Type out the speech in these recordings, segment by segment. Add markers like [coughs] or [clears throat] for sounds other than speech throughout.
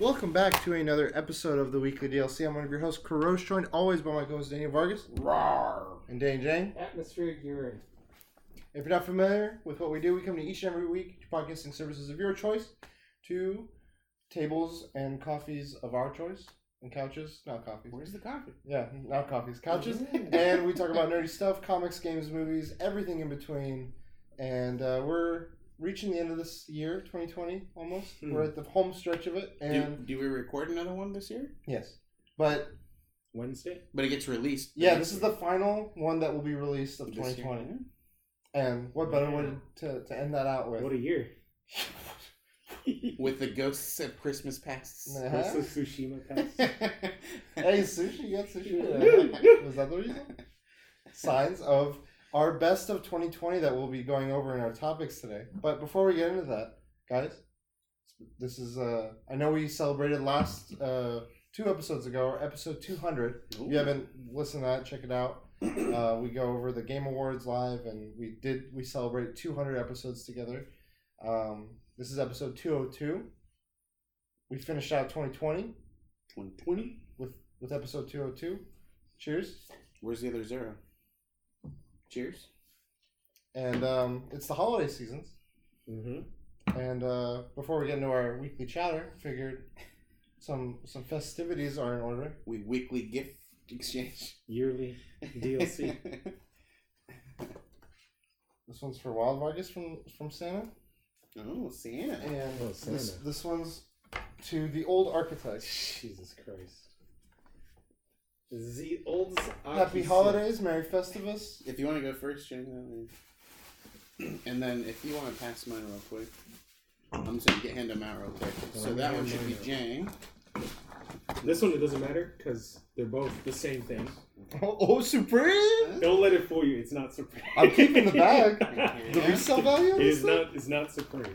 Welcome back to another episode of the Weekly DLC. I'm one of your hosts, Kurosh, joined always by my co-host Daniel Vargas Rawr. and Danny Jane. Atmospheric urine. If you're not familiar with what we do, we come to each and every week to podcasting services of your choice, to tables and coffees of our choice, and couches, not coffees. Where's the coffee? Yeah, not coffees, couches. Mm. [laughs] and we talk about nerdy stuff, comics, games, movies, everything in between. And uh, we're reaching the end of this year, 2020, almost. Hmm. We're at the home stretch of it, and do we record another one this year? yes, but Wednesday. But it gets released. yeah, this is the final one that will be released of This year. 2020. And what better way to, to end that out with? What a year. [laughs] With the ghosts of Christmas past. The Tsushima pass? [laughs] hey, sushi, you got sushi. [laughs] Was that the reason? Signs of our best of 2020 that we'll be going over in our topics today. But before we get into that, guys, this is uh I know we celebrated last uh two episodes ago, or episode 200. If you haven't listened to that, check it out. [clears throat] Uh, we go over the Game Awards live, and we did we celebrated 200 episodes together. Um, this is episode 202. We finished out 2020 2020? with with episode 202. Cheers. Where's the other zero? Cheers. And um, it's the holiday seasons. mm-hmm. And uh, before we get into our weekly chatter, figured some some festivities are in order. We weekly gift exchange. Yearly DLC. [laughs] This one's for Wild Vargas from from Santa, oh, Santa. and Oh, this Santa. this one's to the old archetype. Jesus Christ. The old Happy holidays, Merry Festivus. If you want to go first, Jane, and then if you want to pass mine real quick, I'm just gonna get hand them out real quick. So that one should be mine out. Jane. This one it doesn't matter because they're both the same thing. Oh, [laughs] oh, Supreme! Don't let it fool you. It's not supreme. I'm keeping the bag. [laughs] The resale value. of It this is thing? not. It's not supreme.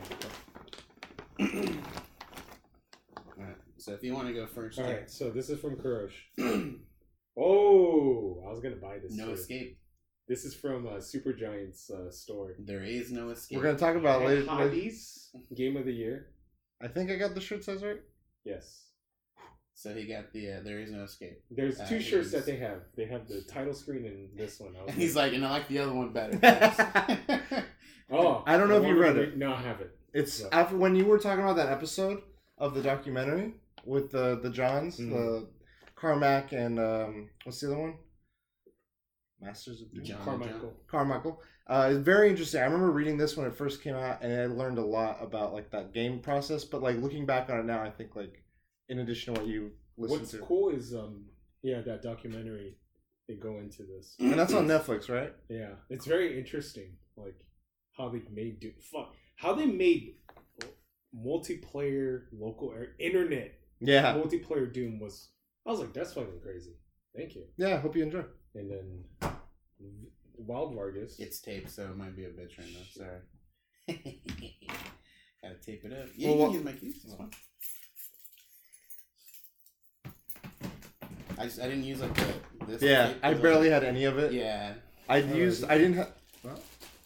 Alright, So if you want to go first, All right. So this is from Kurosh. [clears throat] oh, I was gonna buy this. no too. escape. This is from uh, Supergiant's uh, store. There is no escape. We're gonna talk about it later. later. Hobbies game of the year. I think I got the shirt size right. Yes. So he got the uh, there is no escape. There's Uh, two shirts is- that they have. They have the title screen and this one. I [laughs] was And he's like, and I like the other one better. [laughs] oh, I don't know if you read it. No, I haven't. It's Yeah. after when you were talking about that episode of the documentary with the the Johns, Mhm. the Carmack, and um, what's the other one? Masters of Doom. John. Carmichael. Carmichael. Uh, it's very interesting. I remember reading this when it first came out, and I learned a lot about like that game process. But like looking back on it now, I think like in addition to what you listened to. What's to, cool is um yeah that documentary. They go into this. and that's on Netflix, right? Yeah, it's very interesting. Like how they made do fuck how they made multiplayer local air, internet Yeah, multiplayer Doom was. I was like, that's fucking crazy. Thank you. yeah. I hope you enjoy. And then Wild Vargas. it's taped, so it might be a bitch right now. Sorry. [laughs] Gotta tape it up. Yeah, Well, you what- can use my keys. It's fine. I just I didn't use like the this. Yeah, tape, I 'cause barely had any of it. Yeah. I Oh, used. I didn't have. Well,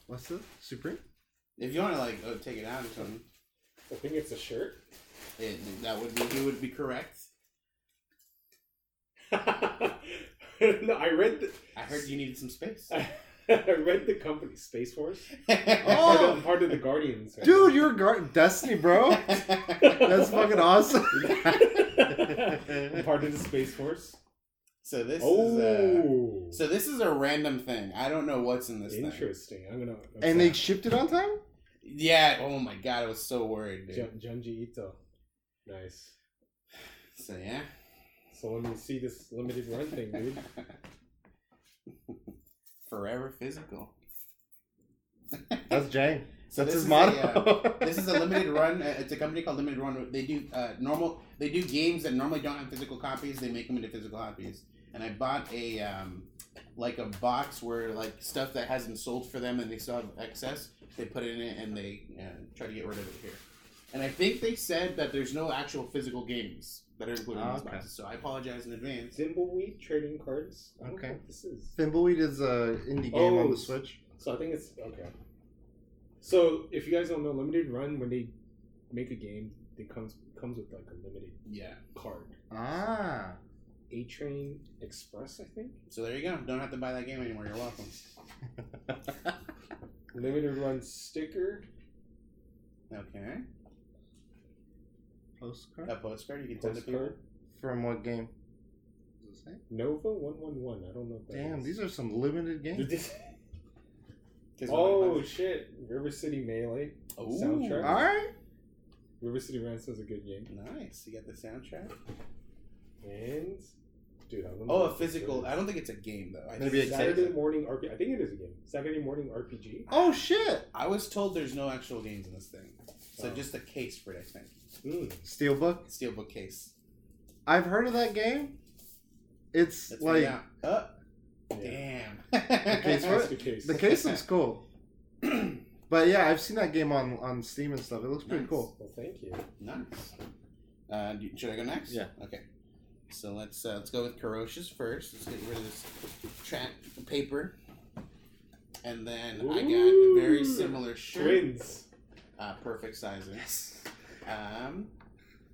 what's this? Supreme. If you want to like oh, take it out or something, I think it's a shirt. it, that would be you would be correct. [laughs] no, I read the. I heard you needed some space. [laughs] I read the company Space Force. [laughs] Oh! Part, of, part of the Guardians. Dude, you're guard Destiny, bro. That's fucking awesome. I'm part of the Space Force. so this is uh, Oh, so this is a random thing. I don't know what's in this thing. interesting. I'm gonna. I'm and they shipped it on time. Yeah. Oh my god, I was so worried, dude. Junji Ito. Nice. So yeah. So let me see this limited run thing, dude. [laughs] Forever physical. That's Jang. [laughs] So That's this his is motto. A, uh, this is a limited run. uh, It's a company called Limited Run. They do uh, normal. They do games that normally don't have physical copies. They make them into physical copies. And I bought a um, like a box where like stuff that hasn't sold for them and they still have excess. They put it in it and they uh, try to get rid of it here. And I think they said that there's no actual physical games that are included in these Okay. boxes. So I apologize in advance. Thimbleweed trading cards. I Okay. this is. Thimbleweed is a indie game on Oh, the Switch. So I think it's okay. So if you guys don't know, limited run when they make a game, it comes comes with like a limited Yeah. card. Ah. A Train Express, I think. So there you go. Don't have to buy that game anymore. You're welcome. [laughs] Limited run sticker. Okay. Postcard? A postcard you can send to people. Postcard. From what game? Does it say? Nova one one one. I don't know. If that Damn, is. these are some limited games. [laughs] oh shit! River City Melee Ooh. soundtrack. Alright. River City Ransom is a good game. Nice. You got the soundtrack. And dude, I don't know. Oh, a what this physical. is. I don't think it's a game though. I Maybe just- a Saturday morning RPG. I think it is a game. Saturday morning RPG. Oh shit! I was told there's no actual games in this thing. So just a case for it, I think. Mm. Steelbook. Steelbook case. I've heard of that game. It's Let's like find out. Oh, Yeah. damn. case That's what? the case. the case looks cool. [clears throat] But yeah, I've seen that game on on Steam and stuff. It looks pretty Nice. cool. Well, thank you. Nice. Uh, do- should I go next? Yeah. Okay. So let's uh, let's go with Ferocious first. Let's get rid of this track paper. And then I got a very similar shirt. Twins. Uh, perfect sizing. Um,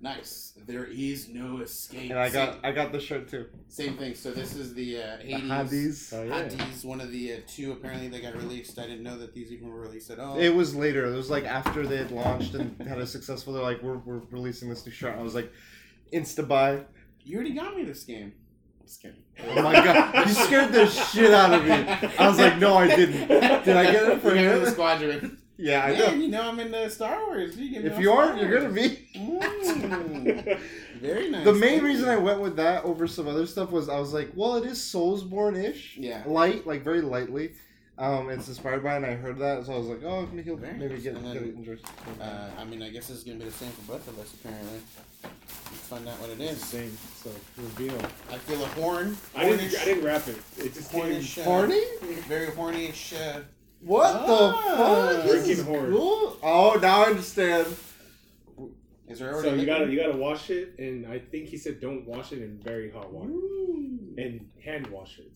nice. There is no escape. And I got Same, I got the shirt too. same thing. So this is the uh, The Hades. Hades. Oh yeah. Hades, one of the uh, two apparently that got released. I didn't know that these even were released at all. It was later. It was like after they had launched and had a successful. They're like, we're, we're releasing this new shirt. I was like, insta buy. you already got me this game. Just kidding. Oh my god, you scared the shit out of me. I was like, no, I didn't. Did I get it for gonna the squadron. Yeah, I Man, know. you know I'm into Star Wars. You If you Star aren't, you're gonna be. Mm. Very nice. The main Thank reason. I went with that over some other stuff was I was like, well, it is Soulsborne-ish, Yeah. light, like very lightly. Um, it's inspired by, and I heard that, so I was like, oh, he'll Very maybe nice. get, And get then, it interested. Uh, I mean, I guess this is gonna be the same for both of us. Apparently, let's find out what it is. Same. So reveal. I feel a horn. I didn't. I didn't wrap it. It's just came. Hornish, uh, Horny? Very hornyish. Uh, What Ah, the fuck? This drinking is horn. cool. Oh, now I understand. is there? So you gotta you gotta wash it, and I think he said don't wash it in very hot water Ooh. and hand wash it.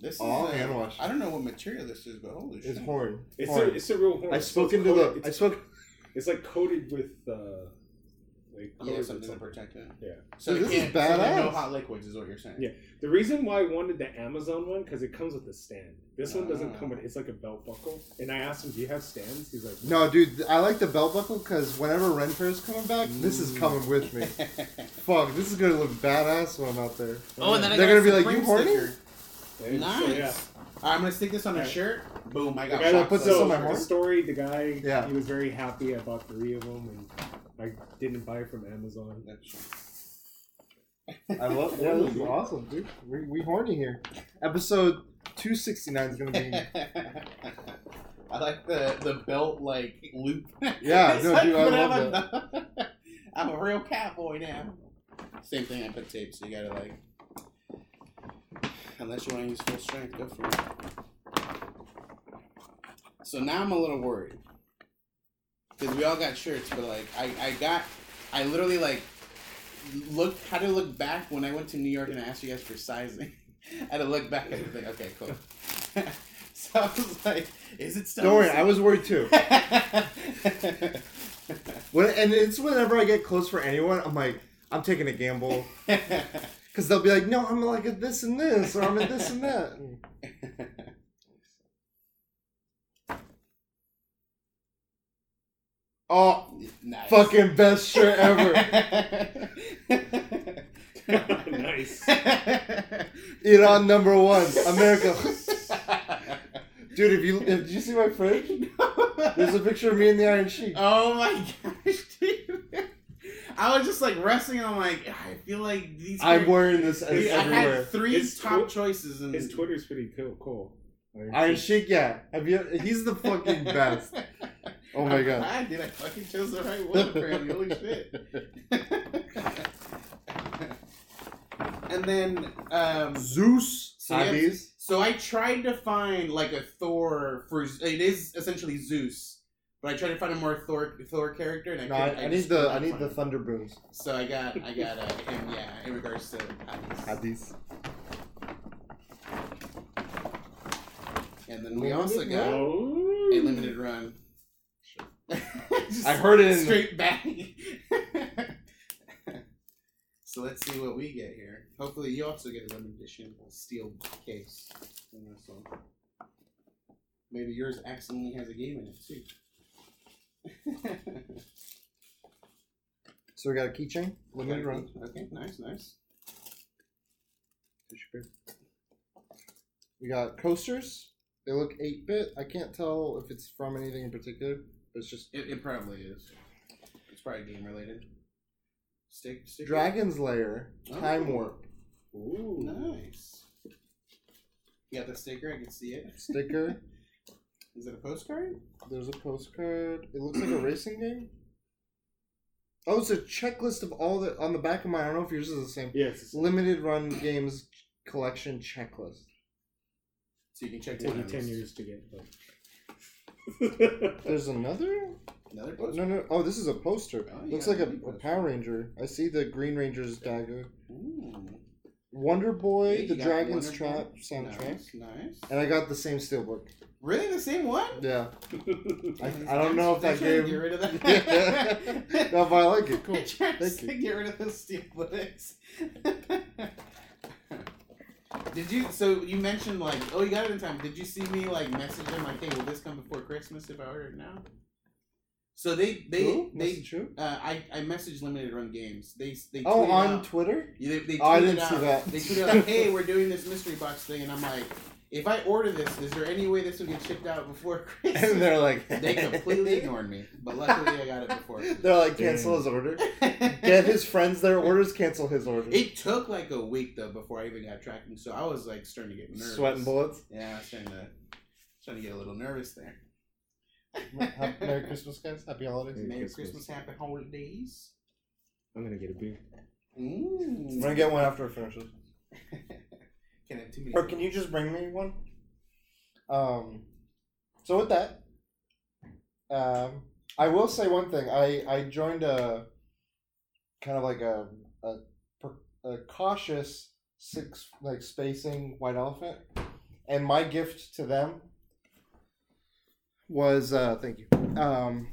This is. Oh, uh, hand wash. I don't know what material this is, but holy It's shit! horn. It's horn. a it's a real horn. I spoke it's into coated- the. I spoke. it's like coated with uh, like coated Yeah, with something to protect it. Yeah. So Dude, this is can't- so no hot liquids, is what you're saying. Yeah. The reason why I wanted the Amazon one because it comes with a stand. This one doesn't Ah. come with. It's like a belt buckle, and I asked him, "Do you have stands?" He's like, No, dude, I like the belt buckle because whenever Renfair is coming back, this is coming with me. [laughs] Fuck, this is gonna look badass when I'm out there. oh, and then I They're got gonna be a like, "You horny?" sticker. Nice. So, yeah. All right, I'm gonna stick this on a Alright. shirt. Boom! I The got guy that shocked. puts So- this on my the horn? story, the guy, Yeah. he was very happy. I bought three of them, and I didn't buy it from Amazon. I love. Yeah, this is awesome, dude. We, we horny here. Episode two sixty nine is gonna be. [laughs] I like the the belt like loop. Yeah, [laughs] It's no, dude, I love whatever. [laughs] I'm a real cowboy now. Same thing. I put tape, so you gotta like. Unless you want to use full strength, go for it. So now I'm a little worried because we all got shirts, but like I I got I literally like looked, had to look back when I went to New York and I asked you guys for sizing. [laughs] I had to look back at the thing. Okay, cool. [laughs] so I was like, is it still? Don't worry, I was worried too. [laughs] When and it's whenever I get close for anyone, I'm like, I'm taking a gamble because they'll be like, no, I'm like at this and this, or I'm at this and that. [laughs] Oh, nice. fucking best shirt ever. nice. Iran number one, America. Dude, if you if, did you see my fridge? [laughs] There's a picture of me in the Iron Sheik. Oh my gosh, dude. I was just like resting. I'm like, I feel like these. I'm wearing this as I everywhere. had three His top tw- choices, and His Twitter's pretty cool. Cool. Iron Sheik, yeah. Have you? He's the fucking best. [laughs] Oh my I'm god. glad, dude. I fucking chose the right one. Apparently, holy shit. [laughs] and then, um, Zeus. So yeah, So I tried to find like a Thor for it is essentially Zeus, but I tried to find a more Thor Thor character, and I No, couldn't- I, I need the I need the thunder boons. So I got I [laughs] got uh, him, yeah, in regards to Hades. Hades. And then we also got Oh. a limited run. [laughs] Just I heard it in- straight back. [laughs] So let's see what we get here. Hopefully, you also get a limited edition steel case in. Maybe yours accidentally has a game in it too. So we got a keychain, limited run. Okay, nice, nice. We got coasters. They look 8 bit. I can't tell if it's from anything in particular, but it's just It, it probably is. It's probably game related. Stick, stick. Dragon's Lair, oh. Time Oh. Warp Ooh. Nice. You got the sticker. I can see it. sticker. [laughs] Is it a postcard? There's a postcard. It looks like a [clears throat] racing game. Oh, it's a checklist of all the on the back of mine. I don't know if yours is the same. Yes. Limited run games collection checklist. So you can check Take one you ten years to get. But... There's another. Another poster? No, no. Oh, this is a poster. Oh, Looks yeah, like a, a. Power Ranger. I see the Green Ranger's dagger. Ooh. Wonder Boy, Hey, the Dragon's Wonder Trap soundtrack, Nice, nice. and I got the same steelbook. Really, the same one? Yeah, [laughs] I, I don't know if guys- that they're trying to game. Get rid of that. [laughs] no, but I like it. Cool. They're trying to you. get rid of those steel books. [laughs] Did you? So you mentioned like, oh, you got it in time. Did you see me like message them like, hey, will this come before Christmas if I order it now? So they they Cool. they true. uh, I I messaged limited run games. They they Oh, on out- Twitter. Yeah, They, they Oh, I didn't out, see that. They tweeted out, "Hey, we're doing this mystery box thing," and I'm like, "If I order this, is there any way this will get shipped out before [laughs] Christmas?" And they're like, they completely ignored me, but luckily I got it before. [laughs] Christmas. They're like, cancel his order. [laughs] Get his friends their orders. Cancel his order. It took like a week though before I even got tracking, so I was like starting to get nervous. Sweating bullets. Yeah, I was starting to starting to get a little nervous there. Merry Christmas, guys. Happy holidays. Merry Merry Christmas. Christmas, happy holidays. I'm gonna get a beer. Mm. I'm gonna get one after it finishes. Can I have too many? Or can you just bring me one? Um. So with that, um, I will say one thing. I I joined a kind of like a a, a cautious six like spacing white elephant, and my gift to them was uh thank you um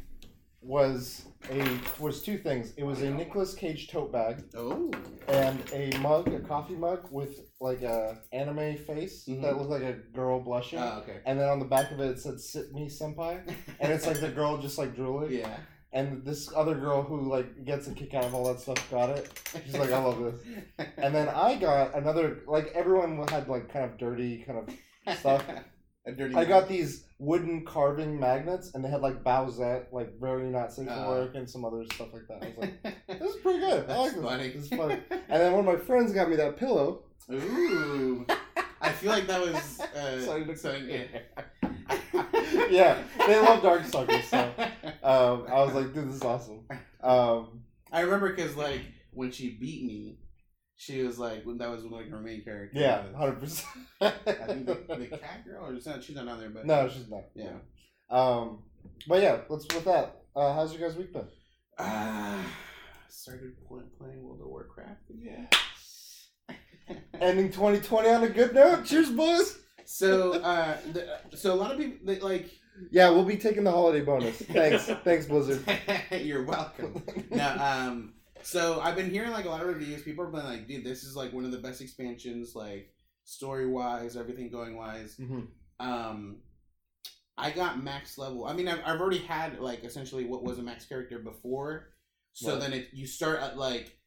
was a was two things. It was a Nicolas Cage tote bag Oh. and a mug, a coffee mug with like a anime face Mhm. that looked like a girl blushing. Oh, okay. and then on the back of it, it said "Sit me, senpai," [laughs] and it's like the girl just like drooling. Yeah. And this other girl who like gets a kick out of all that stuff got it. She's like, "I love this." [laughs] And then I got another. Like everyone had like kind of dirty kind of stuff. [laughs] A dirty. I got these wooden carving magnets, and they had like Bowsette, like very not safe for Uh. work, and some other stuff like that. I was like, [laughs] "This is pretty good. I That's like this. funny. This is funny." [laughs] And then one of my friends got me that pillow. Ooh. I feel like that was. Uh, So I looked- so, yeah. [laughs] yeah, they love Darkstalkers, so um, I was like, dude, this is awesome. Um, I remember because like when she beat me, she was like when that was like her main character. yeah, hundred percent. I think the, the cat girl or not, she's not on there, but No, she's not. yeah. Um, but yeah, let's with that. Uh, how's your guys' week been? Ah, started playing World of Warcraft again. [laughs] Ending 2020 on a good note. Cheers, boys. So, uh, the, so a lot of people they, like. Yeah, we'll be taking the holiday bonus. [laughs] Thanks, thanks, Blizzard. [laughs] You're welcome. no, um, so I've been hearing like a lot of reviews. People have been like, "Dude, this is like one of the best expansions, like story wise, everything going wise." Mhm. Um, I got max level. I mean, I've, I've already had like essentially what was a max character before. So Right. then it you start at like,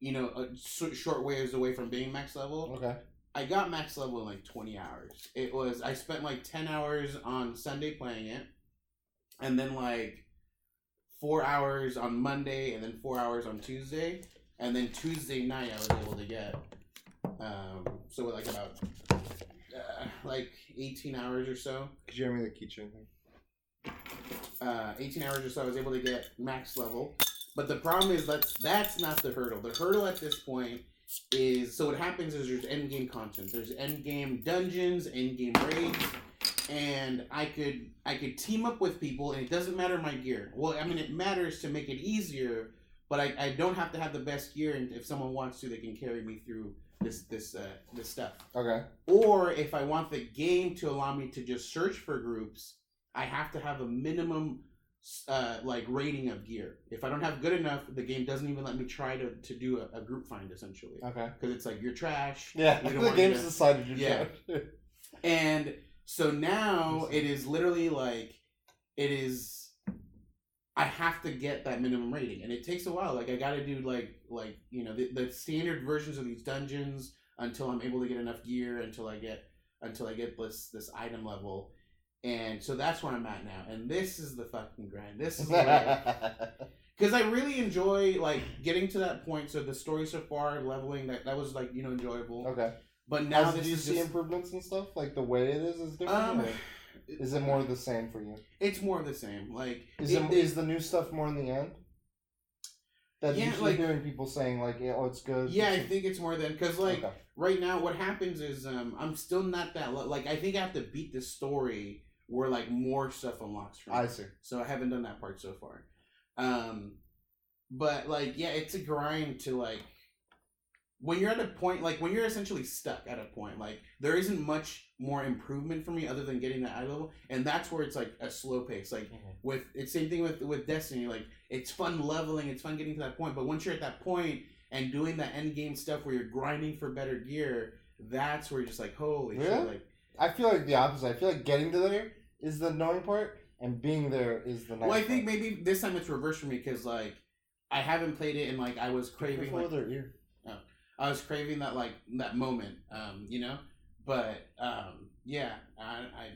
you know, a short ways away from being max level. Okay. I got max level in like 20 hours. It was I spent like 10 hours on Sunday playing it and then like 4 hours on Monday and then 4 hours on Tuesday and then Tuesday night I was able to get um so like about uh, like 18 hours or so. Could you hand me the keychain? Uh 18 hours or so I was able to get max level. But the problem is that's that's not the hurdle. The hurdle at this point is so what happens is there's end game content. There's end game dungeons, end game raids, and I could I could team up with people, and it doesn't matter my gear. Well, I mean it matters to make it easier, but I, I don't have to have the best gear, and if someone wants to, they can carry me through this this uh, this stuff. Okay. Or if I want the game to allow me to just search for groups, I have to have a minimum uh, like rating of gear. If I don't have good enough, the game doesn't even let me try to, to do a, a group find essentially Okay. because it's like you're trash. Yeah, [laughs] the game's to- decided you're Yeah. trash. [laughs] And so now it is literally like it is I have to get that minimum rating and it takes a while. Like I gotta do like like you know the, the standard versions of these dungeons until I'm able to get enough gear until I get until I get this this item level. And so that's where I'm at now. And this is the fucking grind. This is the [laughs] because I really enjoy like getting to that point. So the story so far, leveling that that was like you know enjoyable. okay. But now Now, do you see just, improvements and stuff? Like the way it is is different. um, is it more of the same for you? It's more of the same. Like Is it- it, is the new stuff more in the end? That Yeah, you keep like- hearing people saying like, yeah, oh, it's good. yeah, I it's- think it's more than because like Okay. right now what happens is um I'm still not that lo- like I think I have to beat the story where like more stuff unlocks for me. I see. So I haven't done that part so far. Um but like yeah, it's a grind to like when you're at a point like when you're essentially stuck at a point, like there isn't much more improvement for me other than getting that eye level. And that's where it's like a slow pace. Like mm-hmm. with it's same thing with with Destiny. Like it's fun leveling, it's fun getting to that point. But once you're at that point and doing that end game stuff where you're grinding for better gear, that's where you're just like, holy Really? shit! Like, I feel like the opposite. I feel like getting to there is the annoying part, and being there is the nice well, I think part. maybe this time it's reversed for me because like I haven't played it and like I was craving Careful like with their ear. I was craving that like that moment, um, you know. But um, yeah, I I,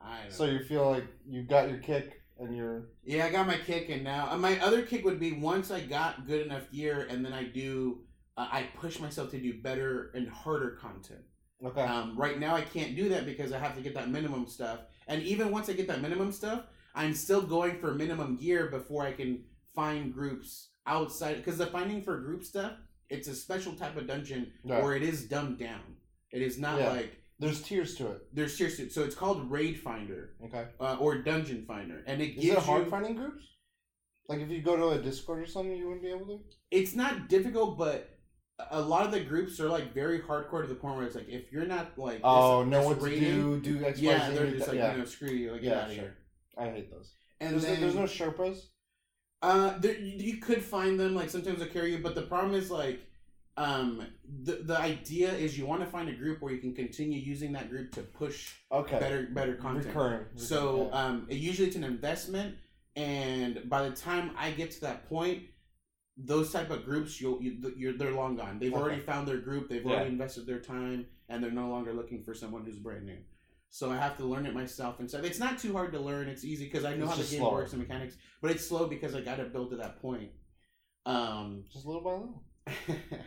I So you feel like you got your kick, and you're Yeah, I got my kick, and now uh, my other kick would be once I got good enough gear, and then I do, uh, I push myself to do better and harder content. okay. Um, right now, I can't do that because I have to get that minimum stuff, and even once I get that minimum stuff, I'm still going for minimum gear before I can find groups outside. Because the finding for group stuff, it's a special type of dungeon Yeah. where it is dumbed down. It is not Yeah. like There's tiers to it. there's tiers to it. So it's called Raid Finder Okay. uh, or Dungeon Finder, and it Is gives it hard you. finding groups? Like if you go to a Discord or something, you wouldn't be able to. it's not difficult, but a lot of the groups are like very hardcore to the point where it's like if you're not like Oh, this- this what to do. Do X, Y, yeah, Z, they're just like yeah. you know screw you, like get Yeah, out of sure. here. I hate those. And There's, then there's no Sherpas. Uh, there, you could find them like sometimes they'll carry you, but the problem is like um the the idea is you want to find a group where you can continue using that group to push Okay. better better content. Recurring. So um, it, usually it's an investment, and by the time I get to that point, those type of groups you'll you, you're they're long gone. They've Okay. already found their group. They've Yeah. already invested their time, and they're no longer looking for someone who's brand new. So I have to learn it myself and stuff. It's not too hard to learn. It's easy because I know It's how the game slower. works and mechanics. But it's slow because I got to build to that point. Um, just little by little. [laughs]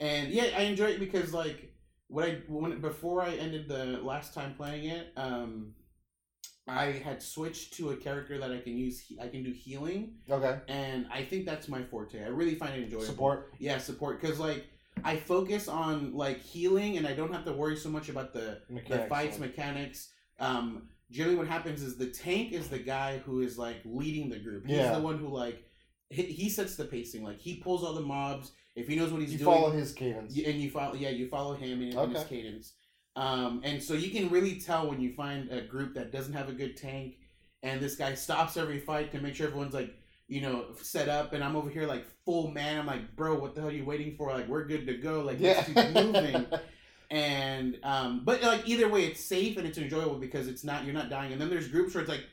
and yeah, I enjoy it because like what I when before I ended the last time playing it, um, I had switched to a character that I can use. I can do healing, Okay. and I think that's my forte. I really find it enjoyable. Support. yeah, support because like I focus on like healing, and I don't have to worry so much about the the Mechanics. fights mechanics. Um, generally, what happens is the tank is the guy who is like leading the group. He's Yeah. the one who like he, he sets the pacing. Like he pulls all the mobs. If he knows what he's doing. you doing, follow his cadence. Y- and you follow yeah you follow him in, in his cadence um, and so you can really tell when you find a group that doesn't have a good tank and this guy stops every fight to make sure everyone's like you know set up and i'm over here like full man. I'm like bro what the hell are you waiting for? Like we're good to go. Like yeah. let's keep moving. [laughs] And um but like either way it's safe and it's enjoyable because it's not you're not dying. And then there's groups where it's like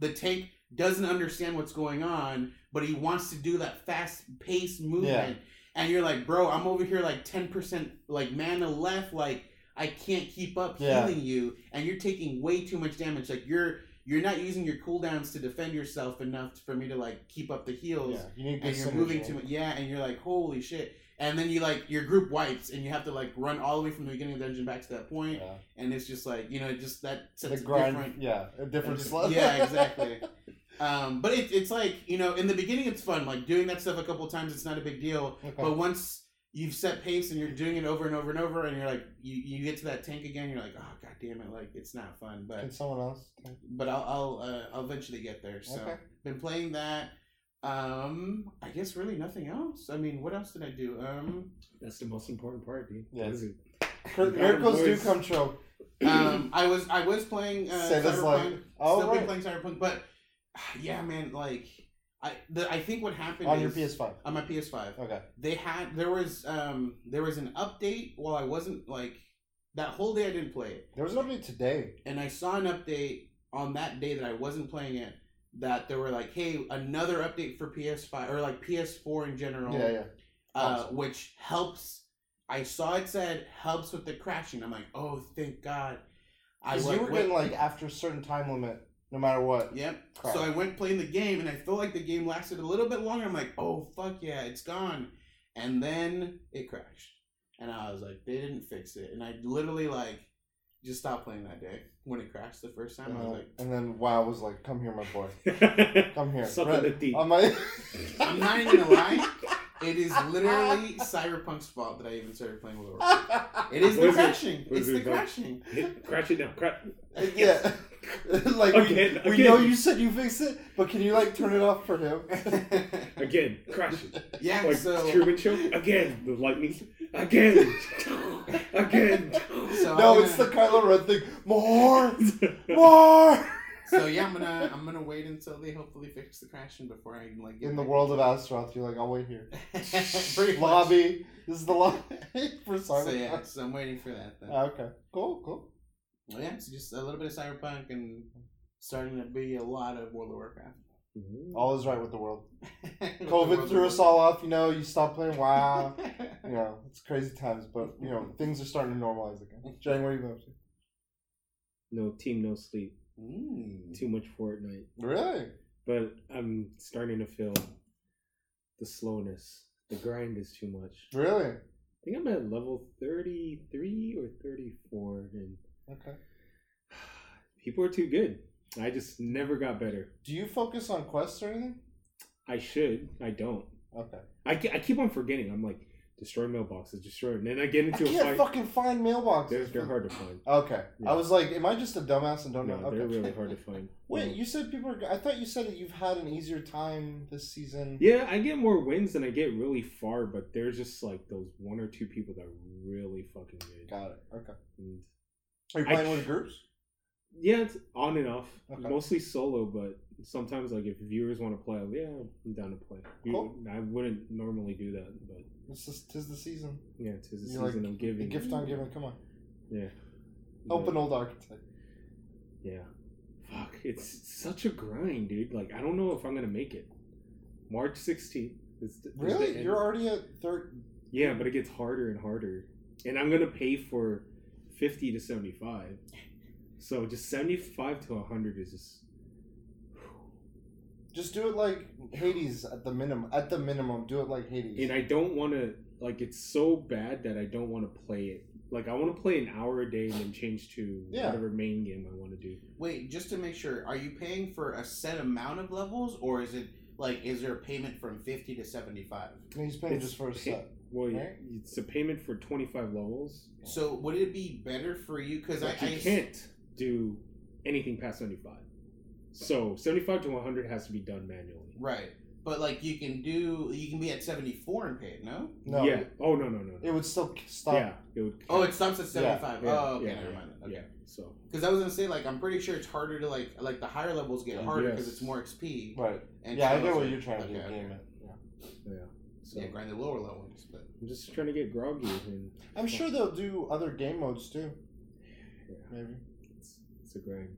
the tank doesn't understand what's going on but he wants to do that fast paced movement. And you're like bro i'm over here like 10% like mana left. Like i can't keep up Yeah. healing you. And you're taking way too much damage. Like you're you're not using your cooldowns to defend yourself enough for me to like keep up the heals yeah. You need and you're moving too much. Yeah, and you're like, holy shit. And then you like your group wipes, and you have to like run all the way from the beginning of the dungeon back to that point, Yeah. and it's just like you know, just that The sets a grind. different. Yeah. A different just- yeah, [laughs] exactly. Um, but it, it's like you know, in the beginning, it's fun. Like doing that stuff a couple times, it's not a big deal. Okay. But once you've set pace and you're doing it over and over and over, and you're like, you, you get to that tank again, you're like, oh god damn it, like it's not fun. But Can someone else? but I'll I'll, uh, I'll eventually get there. So Okay. been playing that. Um, I guess really nothing else. I mean, what else did I do? Um, That's the most important part, dude. Yes. What is it? Mir- got Miracles do come true. um, I was I was playing uh, Say this Cyberpunk. like, oh Still been right. playing Cyberpunk, but [sighs] yeah, man. Like I, the, I think what happened On your PS5. on my PS5. Okay. They had there was um there was an update while I wasn't like that whole day I didn't play it, There was an update today. and I saw an update on that day that I wasn't playing it. That they were like, hey, another update for PS5 or like PS4 in general. Yeah, yeah. uh, Awesome. which helps. I saw it said helps with the crashing. I'm like, oh, thank God. I Because you were went- getting like after a certain time limit, no matter what. Yep. Crap. So I went playing the game, and I felt like the game lasted a little bit longer. I'm like, oh fuck yeah, it's gone. And then it crashed, and I was like, they didn't fix it, and I literally like just stopped playing that day when it crashed the first time. I was like, and then WoW was like, "Come here, my boy. [laughs] Come here." Suck Red- on the teeth. I'm not even gonna lie. It is literally [laughs] Cyberpunk's fault that I even started playing World of Warcraft. [laughs] It is the is it? crashing. It's is the it crashing. Crash it down. Crash. yeah. [laughs] like Again, we, we again. know you said you fixed it, but can you like turn it off for him? [laughs] Again. Crash it. yeah, Like so Truman Show. Again. The lightning. Again. [laughs] Again. So no, I'm it's the gonna- Kylo Ren thing. More, more. so yeah, I'm gonna I'm gonna wait until they hopefully fix the crashing before I like get In the world of Azeroth, you're like, I'll wait here. into- Pretty much. Lobby. This is the lobby for So Cyberpunk. yeah, so I'm waiting for that. Then. Ah, okay. Cool. Cool. Well, yeah, it's just a little bit of cyberpunk and starting to be a lot of World of Warcraft. All is right with the world. [laughs] With the COVID World threw us all off. You know, you stop playing WoW. [laughs] You know, it's crazy times, but you know, things are starting to normalize again. Jane, what are you been up to? No team, no sleep. Mm. Too much Fortnite. Really? But I'm starting to feel the slowness. The grind is too much. Really? I think I'm at level 33 or 34, and Okay. people are too good. I just never got better. Do you focus on quests or anything? I should. I don't. Okay. I, I keep on forgetting. I'm like, destroy mailboxes, destroy. And then I get into a can't fight. fucking find mailboxes. They're, they're hard to find. Okay. Yeah. I was like, am I just a dumbass and don't No, know? Okay. they're really hard to [laughs] find. Wait, you said people are. I thought you said that you've had an easier time this season. Yeah, I get more wins than I get really far, but there's just like those one or two people that are really fucking good. Got it. Okay. And Are you I- playing with groups? yeah, it's on and off. Okay. Mostly solo, but sometimes like if viewers want to play, yeah, I'm down to play. You- Cool. I wouldn't normally do that, but It's just, tis the season. yeah, it's the You're season like, of giving. a Gift on giving. Come on. Yeah. Open But, old architect. Yeah. Fuck, it's such a grind, dude. Like I don't know if I'm gonna make it. March 16th. Is the, is Really? end. You're already at third. Yeah, but it gets harder and harder. And I'm gonna pay for fifty to seventy five. So just seventy five to hundred is just Just do it like Hades at the minimum. At the minimum, do it like Hades. and I don't wanna like it's so bad that I don't wanna play it. Like I wanna play an hour a day and then change to Yeah. whatever main game I wanna do. Wait, just to make sure, are you paying for a set amount of levels, or is it like is there a payment from fifty to seventy five? And he's paying It's just for a pay- set. Well, Right. it's a payment for twenty five levels. So would it be better for you? Because I, you I can't do anything past seventy five. So seventy five to one hundred has to be done manually. right, but like you can do, you can be at seventy four and pay it. No. No. Yeah. Oh no no no. no. It would still stop. Yeah. It would. Oh, it stops at seventy five. Yeah, oh, okay, yeah, never yeah, mind. Okay. Yeah. So Because I was gonna say, like, I'm pretty sure it's harder to like, like the higher levels get harder because Yes. it's more XP. Right. And yeah, I get what you're trying to okay, do. okay. Yeah. yeah. So Yeah, grind the lower levels, but I'm just trying to get groggy and I'm sure they'll do other game modes too. yeah, Maybe. it's, it's a grind.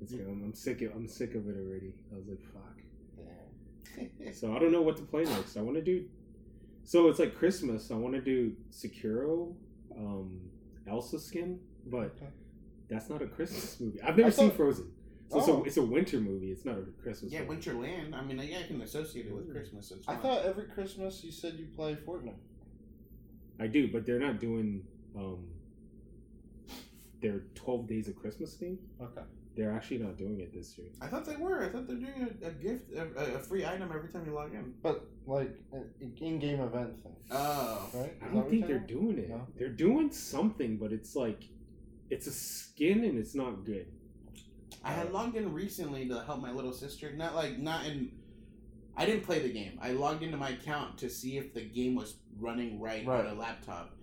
It's I'm, I'm sick of I'm sick of it already. I was like, fuck. So I don't know what to play next. I want to do. So it's like Christmas. I want to do Sekiro, um, Elsa skin, but Okay. that's not a Christmas movie. I've never I seen thought- Frozen. So it's, Oh. a, it's a winter movie. It's not a Christmas. yeah, movie. Winterland. I mean, yeah, I can associate it with Christmas. It's I fine. thought every Christmas you said you play Fortnite. I do, but they're not doing um, their twelve days of Christmas thing. Okay. They're actually not doing it this year. I thought they were. I thought they're doing a, a gift, a, a free item every time you log in. But like in-game event thing, Oh. right? Is I don't think they're doing it. No? They're doing something, but it's like it's a skin and it's not good. I had logged in recently to help my little sister. Not like not in. I didn't play the game. I logged into my account to see if the game was running right, Right. on a laptop,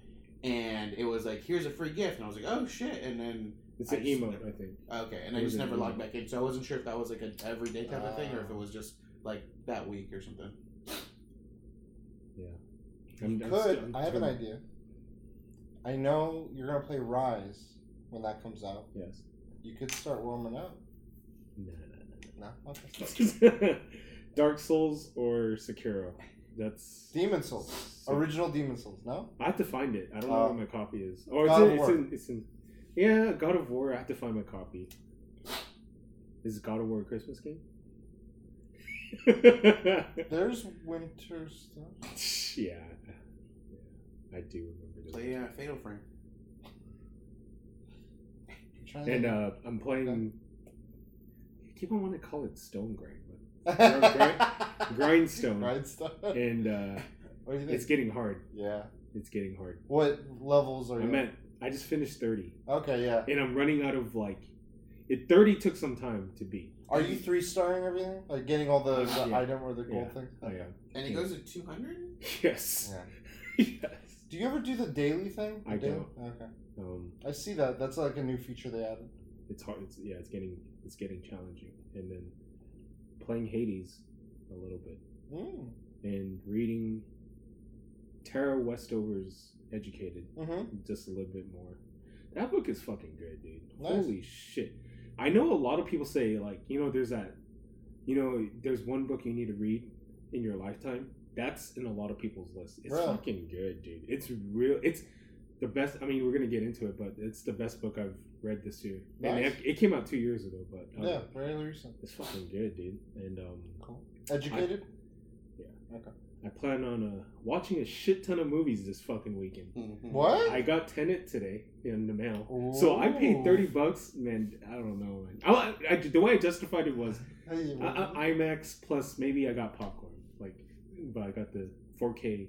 and it was like, "Here's a free gift," and I was like, "Oh shit!" And then It's I an just emote, never- I think. okay, and I It was just an never logged back in, so I wasn't sure if that was like an everyday type of thing or if it Ah. was just like that week or something. I'm, You I'm could. I'm I have an idea. I know you're gonna play Rise when that comes out. Yes. You could start warming up. Nah, No, okay. nah, nah. Dark Souls or Sekiro. That's Demon Souls, So- original Demon Souls. No. I have to find it. I don't know Uh, where my copy is. Oh, it's God in, of it's in. It's in. Yeah, God of War. I have to find my copy. Is God of War a Christmas game? [laughs] There's winter stuff. yeah, yeah, I do remember this. Play uh, Fatal Frame. I'm trying to And uh, I'm playing. I keep on wanting to call it Stone Grind, but [laughs] Grindstone. Grindstone. and uh, [laughs] what do you think? it's getting hard. yeah. It's getting hard. What levels are you? I'm at. I just finished thirty, Okay, yeah. and I'm running out of like. It thirty took some time to beat. Are you three starring everything? Like getting all the, the Yeah. item or the gold Yeah. thing? Oh yeah. And it goes to 200? [laughs] Yes. Yeah. yes. Do you ever do the daily thing? The I daily? don't. Okay. Um, I see that. That's like a new feature they added. it's hard. It's yeah. It's getting it's getting challenging, and then playing Hades a little bit, Mm. and reading Tara Westover's Educated Mm-hmm. just a little bit more. That book is fucking good, dude. Nice. Holy shit! I know a lot of people say like you know there's that you know there's one book you need to read in your lifetime. That's in a lot of people's list. It's Really? fucking good, dude. It's real. It's the best. I mean, we're gonna get into it, but it's the best book I've read this year. And Nice. it, it came out two years ago, but um, Yeah, very recent. it's fucking good, dude. And um, Cool. Educated? I yeah. Okay. I plan on uh, watching a shit ton of movies this fucking weekend. Mhm. What? I got Tenet today in the mail. So I paid thirty bucks, man. I don't know, man. I, I, the way I justified it was Hey, I, I, IMAX plus maybe I got popcorn, like, but I got the 4K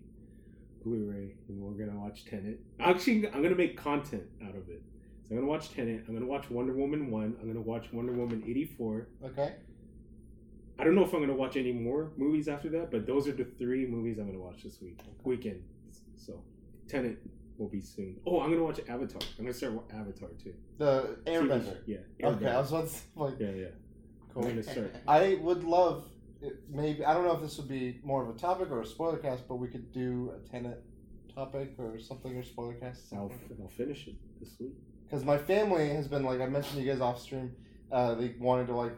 Blu-ray, and we're gonna watch Tenet. Actually, I'm gonna make content out of it. So I'm gonna watch Tenet. I'm gonna watch Wonder Woman one. I'm gonna watch Wonder Woman 84. okay. I don't know if I'm gonna watch any more movies after that, but those are the three movies I'm gonna watch this week weekend. So Tenet will be soon. Oh, I'm gonna watch Avatar. I'm gonna start Avatar too. The Airbender. Yeah. Okay, I was about to say, like, Yeah, yeah. cool. I'm gonna start. [laughs] I would love, maybe, I don't know if this would be more of a topic or a spoiler cast, but we could do a Tenet topic or something or spoiler cast. I'll, I'll finish it this week. Because my family has been, like, I mentioned to you guys off stream, uh, they wanted to, like,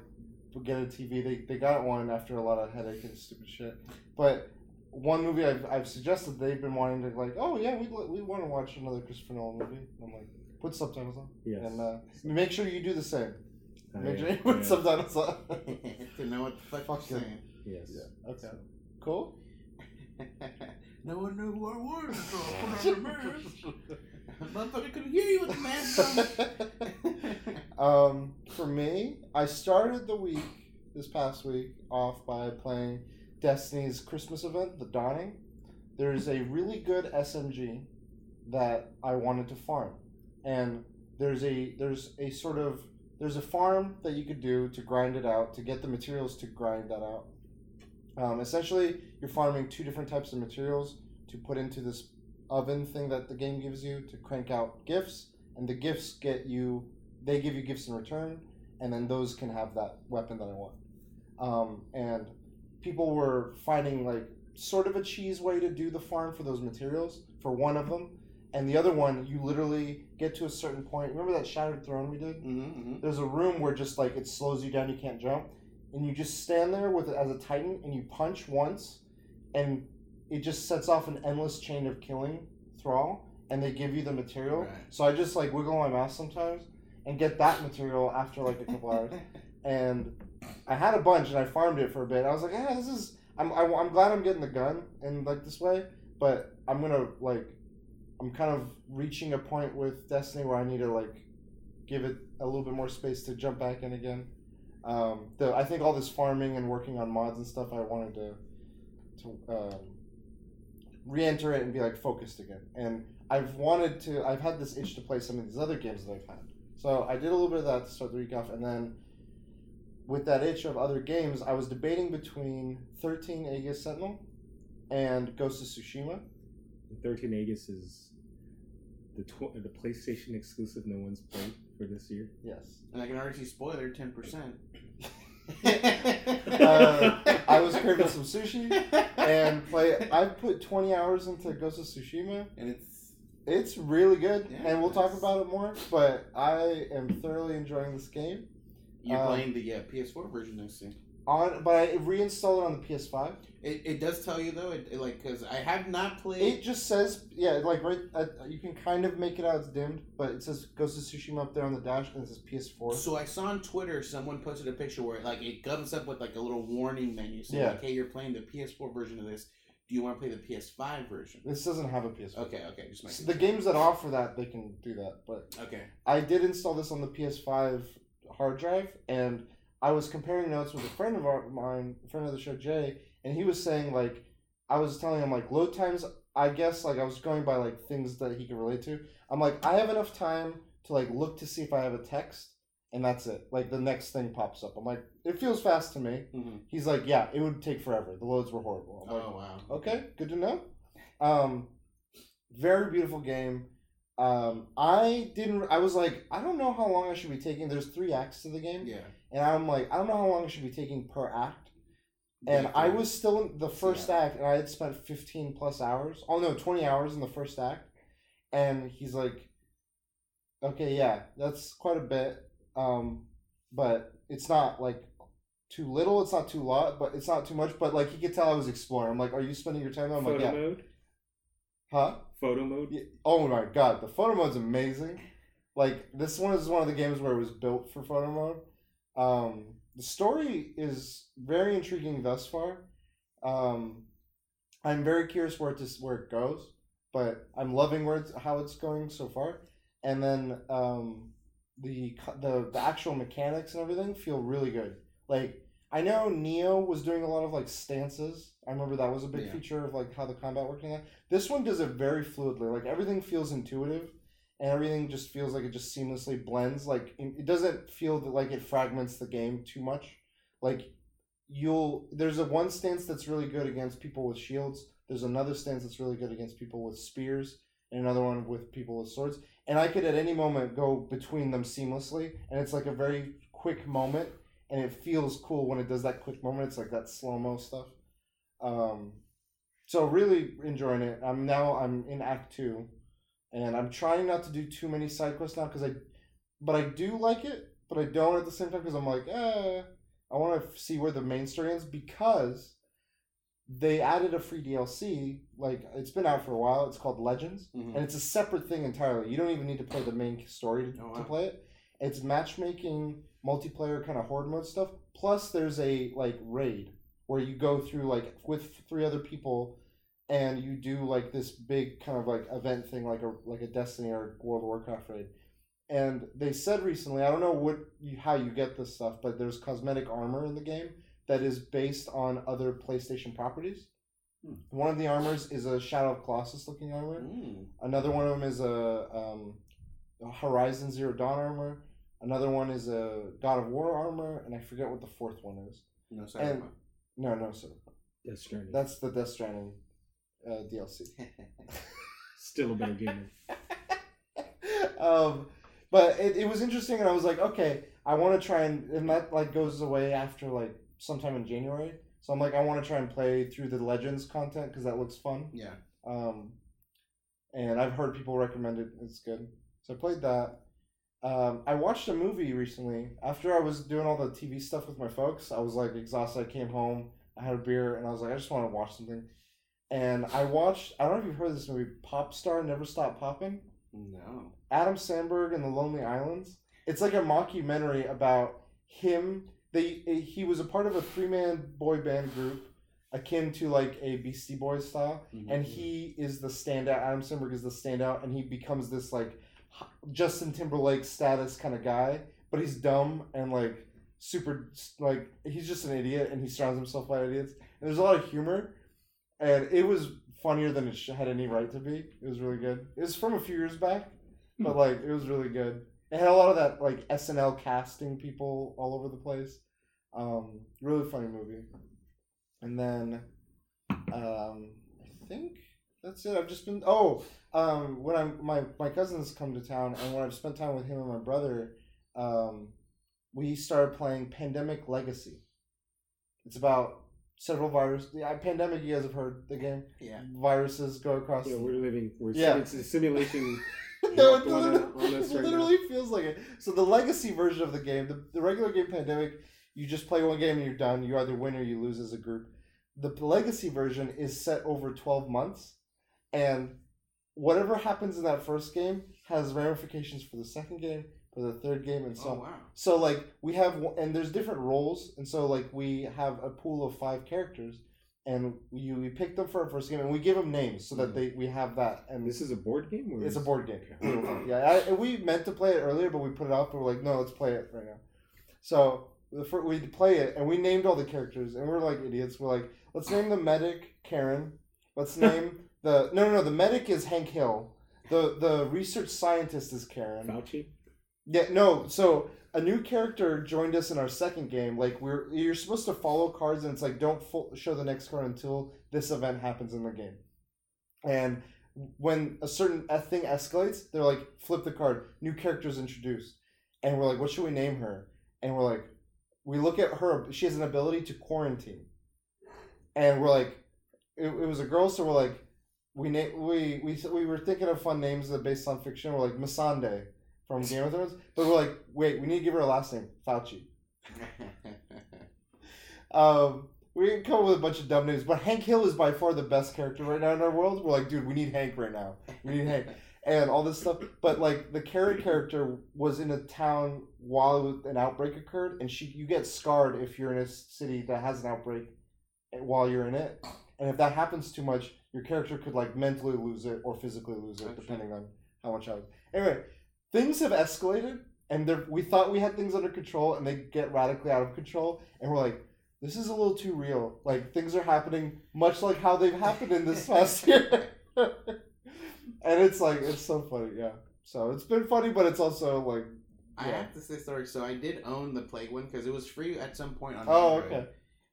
get a TV. They, they got one after a lot of headache and stupid shit. But one movie I've, I've suggested, they've been wanting to, like, oh, yeah, we, we want to watch another Christopher Nolan movie. I'm like, put subtitles on. Yes. And uh, make sure you do the same. I Make sure am. you put Yeah. subtitles on. [laughs] to know what the fuck, Fuck you're saying. Yes. Yeah, okay. Cool. [laughs] no one knew who I was, so I put on the mask. Motherfucker couldn't hear you with the mask on. [laughs] um, for me, I started the week this past week off by playing Destiny's Christmas event, The Dawning. There's a really good SMG that I wanted to farm, and there's a there's a sort of there's a farm that you could do to grind it out to get the materials to grind that out. Um, essentially, you're farming two different types of materials to put into this oven thing that the game gives you to crank out gifts, and the gifts get you. They give you gifts in return, and then those can have that weapon that I want. Um, and people were finding like sort of a cheese way to do the farm for those materials for one of them, and the other one you literally get to a certain point. Remember that Shattered Throne we did? mm-hmm, There's a room where just like it slows you down, you can't jump, and you just stand there with it as a titan, and you punch once, and it just sets off an endless chain of killing Thrall, and they give you the material. Right. So I just like wiggle my mouse sometimes and get that material after like a couple hours. [laughs] And I had a bunch, and I farmed it for a bit. I was like, yeah, this is. I'm I, I'm glad I'm getting the gun in like this way, but I'm gonna like. I'm kind of reaching a point with Destiny where I need to like give it a little bit more space to jump back in again. Um, the I think all this farming and working on mods and stuff, I wanted to to um, re-enter it and be like focused again. And I've wanted to. I've had this itch to play some of these other games that I've had. So I did a little bit of that to start the week off, and then with that itch of other games, I was debating between 13 Aegis Sentinel and Ghost of Tsushima. 13 Aegis is the tw- the PlayStation exclusive no one's played for this year. Yes. And I can already see spoiler ten percent. [laughs] Uh, I was craving some sushi and play. I put 20 hours into Ghost of Tsushima. and it's It's really good, Yeah, and we'll talk about it more. But I am thoroughly enjoying this game. you're Um, playing the uh, PS4 version. I see. On, but I reinstalled it on the PS5. It, it does tell you though, it, it, like because I have not played. It just says, yeah, like right. Uh, you can kind of make it out it's dimmed, but it says Ghost of Tsushima up there on the dash, and it says PS4. So I saw on Twitter someone posted a picture where like it comes up with like a little warning menu saying Yeah. like, "Hey, you're playing the PS4 version of this. Do you want to play the PS5 version?" This doesn't have a PS4. Okay, okay, just So the games that offer that, they can do that, but Okay. I did install this on the PS5 hard drive, and I was comparing notes with a friend of our, mine, a friend of the show, Jay, and he was saying like, I was telling him like load times. I guess like I was going by like things that he could relate to. I'm like, I have enough time to like look to see if I have a text, and that's it. Like the next thing pops up. I'm like, it feels fast to me. hmm He's like, yeah, it would take forever. The loads were horrible. I'm like, Oh wow. Okay, good to know. Um, very beautiful game. Um, I didn't. I was like, I don't know how long I should be taking. There's three acts to the game, Yeah. And I'm like, I don't know how long I should be taking per act. And I was still in the first Yeah. act, and I had spent 15 plus hours. Oh no, 20 hours in the first act. And he's like, okay, yeah, that's quite a bit. Um, but it's not like too little. It's not too lot, but it's not too much. But like he could tell I was exploring. I'm like, are you spending your time? I'm Photo like, yeah. mode. Huh? Photo mode. Yeah. Oh my god, the photo mode's amazing. Like this one is one of the games where it was built for photo mode. Um, the story is very intriguing thus far. Um, I'm very curious where it to, where it goes, but I'm loving where it's, how it's going so far. And then um, the the the actual mechanics and everything feel really good. Like I know Nioh was doing a lot of like stances. I remember that was a big Yeah. feature of like how the combat worked in that. This one does it very fluidly. Like everything feels intuitive, and everything just feels like it just seamlessly blends. Like it doesn't feel like it fragments the game too much. Like you'll there's a one stance that's really good against people with shields. There's another stance that's really good against people with spears, and another one with people with swords. And I could at any moment go between them seamlessly, and it's like a very quick moment, and it feels cool when it does that quick moment. It's like that slow mo stuff. Um, so really enjoying it. I'm now I'm in Act Two, and I'm trying not to do too many side quests now because I, but I do like it, but I don't at the same time because I'm like, eh, I want to see where the main story ends because they added a free DLC. Like it's been out for a while. It's called Legends, Mhm. and it's a separate thing entirely. You don't even need to play the main story to, Oh, to play it. It's matchmaking, multiplayer kind of horde mode stuff. Plus, there's a like raid where you go through like with three other people, and you do like this big kind of like event thing, like a like a Destiny or World of Warcraft raid. And they said recently, I don't know what you, how you get this stuff, but there's cosmetic armor in the game that is based on other PlayStation properties. Hmm. One of the armors is a Shadow of Colossus looking armor. Mm. Another one of them is a, um, a Horizon Zero Dawn armor. Another one is a God of War armor, and I forget what the fourth one is. No, sorry. And- No, no, sir. Death Stranding. That's the Death Stranding uh, DLC. [laughs] Still a better game. [laughs] um, but it, it was interesting, and I was like, okay, I want to try and and that like goes away after like sometime in January. So I'm like, I want to try and play through the Legends content because that looks fun. yeah. Um, and I've heard people recommend it. It's good. So I played that. Um, I watched a movie recently. After I was doing all the TV stuff with my folks, I was like exhausted. I came home, I had a beer, and I was like, I just want to watch something. And I watched. I don't know if you've heard of this movie, Pop Star Never Stop Popping. No. Adam Samberg and the Lonely Islands. It's like a mockumentary about him. They he was a part of a three man boy band group, akin to like a Beastie Boys style, Mhm. and he is the standout. Adam Samberg is the standout, and he becomes this like Justin Timberlake status kind of guy, but he's dumb and like super like he's just an idiot, and he surrounds himself by idiots. And there's a lot of humor, and it was funnier than it had any right to be. It was really good. It was from a few years back, but like it was really good. It had a lot of that like SNL casting people all over the place. Um, really funny movie. And then, um, I think that's it. I've just been. Oh, um, when I'm my my cousins come to town, and when I've spent time with him and my brother, um, we started playing Pandemic Legacy. It's about several viruses. Yeah, Pandemic. You guys have heard the game. Yeah. Viruses go across. Yeah, we're living. We're Yeah. it's a simulation. [laughs] no, it on a- literally, on us right literally feels like it. So the legacy version of the game, the, the regular game Pandemic, you just play one game and you're done. You either win or you lose as a group. The legacy version is set over twelve months, and whatever happens in that first game has ramifications for the second game, for the third game, and so Oh wow. So like we have and there's different roles, and so like we have a pool of five characters, and we we pick them for our first game, and we give them names so that Mhm. they we have that, and This is a board game. Or it's a board game. [clears throat] Yeah, I, and we meant to play it earlier, but we put it off. But we're like, no, let's play it right now. So the fir- we play it, and we named all the characters, and we're like idiots. We're like, let's name the medic Karen. Let's name [laughs] the no, no, no. The medic is Hank Hill. The the research scientist is Karen. Fauci. Yeah, no. So a new character joined us in our second game. Like we're you're supposed to follow cards, and it's like don't fo- show the next card until this event happens in the game. And when a certain thing escalates, they're like flip the card. New characters introduced, and we're like, what should we name her? And we're like, we look at her. She has an ability to quarantine, and we're like, it, it was a girl, so we're like. We, na- we we we were thinking of fun names that based on fiction. We're like Missandei from Game of Thrones. But we're like, wait, we need to give her a last name, Fauci. [laughs] Um, we can come up with a bunch of dumb names, but Hank Hill is by far the best character right now in our world. We're like, dude, we need Hank right now. We need Hank. [laughs] And all this stuff. But like the Karen character was in a town while an outbreak occurred, and she you get scarred if you're in a city that has an outbreak while you're in it. And if that happens too much, your character could like mentally lose it or physically lose it, depending on how much I was. Anyway, things have escalated, and we thought we had things under control, and they get radically out of control, and we're like, this is a little too real. Like things are happening much like how they've happened in this [laughs] past year, and it's like it's so funny, yeah. So it's been funny, but it's also like, I have to say sorry. So I did own the Plague one because it was free at some point on oh Android. okay,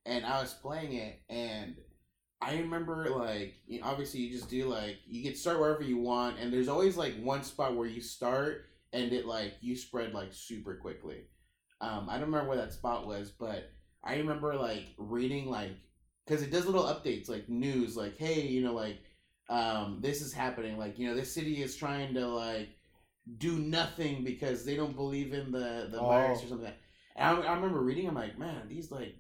and I was playing it, and I remember like you know, obviously you just do like you can start wherever you want, and there's always like one spot where you start and it like you spread like super quickly. Um, I don't remember where that spot was, but I remember like reading like because it does little updates like news, like hey, you know, like um, this is happening, like you know, this city is trying to like do nothing because they don't believe in the the Oh. virus or something. Like that. And I, I remember reading, I'm like, man, these like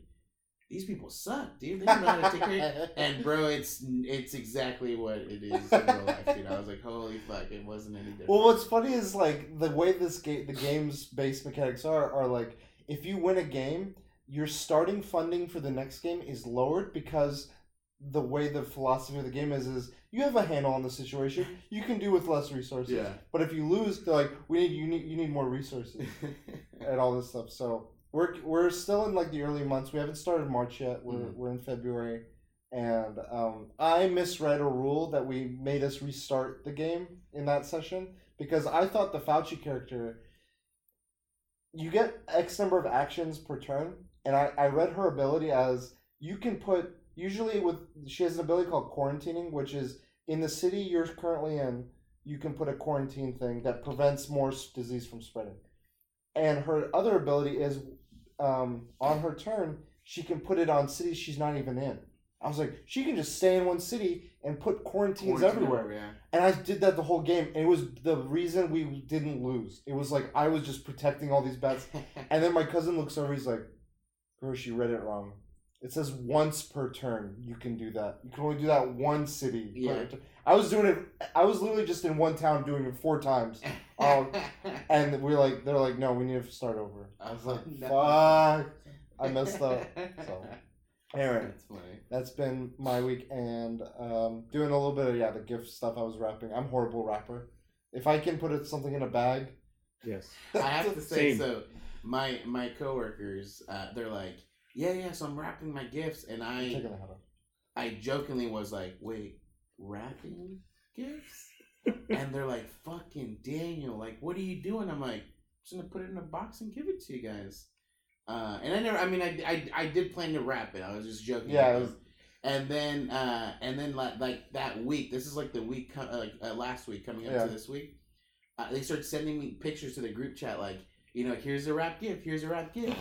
these people suck, dude. They don't know how to. And bro, it's it's exactly what it is in real life, dude. I was like, holy fuck, it wasn't any different. Well, what's funny is like the way this game, the game's base mechanics are, are like if you win a game, your starting funding for the next game is lowered because the way the philosophy of the game is is you have a handle on the situation. You can do with less resources. yeah. But if you lose, they're like, we need you need you need more resources [laughs] and all this stuff. So we're we're still in like the early months. We haven't started March yet. We're Mhm. we're in February, and um, I misread a rule that we made us restart the game in that session because I thought the Fauci character. You get X number of actions per turn, and I, I read her ability as you can put usually with she has an ability called quarantining, which is in the city you're currently in, you can put a quarantine thing that prevents more disease from spreading. And her other ability is um, on her turn, she can put it on cities she's not even in. I was like, she can just stay in one city and put quarantines Quarantine everywhere. Yeah. And I did that the whole game, and it was the reason we didn't lose. It was like I was just protecting all these bets. [laughs] And then my cousin looks over, he's like, Girl, she read it wrong. It says once per turn you can do that. You can only do that one city. Yeah. Turn." I was doing it. I was literally just in one town doing it four times, Oh, [laughs] and we're like, they're like, no, we need to start over. I was like, [laughs] no. fuck. I messed up. So, [laughs] anyway, That's funny. that's been my week, and um, doing a little bit of yeah the gift stuff. I was wrapping. I'm horrible rapper. If I can put it, something in a bag, Yes. I have to say Same. so. My my coworkers, uh, they're like, yeah, yeah. So I'm wrapping my gifts, and I'm I taking the hat off. I jokingly was like, wait, wrapping gifts? and they're like, fucking Daniel, like, what are you doing? I'm like, just gonna put it in a box and give it to you guys. Uh, and I never, I mean, I, I, I did plan to wrap it. I was just joking. Yeah, was- And then, uh, and then like, like that week, this is like the week, co- like uh, last week coming up Yeah. to this week. Uh, they start sending me pictures to the group chat, like, you know, here's a wrap gift, here's a wrap gift,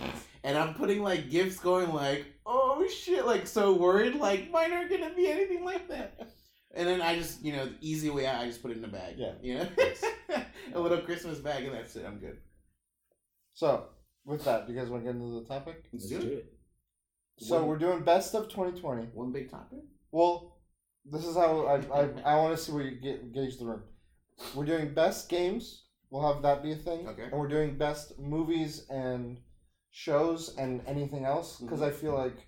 and I'm putting like gifts, going like, oh shit, like so worried, like mine aren't gonna be anything like that. And then I just, you know, the easy way out, I just put it in a bag. Yeah. You know, [laughs] a little Christmas bag, and that's it. I'm good. So, with that, do you guys want to get into the topic? Let's Let's do do it. it. So One- we're doing best of 2020. One big topic. Well, this is how I I, I want to see where you get, gauge the room. We're doing best games. We'll have that be a thing. Okay. And we're doing best movies and shows and anything else because mm-hmm. I feel like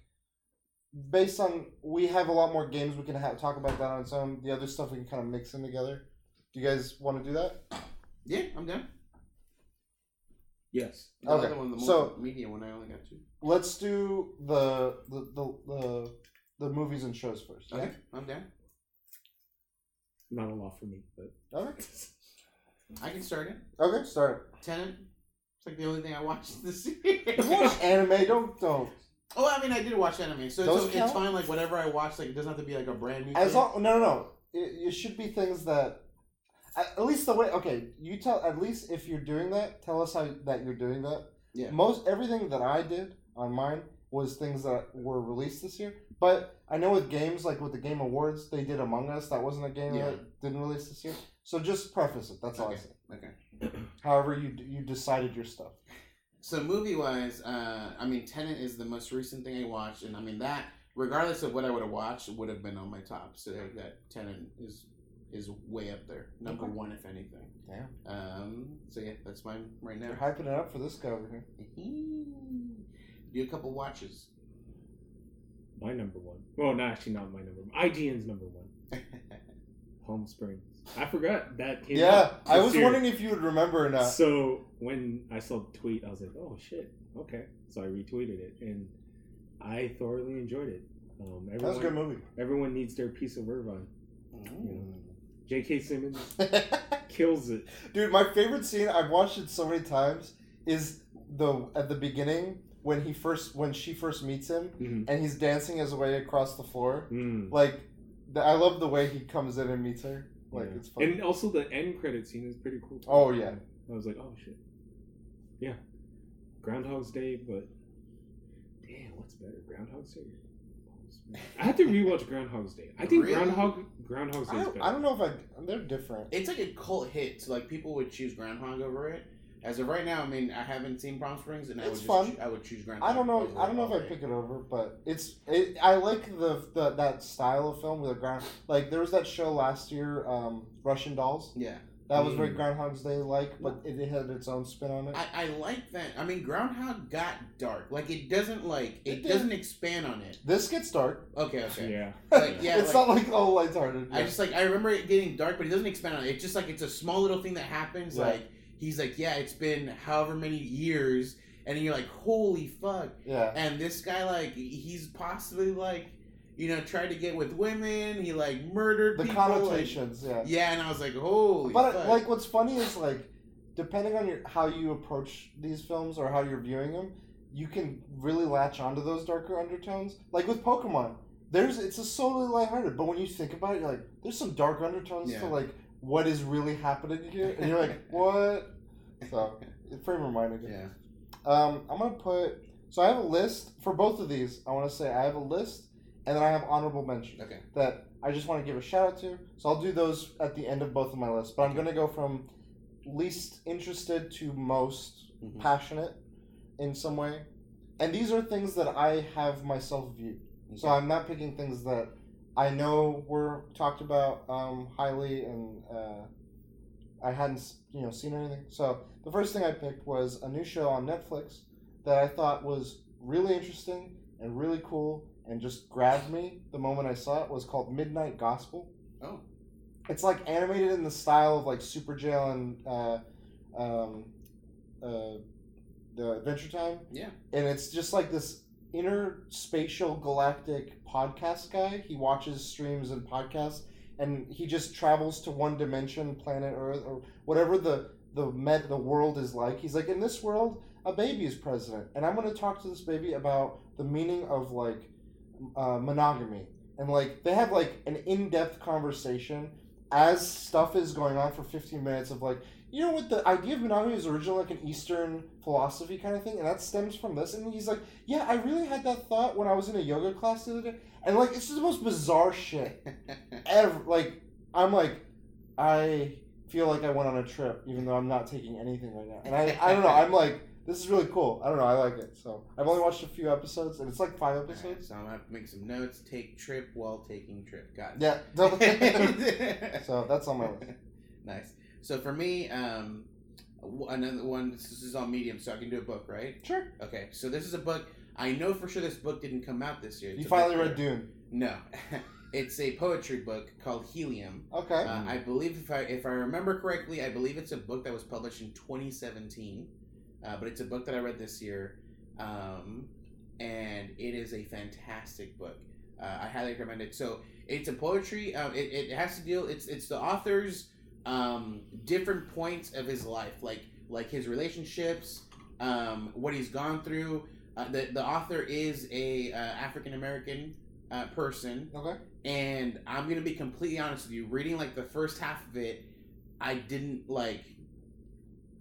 based on we have a lot more games we can ha- talk about that on its own. The other stuff we can kind of mix in together. Do you guys want to do that? Yeah, I'm down. Yes. The Okay, one, the so- media one, I only got two. Let's do the the the the, the movies and shows first. Okay, I'm down. Not a lot for me, but Okay. I can start it. Okay. Start. Tenet. It's like the only thing I watched this [laughs] year. Watch anime. Don't don't. Oh, I mean, I did watch anime, so Those it's, count? it's fine. Like whatever I watch, like it doesn't have to be like a brand new. As thing. long, no, no, no. It, it should be things that, at, at least the way. Okay, you tell. At least if you're doing that, tell us how that you're doing that. Yeah. Most everything that I did on mine was things that were released this year. But I know with games like with the Game Awards, they did Among Us. That wasn't a game Yeah. that didn't release this year. So just preface it. That's all I Okay. say. Okay. However, you you decided your stuff. So movie wise, uh, I mean, Tenet is the most recent thing I watched, and I mean that, regardless of what I would have watched, would have been on my top. So that Tenet is is way up there, number Okay. one if anything. Damn. Um. So yeah, that's mine right now. You're hyping it up for this guy over here. Do a couple watches. my number one. Well, no, actually, not my number. one. IGN's number one. [laughs] Palm Springs. I forgot that came Yeah, I was year. wondering if you would remember or not. So when I saw the tweet, I was like, "Oh shit, okay." So I retweeted it, and I thoroughly enjoyed it. Um, That was a good everyone, movie. everyone needs their piece of Irvine. Mm. J.K. Simmons [laughs] kills it. Dude, my favorite scene, I've watched it so many times, is the at the beginning when he first when she first meets him Mhm. and he's dancing his way across the floor. Mm. Like the, I love the way he comes in and meets her. Like Yeah. it's fun. And also the end credit scene is pretty cool. too. Oh, yeah. I was like, oh shit. Yeah. Groundhog's Day, but damn, what's better, Groundhog's Day? or Palm Springs? I have to rewatch Groundhog's Day. I think Really? Groundhog Groundhog's Day I don't, better. I don't know if I they're different. It's like a cult hit. So like people would choose Groundhog over it. As of right now, I mean, I haven't seen Palm Springs, and I would It's just fun. choo- I would choose Groundhog. I don't know. I don't know if I day. pick it over, but it's. It, I like the, the that style of film with a ground. Like there was that show last year, um, Russian Dolls. Yeah, That was very Mm. Groundhog's Day like, but it, it had its own spin on it. I, I like that. I mean, Groundhog got dark. Like it doesn't like it, It doesn't expand on it. this gets dark. Okay, okay. Yeah. Like, yeah, [laughs] it's like- not like all lighthearted. I just like I remember it getting dark, but it doesn't expand on it. It's just like it's a small little thing that happens. Yeah. Like he's like, yeah, it's been however many years, and you're like, holy fuck. yeah. And this guy, like, he's possibly like, you know, tried to get with women. He like murdered The people. like- connotations, yeah. yeah, and I was like, holy. But fuck. like, what's funny is like, depending on your how you approach these films or how you're viewing them, you can really latch onto those darker undertones. Like with Pokemon, there's it's a solely lighthearted, but when you think about it, you're like, there's some dark undertones Yeah. to like what is really happening here, and you're like, [laughs] what? So frame mind again. yeah. Um, I'm gonna put. So I have a list for both of these. I want to say I have a list, and then I have honorable mention. Okay. that I just want to give a shout out to. So I'll do those at the end of both of my lists. But I'm gonna go from least interested to most Mhm. passionate in some way, and these are things that I have myself viewed. So I'm not picking things that I know we're talked about um, highly and uh, I hadn't you know seen anything. So the first thing I picked was a new show on Netflix that I thought was really interesting and really cool and just grabbed me the moment I saw it was called Midnight Gospel. Oh. It's like animated in the style of like Superjail and uh, um, uh, the Adventure Time Yeah. and it's just like this interspatial galactic podcast guy. He watches streams and podcasts, and he just travels to one dimension, planet Earth, or whatever the the med the world is like. He's like, in this world, a baby is president, and I'm going to talk to this baby about the meaning of like uh, monogamy and like they have like an in-depth conversation as stuff is going on for 15 minutes of like you know what the idea of monogamy is originally like an eastern philosophy kind of thing and that stems from this and he's like yeah i really had that thought when i was in a yoga class the other day and like it's just the most bizarre shit [laughs] ever like i'm like i feel like i went on a trip even though i'm not taking anything right now and i, I don't know i'm like this is really cool i don't know i like it so i've only watched a few episodes and it's like five episodes so I'm gonna have to make some notes. Take trip while taking trip. Got it. yeah double- [laughs] [laughs] so that's on my list nice. So for me, um, another one. This is on Medium, so I can do a book, right? sure Okay. So this is a book. I know for sure this book didn't come out this year. It's you finally read dune No, [laughs] it's a poetry book called Helium. okay Uh, I believe if I if I remember correctly, I believe it's a book that was published in 2017, uh, but it's a book that I read this year, um, and it is a fantastic book. Uh, I highly recommend it. So it's a poetry. Um, it, it has to deal. It's it's the author's um, different points of his life, like like his relationships, um, what he's gone through. Uh, the the author is a uh, African American uh, person okay and I'm gonna be completely honest with you. Reading like the first half of it, I didn't like.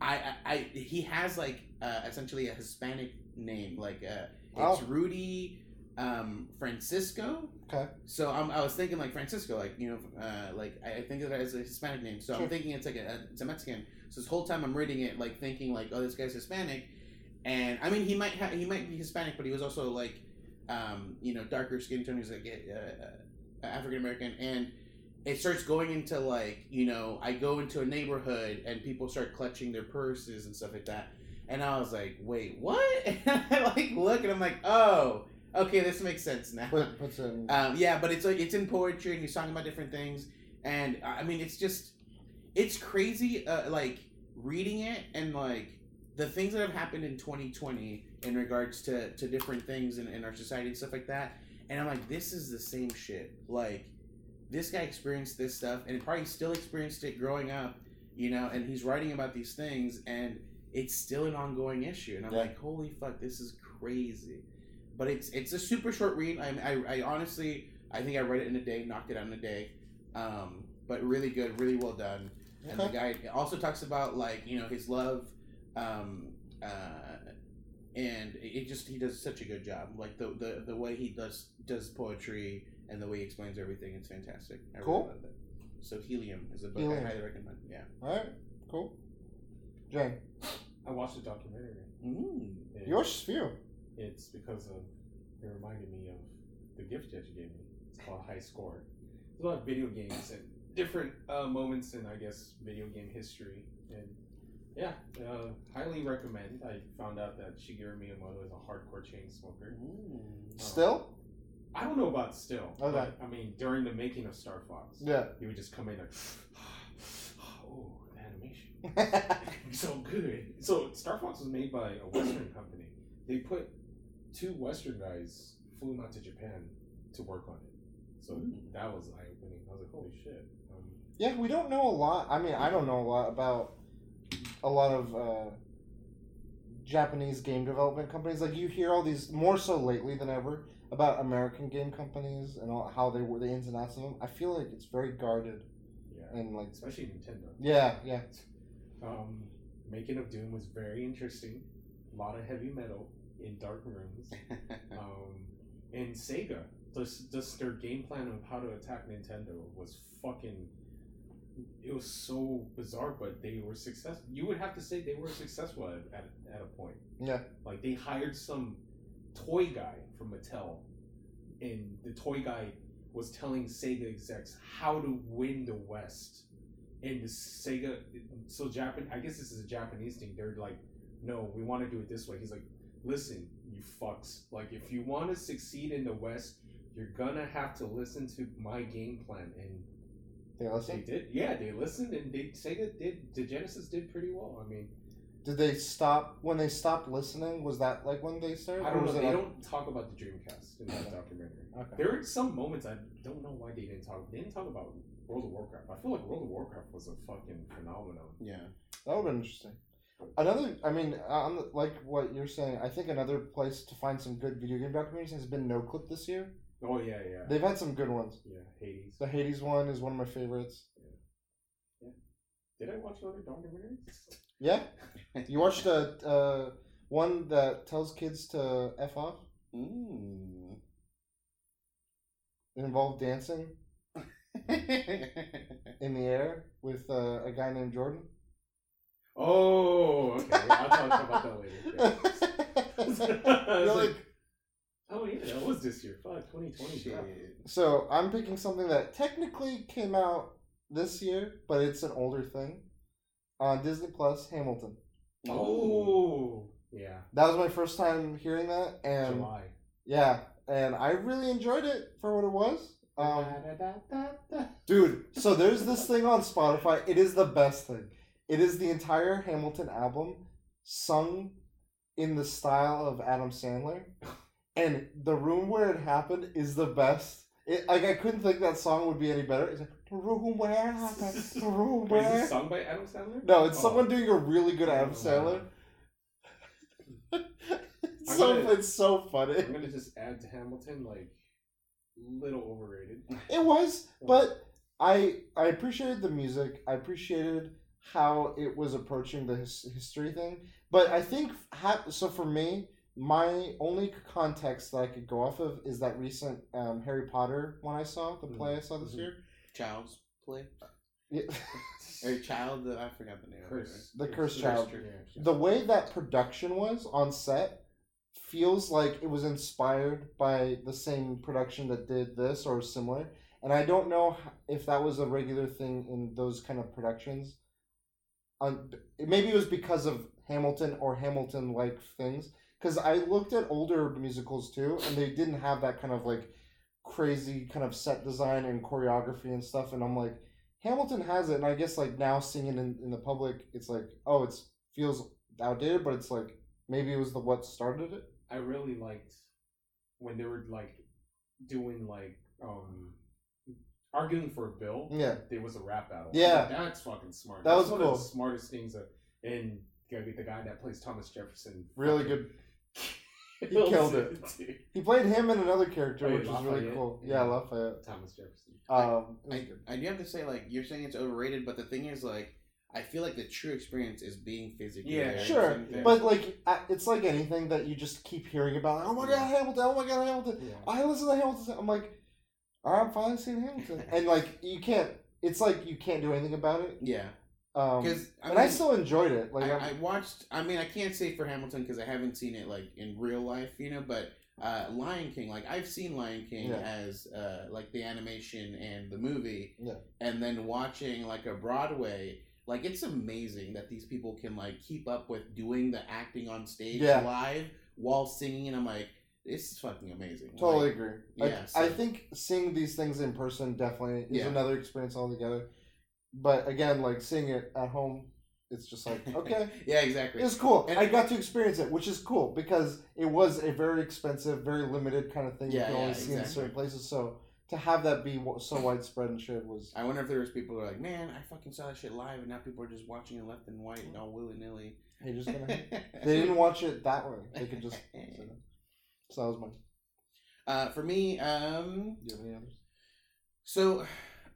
I I, I he has like uh, essentially a Hispanic name, like uh, it's. Rudy um, Francisco. Okay. So I'm, I was thinking like Francisco, like you know, uh, like I I think of it as a Hispanic name. So Sure. I'm thinking it's like a, it's a Mexican. So this whole time I'm reading it, like thinking like, oh, this guy's Hispanic, and I mean he might ha- he might be Hispanic, but he was also like, um, you know, darker skin tone. He's like uh, African American, and it starts going into like you know I go into a neighborhood and people start clutching their purses and stuff like that, and I was like, wait, what? And [laughs] I like look and I'm like, oh, okay, this makes sense now. Put, puts [laughs] in Um, yeah, but it's like it's in poetry and he's talking about different things, and uh, I mean it's just it's crazy. Uh, like reading it and like the things that have happened in 2020 in regards to to different things in, in our society and stuff like that, and I'm like, this is the same shit. Like this guy experienced this stuff and probably still experienced it growing up, you know, and he's writing about these things and it's still an ongoing issue, and I'm Yeah. like, holy fuck, this is crazy but it's it's a super short read. I, I, I honestly I think I read it in a day, knocked it out in a day. Um, but really good, really well done. And the guy also talks about like you know his love, um, uh, and it just he does such a good job. Like the, the the way he does does poetry and the way he explains everything, it's fantastic. I Cool. Really love it. So Helium is a book Helium. I highly recommend. Yeah. all right cool Jane I watched a documentary. Mm. and yours few It's because of it reminded me of the gift that you gave me. It's called High Score. It's about video games and different uh, moments in I guess video game history. And yeah, uh, highly recommend. I found out that Shigeru Miyamoto is a hardcore chain smoker. Mm. still I don't know about still. Okay. But, I mean, during the making of Star Fox, yeah he would just come in like, [sighs] oh, animation. [laughs] [laughs] so good. So Star Fox was made by a Western company. They put two Western guys flew them out to Japan to work on it. So Mm. that was eye opening. I was like, holy shit. Um, Yeah, we don't know a lot. I mean, I don't know a lot about a lot of uh, Japanese game development companies. Like you hear all these more so lately than ever about American game companies and all, how they were the ins and outs of them. I feel like it's very guarded yeah, and like especially Nintendo. yeah, yeah. Um, making of Doom was very interesting. A lot of heavy metal in dark rooms. [laughs] Um, and Sega, just, just their game plan of how to attack Nintendo was fucking. It was so bizarre, but they were successful. You would have to say they were successful at, at, at a point. Yeah. Like they hired some toy guy from Mattel, and the toy guy was telling Sega execs how to win the West. And the Sega, so Japan, I guess this is a Japanese thing. They're like, no, we want to do it this way. He's like, listen, you fucks. Like, if you want to succeed in the West, you're gonna have to listen to my game plan. And They they did, yeah, they listened, and they Sega did. The Genesis did pretty well. I mean, Did they stop when they stopped listening? Was that like when they started? I don't know. They like- don't talk about the Dreamcast in that documentary. Okay. There are some moments I don't know why they didn't talk. They didn't talk about World of Warcraft. I feel like World of Warcraft was a fucking phenomenon. yeah. That would be interesting. Another, I mean, on the, like what you're saying, I think another place to find some good video game documentaries has been Noclip this year. Oh yeah, yeah, They've had some good ones. yeah. Hades. The Hades one is one of my favorites. Yeah. Did I watch other documentaries? [laughs] Yeah, you watched a uh, one that tells kids to f off. Mm. It involved dancing [laughs] in the air with uh, a guy named Jordan. Oh, okay. I'll talk about that later. [laughs] Was like, [laughs] like, oh yeah, that was this year. Fuck, 2020. Shit. so I'm picking something that technically came out this year, but it's an older thing. On Disney Plus, Hamilton. Oh, yeah. That was my first time hearing that, and July. yeah, and I really enjoyed it for what it was. Um. Dude, so there's this thing on Spotify. It is the best thing. It is the entire Hamilton album sung in the style of Adam Sandler. And the room where it happened is the best. It, like I couldn't think that song would be any better. It's like the room where it [laughs] happened, the room Wait, is where. this sung by Adam Sandler? No, it's Oh. someone doing a really good Adam Oh, Sandler. [laughs] it's I'm so gonna- it's so funny. I'm gonna just add to Hamilton like little overrated. It was, [laughs] but I I appreciated the music. I appreciated how it was approaching the his, history thing. But I think ha- so for me, my only context that I could go off of is that recent um, Harry Potter one I saw, the play I saw this Mhm. year. Child's play. Yeah. [laughs] Or child, I forgot the name. of it. Curse. The Cursed Curse Child. Tree, yeah. the way that production was on set feels like it was inspired by the same production that did this or similar and i don't know if that was a regular thing in those kind of productions um, maybe it was because of hamilton or hamilton like things because i looked at older musicals too and they didn't have that kind of like crazy kind of set design and choreography and stuff and i'm like hamilton has it and i guess like now singing in, in the public it's like oh it feels outdated but it's like maybe it was the what started it? I really liked when they were like doing like um arguing for a bill. yeah There was a rap battle. Yeah. that's fucking smart. That That's was one cool. of the smartest things. That, and gotta be the guy that plays Thomas Jefferson. really good He killed it. he played him and another character Oh, yeah, which was really cool yeah, Yeah. lafayette Thomas Jefferson. um it was I. I do have to say, like, you're saying it's overrated, but the thing is, like, I feel like the true experience is being physically Yeah, there. Sure, but like it's like anything that you just keep hearing about oh my god hamilton oh my god hamilton Yeah. I listen to Hamilton. I'm like, all right, I'm finally seeing Hamilton, and like you can't. It's like you can't do anything about it. yeah, Um, because I and I still enjoyed it. Like, I, I watched. I mean, I can't say for Hamilton because I haven't seen it like in real life, you know. But uh, Lion King, like I've seen Lion King Yeah. as uh, like the animation and the movie, Yeah. and then watching like a Broadway. Like it's amazing that these people can like keep up with doing the acting on stage Yeah. live while singing, and I'm like, this is fucking amazing. totally Like, agree. yeah, Like, so- I think seeing these things in person definitely is Yeah. another experience altogether. But again, like seeing it at home, it's just like [laughs] okay, yeah, exactly. it's cool. And- I got to experience it, which is cool because it was a very expensive, very limited kind of thing yeah, you can only yeah, see in certain places. So to have that be so widespread and shared was I wonder if there was people who are like, man, I fucking saw that shit live, and now people are just watching it left and white and all willy nilly. hey, just gonna. [laughs] they didn't watch it that way. They could just. [laughs] So that was mine. Uh, for me, um, Do you have any others? so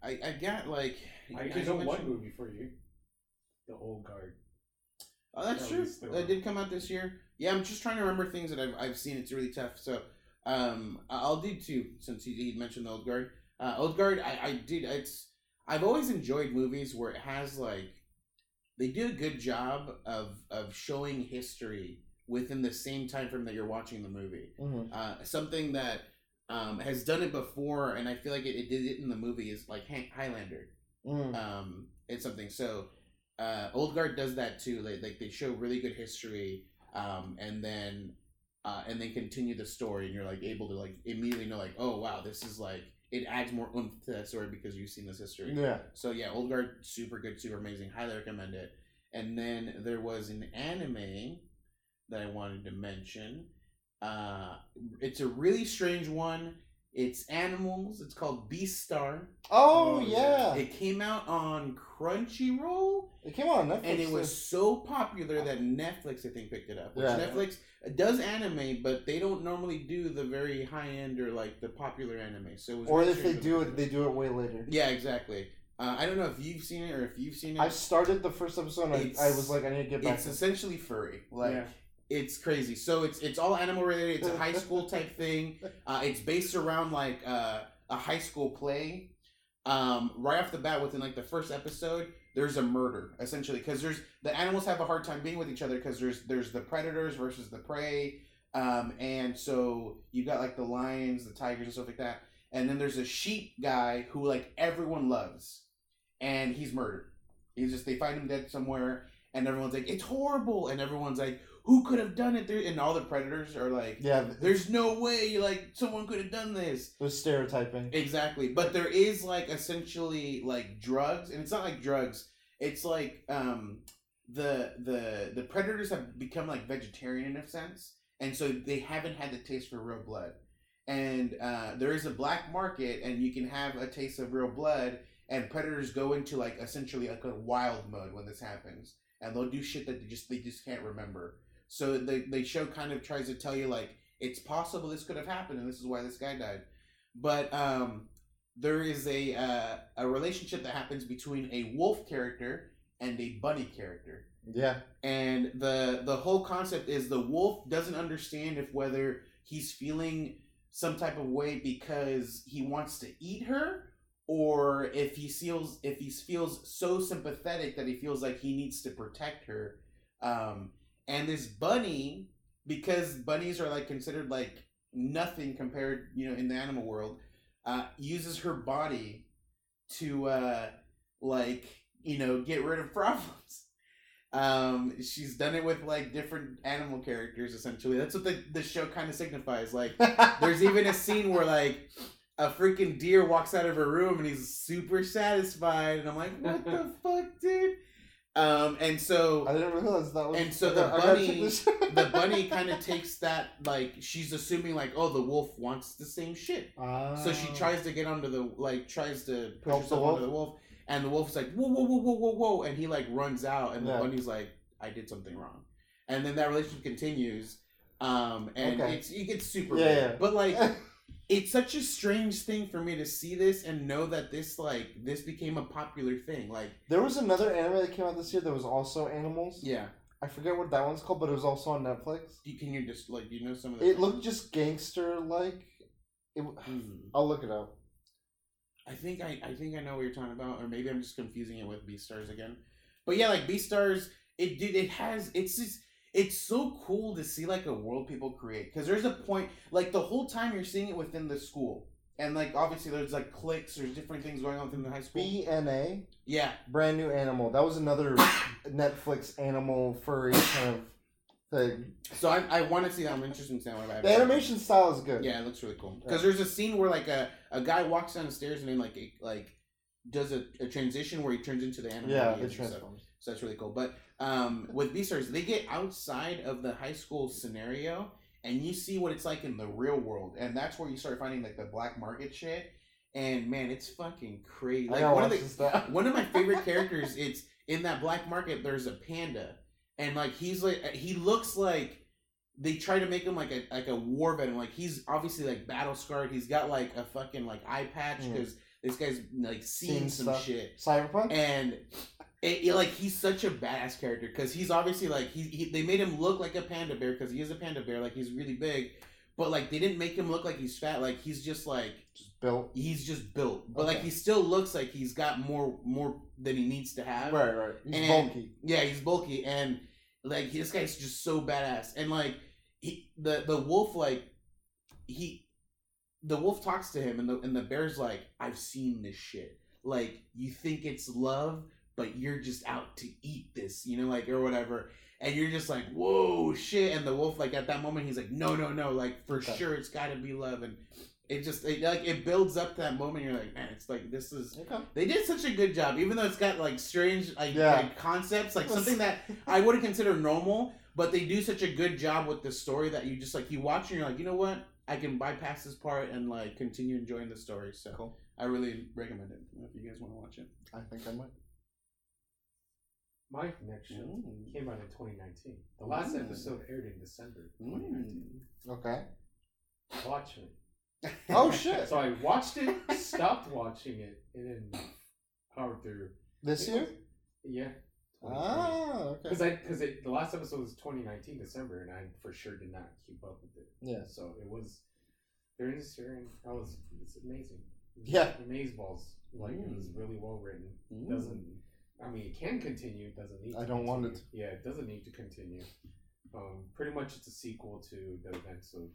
I, I got like. I as did you know one mentioned- movie for you. The Old Guard. Oh, that's At true. least there That were. did come out this year. Yeah, I'm just trying to remember things that I've, I've seen. It's really tough. So, um, I- I'll do two since he, he mentioned the Old Guard. Uh, Old Guard, I, I did. It's I've always enjoyed movies where it has like they do a good job of of showing history within the same time frame that you're watching the movie. Mm-hmm. Uh, something that um, has done it before, and I feel like it, it did it in the movie is like Hank Highlander Mm. um, it's something. So, uh, Old Guard does that too. Like, like they show really good history, um, and then uh, and then continue the story, and you're like able to like immediately know like, oh wow, this is like it adds more oomph to that story because you've seen this history. Yeah. So yeah, Old Guard, super good, super amazing. Highly recommend it. And then there was an anime that I wanted to mention. Uh, it's a really strange one. It's animals. It's called Beastar. Oh, Oh, yeah. It came out on Crunchyroll, It came out on Netflix. and it was so popular that Netflix, I think, picked it up. Which Yeah. Netflix does anime, but they don't normally do the very high end or like the popular anime. So, it was Or if they do it, they do it way later. Yeah, exactly. Uh, I don't know if you've seen it or if you've seen it. I started the first episode and I, I was like, I need to get back. it's essentially furry. Like Yeah. It's crazy. So it's it's all animal related. It's a high [laughs] school type thing. Uh, it's based around like uh, a high school play. Um, right off the bat, within like the first episode, there's a murder essentially because there's the animals have a hard time being with each other because there's there's the predators versus the prey. Um, and so you got like the lions, the tigers, and stuff like that. And then there's a sheep guy who like everyone loves, and he's murdered. He's just they find him dead somewhere, and everyone's like, "It's horrible," and everyone's like, "Who could have done it?" There, and all the predators are like, yeah, "There's no way, like someone could have done this." there's stereotyping. Exactly, but there is like essentially like drugs, and it's not like drugs. It's like um the the the predators have become like vegetarian in a sense, and so they haven't had the taste for real blood. And uh, there is a black market, and you can have a taste of real blood. And predators go into like essentially like a wild mode when this happens, and they'll do shit that they just they just can't remember. So the the show kind of tries to tell you like it's possible this could have happened, and this is why this guy died. But um, there is a uh, a relationship that happens between a wolf character and a bunny character. Yeah, and the the whole concept is the wolf doesn't understand if whether he's feeling some type of way because he wants to eat her or if he feels if he feels so sympathetic that he feels like he needs to protect her. Um and this bunny because bunnies are like considered like nothing compared you know in the animal world uh uses her body to uh like you know get rid of [laughs] problems. Um she's done it with like different animal characters essentially. That's what the, the show kind of signifies. Like there's even a scene where like a freaking deer walks out of her room and he's super satisfied. And i'm like what the [laughs] fuck dude um and so I didn't realize that was. And so [laughs] the bunny- [laughs] the bunny kind of takes that like she's assuming like oh the wolf wants the same shit so she Ah. tries to get under the like tries to push Help the herself wolf? the wolf and the wolf's like whoa whoa whoa whoa whoa whoa and he like runs out and the bunny's like i did something wrong and then that relationship continues um and Okay. it's it gets super Yeah, yeah. but like [laughs] it's such a strange thing for me to see this and know that this like this became a popular thing like There was another anime that came out this year that was also animals. yeah I forget what that one's called, but it was also on Netflix. you, can you just like you know some of the It looked just gangster like. Hmm. I'll look it up. I think I, I think I know what you're talking about, or maybe I'm just confusing it with Beastars again. But yeah, like Beastars, it did it has it's just it's so cool to see like a world people create because there's a point like the whole time you're seeing it within the school, and like obviously there's like cliques, there's different things going on within the high school. BNA, yeah, brand new animal. That was another [coughs] Netflix animal furry kind of thing. so I, I want to see that. I'm interested in seeing what I The animation style is good. Yeah, it looks really cool. Because there's a scene where like a, a guy walks down the stairs and then like it, like does a, a transition where he turns into the animal. Yeah, he the is and stuff. Transformers. So that's really cool. But um, with Beastars, they get outside of the high school scenario and you see what it's like in the real world, and that's where you start finding like the black market shit. And man, it's fucking crazy. Like one of the one of my favorite [laughs] characters. It's in that black market. There's a panda, and like he's like he looks like they try to make him like a like a war veteran. Like he's obviously like battle scarred. He's got like a fucking like eye patch Mm. because this guy's like seen Seen some stuff. shit Cyberpunk. and it, it- like he's such a badass character because he's obviously like he, he they made him look like a panda bear because he is a panda bear like he's really big but like they didn't make him look like he's fat like he's just like Just built. he's just built but like he still looks like he's got more more than he needs to have Right, right. He's And- bulky. yeah he's bulky and like this guy's just so badass and like he the the wolf like he the wolf talks to him and the and the bear's like i've seen this shit like you think it's love but you're just out to eat this you know like or whatever and you're just like whoa shit and the wolf like at that moment he's like no no no like for Okay. sure it's gotta be love and it just it, like it builds up to that moment you're like man it's like this is Okay. they did such a good job even though it's got like strange like, Yeah. like concepts like [laughs] something that I wouldn't consider normal, but they do such a good job with the story that you just like you watch and you're like, you know what, I can bypass this part and like continue enjoying the story. So Cool. I really recommend it if you guys want to watch it. I think I might. My next show Mm. came out in 2019. The last Mm. episode aired in December Mm. 2019. Okay. Watch it. [laughs] Oh shit! So I watched it, stopped watching it, and then powered through. This year? Yeah. Ah, okay. Because I because the last episode was 2019 December, and I for sure did not keep up with it. Yeah. So it was during this year, I was it's amazing. Yeah. Amazeballs. Like it was Mm. really well written. Mm. Doesn't I mean it can continue, it doesn't need. I don't want it. Yeah, it doesn't need to continue. Um, pretty much it's a sequel to the events of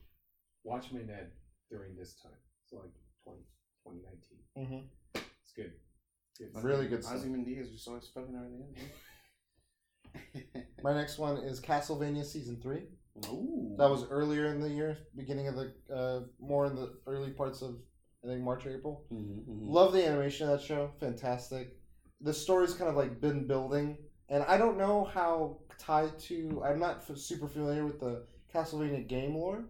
Watchmen at during this time. So like 20, 2019. hmm It's good. It's Really good stuff. Ozymandias just always fucking everything up. My next one is Castlevania season three. Ooh. That was earlier in the year, beginning of the uh, more in the early parts of I think March or April. Mhm, mhm. Love the animation of that show. Fantastic. The story's kind of like been building, and I don't know how tied to. I'm not f- super familiar with the Castlevania game lore,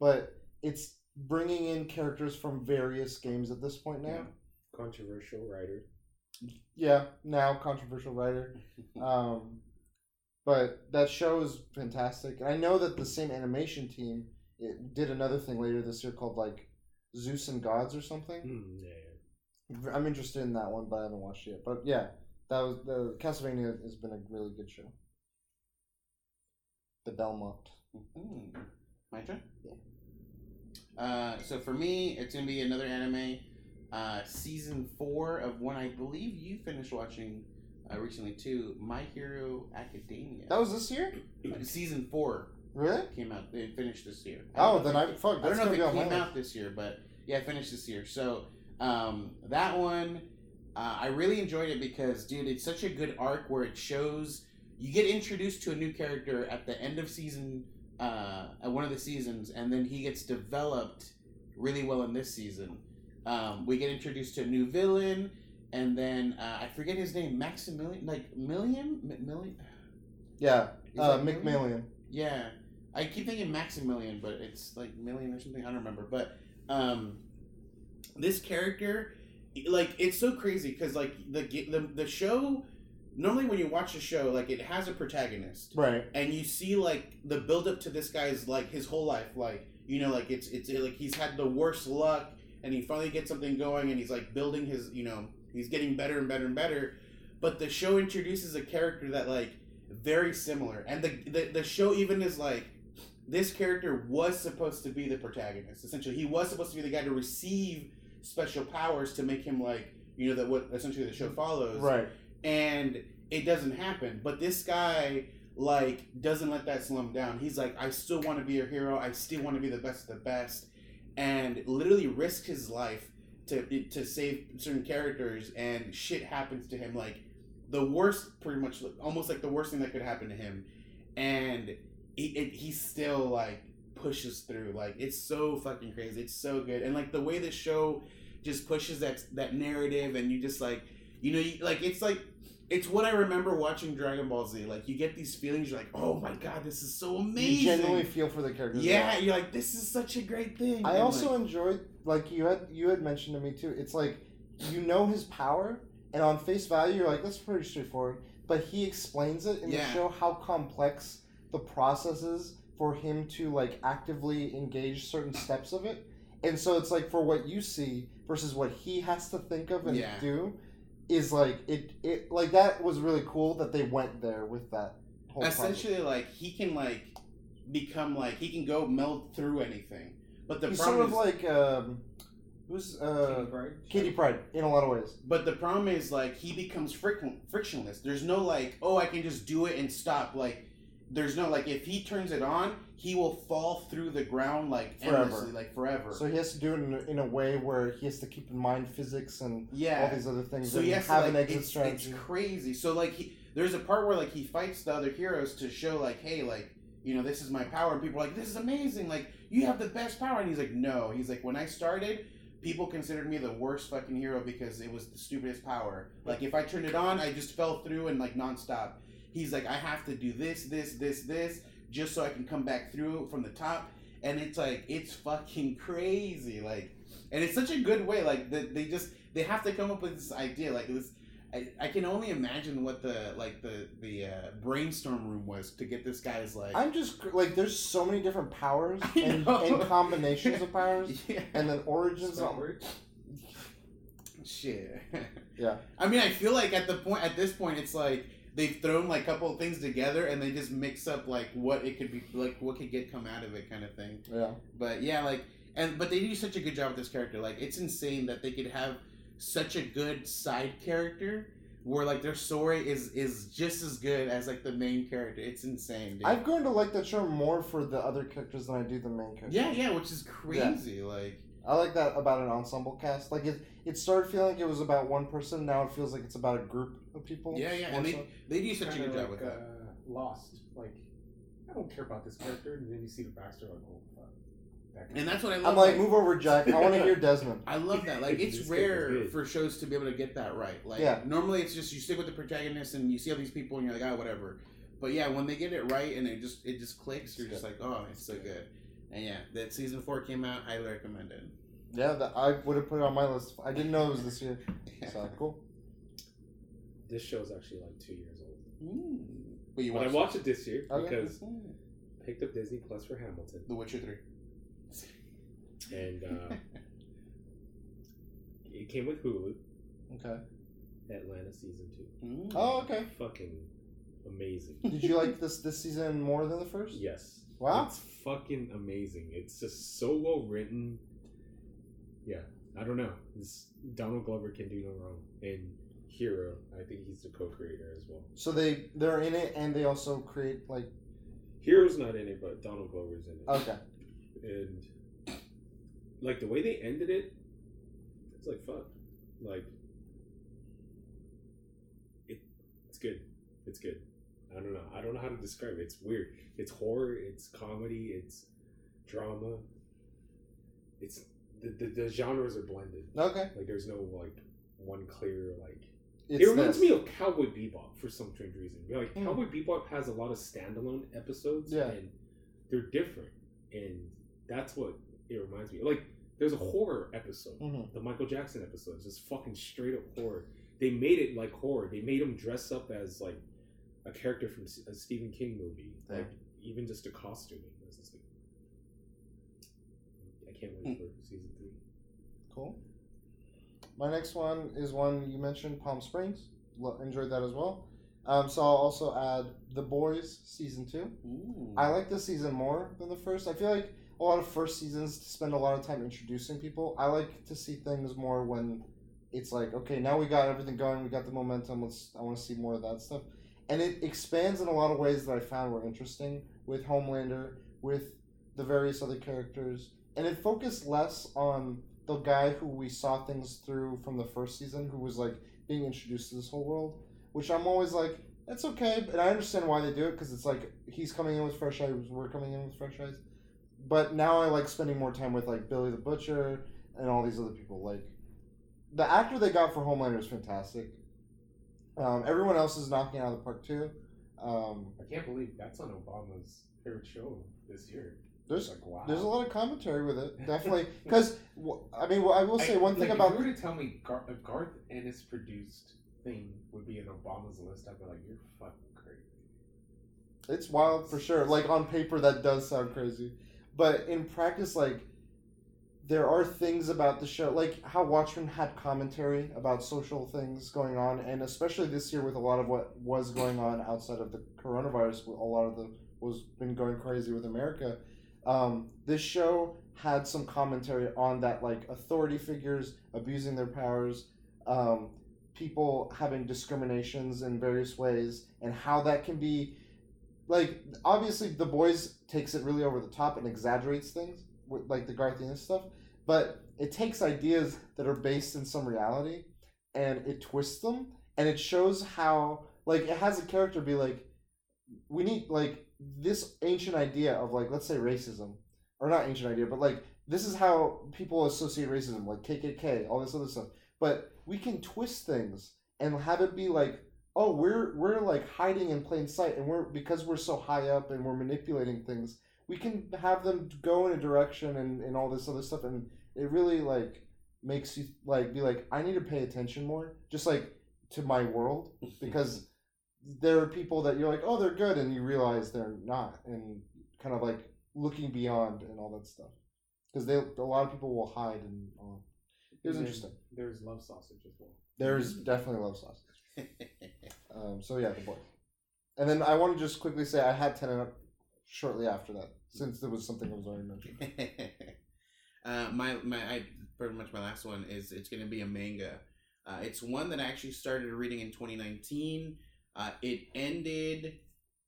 but it's bringing in characters from various games at this point now. Yeah. controversial writer. Yeah, now controversial writer. [laughs] Um, but that show is fantastic, and I know that the same animation team it did another thing later this year called like Zeus and Gods or something. Mm, yeah. I'm interested in that one, but I haven't watched it yet. But yeah, that was the Castlevania has been a really good show. The Belmont. Mhm. My turn. Yeah. Uh, so for me, it's gonna be another anime. Uh, season four of one I believe you finished watching uh, recently too. My Hero Academia. That was this year, [clears throat] season four really? came out. It finished this year. Oh, then I fuck. I don't know if it came out this year, but yeah, it finished this year. So um, that one, uh, I really enjoyed it because, dude, it's such a good arc where it shows you get introduced to a new character at the end of season, uh, at one of the seasons, and then he gets developed really well in this season. Um, we get introduced to a new villain, and then uh, I forget his name, Maximilian, like Million, M- Million. Yeah, uh, McMillian. Yeah, I keep thinking Maximilian, but it's like million or something. I don't remember. But um, this character, like, it's so crazy because like the the the show. Normally, when you watch a show, like it has a protagonist, Right. and you see like the build up to this guy's like his whole life, like you know, like it's it's like he's had the worst luck, and he finally gets something going, and he's like building his, you know, he's getting better and better and better. But the show introduces a character that like very similar, and the the, the show even is like this character was supposed to be the protagonist. Essentially, he was supposed to be the guy to receive special powers to make him like you know that what essentially the show follows Right. and it doesn't happen. But this guy like doesn't let that slow him down. He's like, I still want to be a hero. I still want to be the best of the best, and literally risk his life to to save certain characters. And shit happens to him, like the worst, pretty much, almost like the worst thing that could happen to him, and he it, he still like pushes through. Like it's so fucking crazy. It's so good, and like the way the show just pushes that that narrative, and you just like you know, you, like it's like it's what I remember watching Dragon Ball Z. Like you get these feelings, you're like, oh my god, this is so amazing. You genuinely feel for the characters. yeah, you're like, this is such a great thing. I And, also like, enjoyed like you had you had mentioned to me too. It's like you know his power, and on face value, you're like that's pretty straightforward. But he explains it in Yeah. the show how complex the processes for him to like actively engage certain steps of it. And so it's like for what you see versus what he has to think of and Yeah. do is like it it like that was really cool that they went there with that whole process. essentially like he can like become like he can go meld through anything. But the He's problem sort is, of like um who's uh right? Kitty Pryde in a lot of ways. But the problem is like he becomes friction frictionless. There's no like, oh, I can just do it and stop. Like, there's no like, if he turns it on, he will fall through the ground like Forever. endlessly, like forever. So he has to do it in a, in a way where he has to keep in mind physics and yeah. all these other things So he has to, have like, an exit it's, strategy. it's crazy. So like he, there's a part where like he fights the other heroes to show like, hey, like you know, this is my power, and people are like, this is amazing. Like you have the best power, and he's like, no. He's like, when I started. People considered me the worst fucking hero because it was the stupidest power. Like if I turned it on, I just fell through and like nonstop. He's like, I have to do this, this, this, this, just so I can come back through from the top. And it's like it's fucking crazy, like, and it's such a good way. Like the, they just they have to come up with this idea. Like this, I, I can only imagine what the like the the uh, brainstorm room was to get this guy's like. I'm just like, there's so many different powers [laughs] and, and combinations of powers, [laughs] yeah. and then origins. Spell On. [laughs] Shit. Yeah. I mean, I feel like at the point at this point, it's like they've thrown like a couple of things together and they just mix up like what it could be like what could get come out of it kind of thing. yeah. But yeah, like and but they do such a good job with this character. Like it's insane that they could have such a good side character where like their story is is just as good as like the main character. It's insane, dude. I've grown to like that show more for the other characters than I do the main character. yeah, yeah, which is crazy. Like I like that about an ensemble cast. Like it, it started feeling like it was about one person. Now it feels like it's about a group of people. yeah, yeah, more and they so. they do such a Kinda good job like, with that. Uh, Lost. Like, I don't care about this character, and then you see the backstory, like, oh fuck. That. And that's what I love. I'm like, move over, Jack. I want to hear Desmond. I love that. Like [laughs] it's rare for shows to be able to get that right. Like Yeah. normally it's just you stick with the protagonist and you see all these people and you're like, oh whatever. But yeah, when they get it right and it just it just clicks, you're just like, oh, it's so good. And yeah, that season four came out, highly recommended. Yeah, that I would have put it on my list. I didn't know it was this year. [laughs] So cool. This show's actually like two years old. Mm. But you But I watched watched it this year Okay. because it? picked up Disney Plus for Hamilton, The Witcher three. and uh, [laughs] it came with Hulu. Okay. Atlanta season two. Mm. Oh, okay. Fucking amazing. Did you like this this season more than the first? Yes. Wow. It's fucking amazing. It's just so well written. Yeah, I don't know. This Donald Glover can do no wrong. And Hiro, I think he's the co-creator as well. So they they're in it and they also create like Hiro's not in it, but Donald Glover's in it. okay. And like the way they ended it, it's like fuck. Like it, it's good. It's good. I don't know. I don't know how to describe it. It's weird. It's horror. It's comedy. It's drama. It's the, the, the genres are blended. Okay. Like there's no like one clear like. It's it reminds this. me of Cowboy Bebop for some strange reason. Like Hmm. Cowboy Bebop has a lot of standalone episodes, Yeah. and they're different, and that's what it reminds me. of. Like there's a horror episode, Mhm. the Michael Jackson episode, is just fucking straight up horror. They made it like horror. They made him dress up as like a character from a Stephen King movie, Yeah. like even just a costuming. It's just like, I can't wait for season three. Cool. My next one is one you mentioned, Palm Springs. Lo- enjoyed that as well. Um, so I'll also add The Boys season two. Ooh. I like this season more than the first. I feel like a lot of first seasons spend a lot of time introducing people. I like to see things more when it's like, okay, now we got everything going, we got the momentum. Let's I want to see more of that stuff, and it expands in a lot of ways that I found were interesting with Homelander, with the various other characters, and it focused less on the guy who we saw things through from the first season, who was like being introduced to this whole world, which I'm always like, that's okay, and I understand why they do it because it's like he's coming in with fresh eyes, we're coming in with fresh eyes. But now I like spending more time with like Billy the Butcher and all these other people. Like the actor they got for Homelander is fantastic. Um, everyone else is knocking out of the park too. Um, I can't believe that's on Obama's favorite show this year. there's like wow. there's a lot of commentary with it, definitely. Because I mean, I will say one thing like, about If you were to tell me Gar- a Garth Ennis produced thing would be in Obama's list, I'd be like, you're fucking crazy. It's wild for sure. Like on paper, that does sound crazy, but in practice, like there are things about the show, like how Watchmen had commentary about social things going on, and especially this year with a lot of what was going on outside of the coronavirus, a lot of the was been going crazy with America. Um, this show had some commentary on that, like authority figures abusing their powers, um, people having discriminations in various ways, and how that can be like obviously the boys takes it really over the top and exaggerates things with like the Garth Ennis stuff, but it takes ideas that are based in some reality and it twists them and it shows how like it has a character be like we need like this ancient idea of like let's say racism or not ancient idea but like this is how people associate racism like KKK all this other stuff but we can twist things and have it be like oh we're we're like hiding in plain sight and we're because we're so high up and we're manipulating things we can have them go in a direction and, and all this other stuff and it really like makes you like be like i need to pay attention more just like to my world [laughs] because there are people that you're like oh they're good and you realize they're not and kind of like looking beyond and all that stuff because they a lot of people will hide and all it was And interesting There's love sausage as well. there's definitely love sausage [laughs] um, so yeah, the boys. And then I want to just quickly say I had Tenet shortly after that, since there was something that was already mentioned. [laughs] uh, my my I, pretty much my last one is it's going to be a manga. Uh, it's one that I actually started reading in 2019. Uh, it ended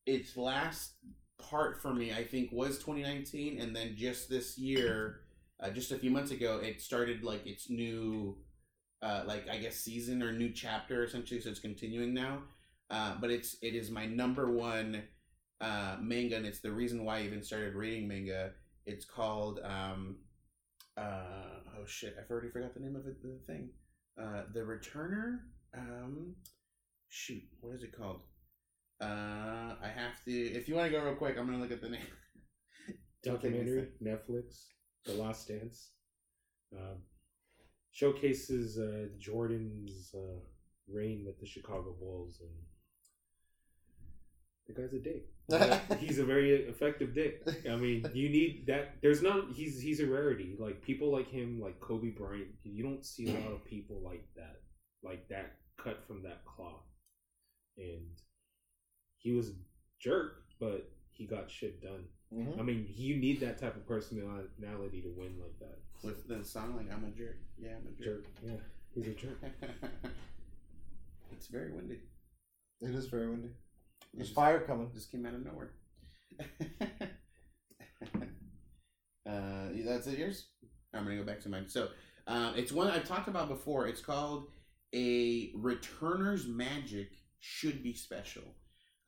its last part for me. I think was 2019, and then just this year, uh, just a few months ago, it started like its new, uh, like I guess season or new chapter essentially. So it's continuing now. Uh, but it's it is my number one uh, manga, and it's the reason why I even started reading manga. It's called um, uh, oh shit, I've already forgot the name of it. The thing, uh, the Returner. Um, shoot, what is it called? Uh, I have to. If you want to go real quick, I'm gonna look at the name. [laughs] Don't take me Documentary, Netflix, The Last Dance. Um, showcases uh, Jordan's uh, reign with the Chicago Bulls, and the guy's a dick. [laughs] he's a very effective dick. I mean, you need that. There's not. He's he's a rarity. Like people like him, like Kobe Bryant. You don't see a lot of people like that, like that cut from that cloth. And he was a jerk, but he got shit done. Mhm. I mean, you need that type of personality to win like that. With the song, like I'm a jerk. Yeah, I'm a jerk. Jerk. Yeah, he's a jerk. [laughs] it's very windy. It is very windy. There's fire coming. just came out of nowhere. [laughs] uh, that's it. Yours. I'm gonna go back to mine. So, uh, it's one I've talked about before. It's called a returner's magic should be special.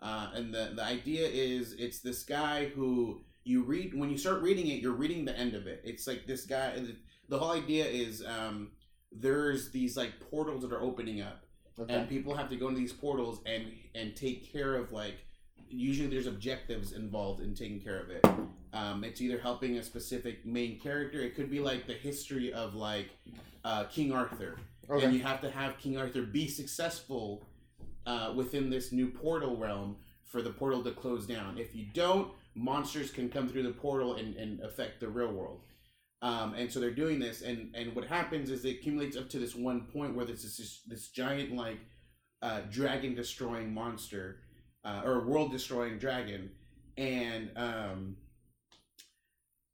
Uh, and the, the idea is it's this guy who you read when you start reading it you're reading the end of it it's like this guy the, the whole idea is um, there's these like portals that are opening up Okay. and people have to go into these portals and and take care of like usually there's objectives involved in taking care of it. Um, it's either helping a specific main character. It could be like the history of like uh, king arthur. And you have to have king arthur be successful uh, within this new portal realm for the portal to close down. If you don't monsters can come through the portal and, and affect the real world um, and so they're doing this and and what happens is it accumulates up to this one point where there's this this giant like uh, dragon destroying monster uh, or world destroying dragon. And um,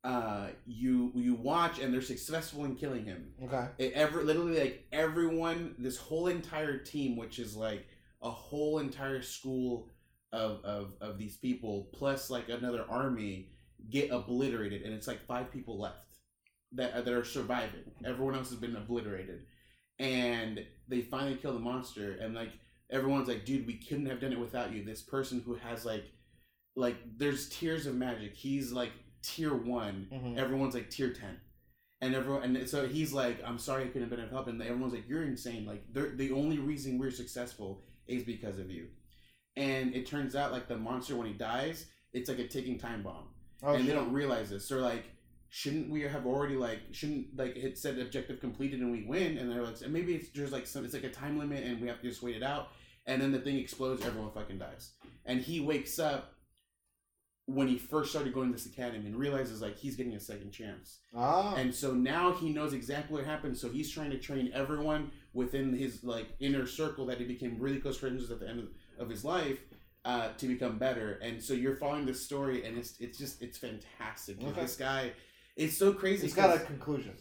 uh, you you watch and they're successful in killing him. Okay. it ever literally like everyone this whole entire team which is like a whole entire school of, of of these people plus like another army get obliterated and it's like five people left that that are surviving. Everyone else has been obliterated. And they finally kill the monster and like everyone's like dude we couldn't have done it without you. This person who has like like there's tiers of magic. He's like tier one. Mhm. everyone's like tier 10 and everyone and so he's like i'm sorry i couldn't have been of help. And everyone's like you're insane. Like the only reason we're successful is because of you. And it turns out like the monster when he dies it's like a ticking time bomb. Oh, and they don't realize this. So like shouldn't we have already like shouldn't like it said objective completed and we win? And they're like and maybe it's just like some it's like a time limit and we have to just wait it out. And then the thing explodes everyone fucking dies. And he wakes up when he first started going to this academy and realizes like he's getting a second chance. Ah. and so now he knows exactly what happened. So he's trying to train everyone within his like inner circle that he became really close friends with at the end of, of his life uh, to become better. And so you're following this story and it's it's just it's fantastic. Okay. this guy it's so crazy It's got a conclusion.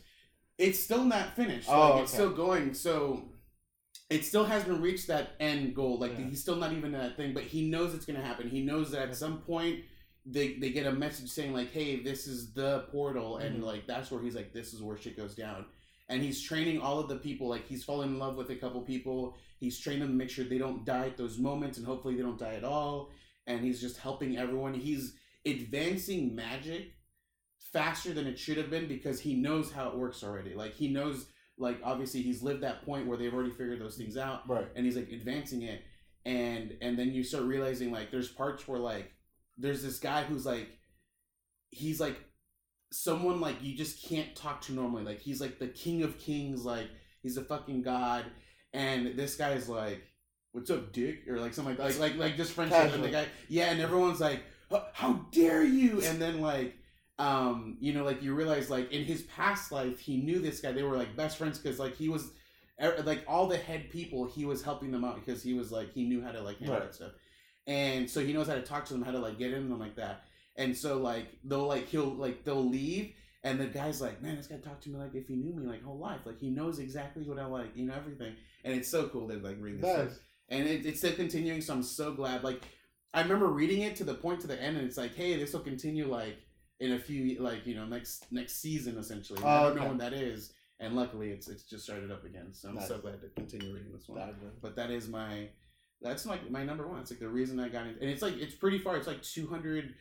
it's still not finished. Oh, like, it's still going. So it still hasn't reached that end goal. Like Yeah. he's still not even at that thing but he knows it's going to happen. He knows that at some point they, they get a message saying like hey this is the portal and Mhm. like that's where he's like this is where shit goes down. And he's training all of the people. Like he's fallen in love with a couple people. He's training them to make sure they don't die at those moments and hopefully they don't die at all. And he's just helping everyone. He's advancing magic faster than it should have been because he knows how it works already. Like he knows like obviously he's lived that point where they've already figured those things out Right. and he's like advancing it. And and then you start realizing like there's parts where like there's this guy who's like he's like someone like you just can't talk to normally. Like he's like the king of kings like he's a fucking god. And this guy's like what's up dick? or like something like like like, like just friendship and the guy. Yeah and everyone's like how dare you? And then like um you know like you realize like in his past life he knew this guy. They were like best friends because like he was like all the head people he was helping them out because he was like he knew how to like handle Right. that stuff. And so he knows how to talk to them how to like get in them like that. And so like they'll like he'll like they'll leave and the guy's like man this guy talked to me like if he knew me like whole life. Like he knows exactly what i like you know everything. And it's so cool to like read this Nice. and it, it's still continuing so i'm so glad. Like i remember reading it to the point to the end and it's like hey this will continue like in a few like you know next next season essentially And i Oh, don't know okay. when that is and luckily it's it's just started up again so i'm so glad to continue reading this one That one. but that is my that's like my number one it's like the reason i got it and it's like it's pretty far it's like 200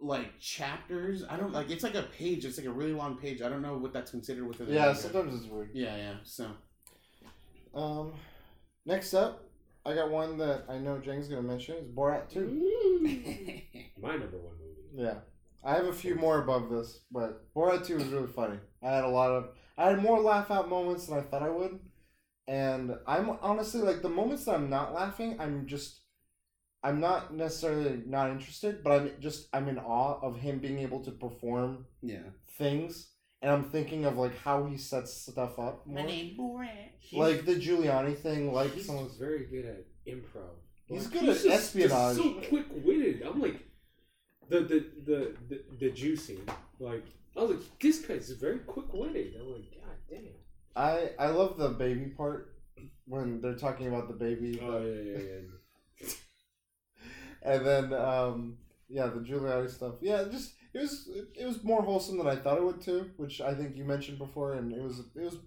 like chapters i don't like it's like a page it's like a really long page i don't know what that's considered within the Yeah, manga. sometimes it's weird. yeah yeah so Um, next up, I got one that I know Jang's gonna mention. Is Borat Two. [laughs] My number one movie. Yeah, I have a few more above this, but Borat Two was really funny. I had a lot of, I had more laugh out moments than I thought I would, and I'm honestly like the moments that I'm not laughing, I'm just, I'm not necessarily not interested, but I'm just I'm in awe of him being able to perform yeah things, and I'm thinking of like how he sets stuff up. More. borat Like the Giuliani thing, like he's some of very good at improv. He's Like, good he's at just- espionage. Just so quick witted. I'm like the the the the, the scene. Like I was like, this guy's a very quick witted. I'm like, god damn. I I love the baby part when they're talking about the baby. Oh yeah, yeah, yeah. [laughs] and then um yeah the Giuliani stuff yeah just it was it was more wholesome than I thought it would too which I think you mentioned before and it was it was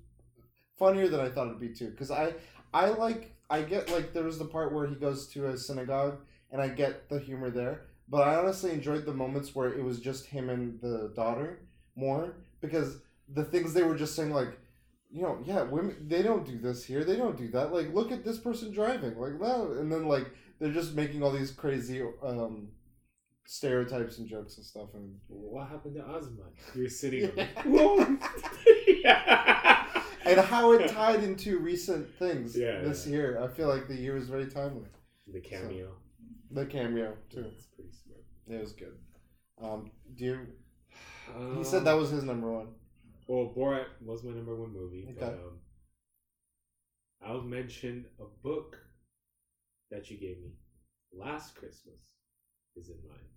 funnier than I thought it'd be too because I I like I get like there was the part where he goes to a synagogue and I get the humor there but I honestly enjoyed the moments where it was just him and the daughter more because the things they were just saying like you know yeah women they don't do this here they don't do that like look at this person driving like that and then like they're just making all these crazy um stereotypes and jokes and stuff and What happened to Osman? You're [laughs] sitting. Yeah. [laughs] on yeah. [laughs] and how it tied into recent things Yeah, this yeah. year i feel like the year was very timely The cameo. The cameo too It's pretty smart. it was good um do you Um, he said that was his number one Well, Borat was my number one movie. But, Okay. um, I'll mention a book that you gave me last Christmas. Is in mine.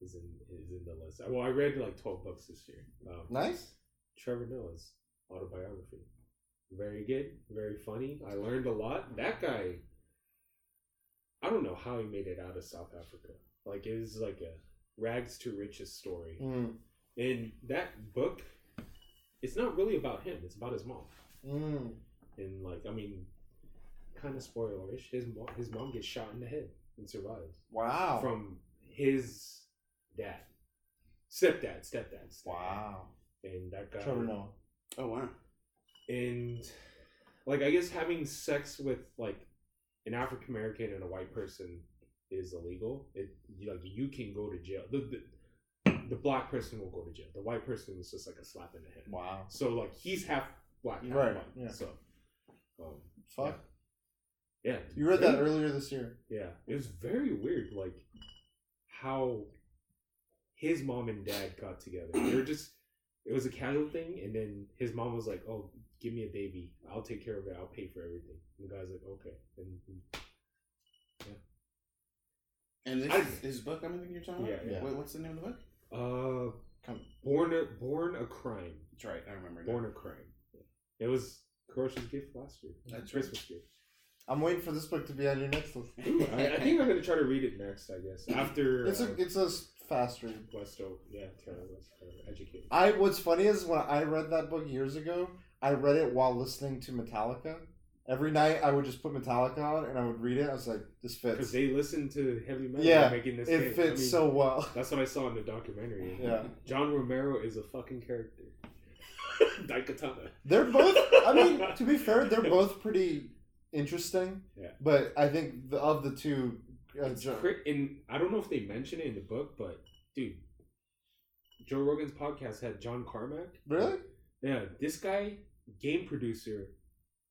Is in is in the list. Well, I read like twelve books this year. Um, nice Trevor Noah's autobiography. Very good, very funny. I learned a lot. That guy, I don't know how he made it out of South Africa. Like it was like a rags to riches story. mm. And that book, it's not really about him. It's about his mom. Mm. And like, I mean, kind of spoilerish. His mom, his mom gets shot in the head and survives wow from his dad, stepdad, stepdad. stepdad. wow And that guy. trevor noah oh wow and like I guess having sex with like an African American and a white person is illegal. It like you can go to jail. The, the the black person will go to jail. The white person is just like a slap in the head. wow So like he's half black, half Right, white. yeah. So um, fuck yeah, you read that earlier this year Yeah, it was very weird. Like how his mom and dad got together. They were just it was a casual thing, and then his mom was like, "Oh, give me a baby. I'll take care of it. I'll pay for everything." And the guy's like, "Okay." And and this I- is his book i'm thinking you're talking about Yeah, yeah. Wait, what's the name of the book uh, Come. born a born a crime. that's right i remember now. Born a crime. It was Crochet's gift last year. That's right. Christmas gift. i'm waiting for this book to be on your next list Ooh, I, I think I'm gonna try to read it next. I guess [laughs] after it's uh, a it's a fast read Westo. Yeah, Tara West, uh, educated. I what's funny is when I read that book years ago, I read it while listening to Metallica. Every night I would just put Metallica on and I would read it. I was like, this fits. Because they listen to heavy metal Yeah, making this It game. fits I mean, so well. [laughs] That's what I saw in the documentary. [laughs] Yeah. John Romero is a fucking character. [laughs] Daikatana. They're both I mean, to be fair, they're both pretty interesting. Yeah. But I think the, of the two, uh, It's Joe, cri- and I don't know if they mention it in the book, but dude, Joe Rogan's podcast had John Carmack. really? Yeah, this guy, game producer,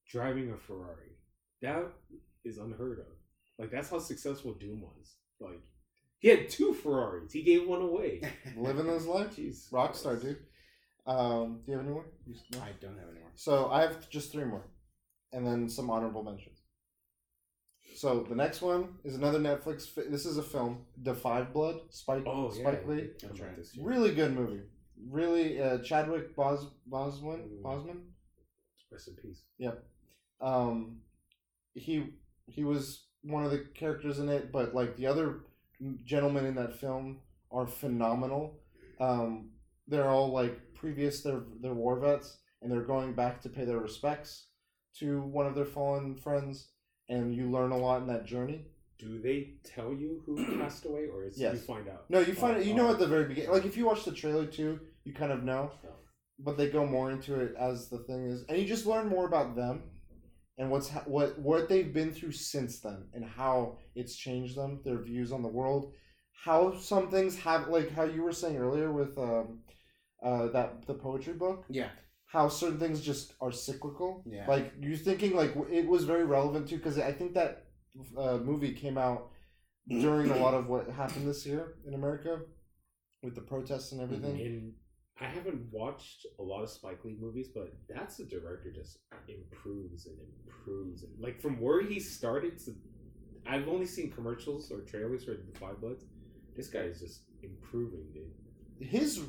driving a Ferrari. That is unheard of. Like that's how successful Doom was. Like he had two Ferraris. He gave one away. [laughs] Living his life, Jeez, rockstar dude. Um, do you have any more? No? I don't have any more. So I have just three more, and then some honorable mentions. So the next one is another Netflix. Fi- this is a film, The Five Blood, Spike Oh yeah, Spike Lee. it came That's right. Really good movie. Really, uh, Chadwick Bos Boseman. Boseman. Rest in peace. Um, he he was one of the characters in it, but like the other gentlemen in that film are phenomenal. Um, they're all like previous they're they're war vets, and they're going back to pay their respects to one of their fallen friends, and you learn a lot in that journey. Do they tell you who [clears throat] passed away, or is Yes. you find out? No, you find Oh, it. You know oh. at the very beginning. Like if you watch the trailer too, you kind of know. Oh. But they go more into it as the thing is, and you just learn more about them and what's ha- what what they've been through since then, and how it's changed them, their views on the world, how some things have like how you were saying earlier with um, uh, that the poetry book, Yeah. how certain things just are cyclical. Yeah. Like you're thinking like it was very relevant too because I think that uh, movie came out during a lot of what happened this year in America with the protests and everything. And I haven't watched a lot of Spike Lee movies, but that's the director just improves and improves. And like from where he started to, I've only seen commercials or trailers for the Five Bloods. This guy is just improving, dude. his